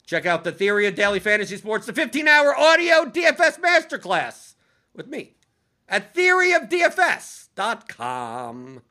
Check out the Theory of Daily Fantasy Sports, the 15-hour audio DFS masterclass with me at theoryofdfs.com.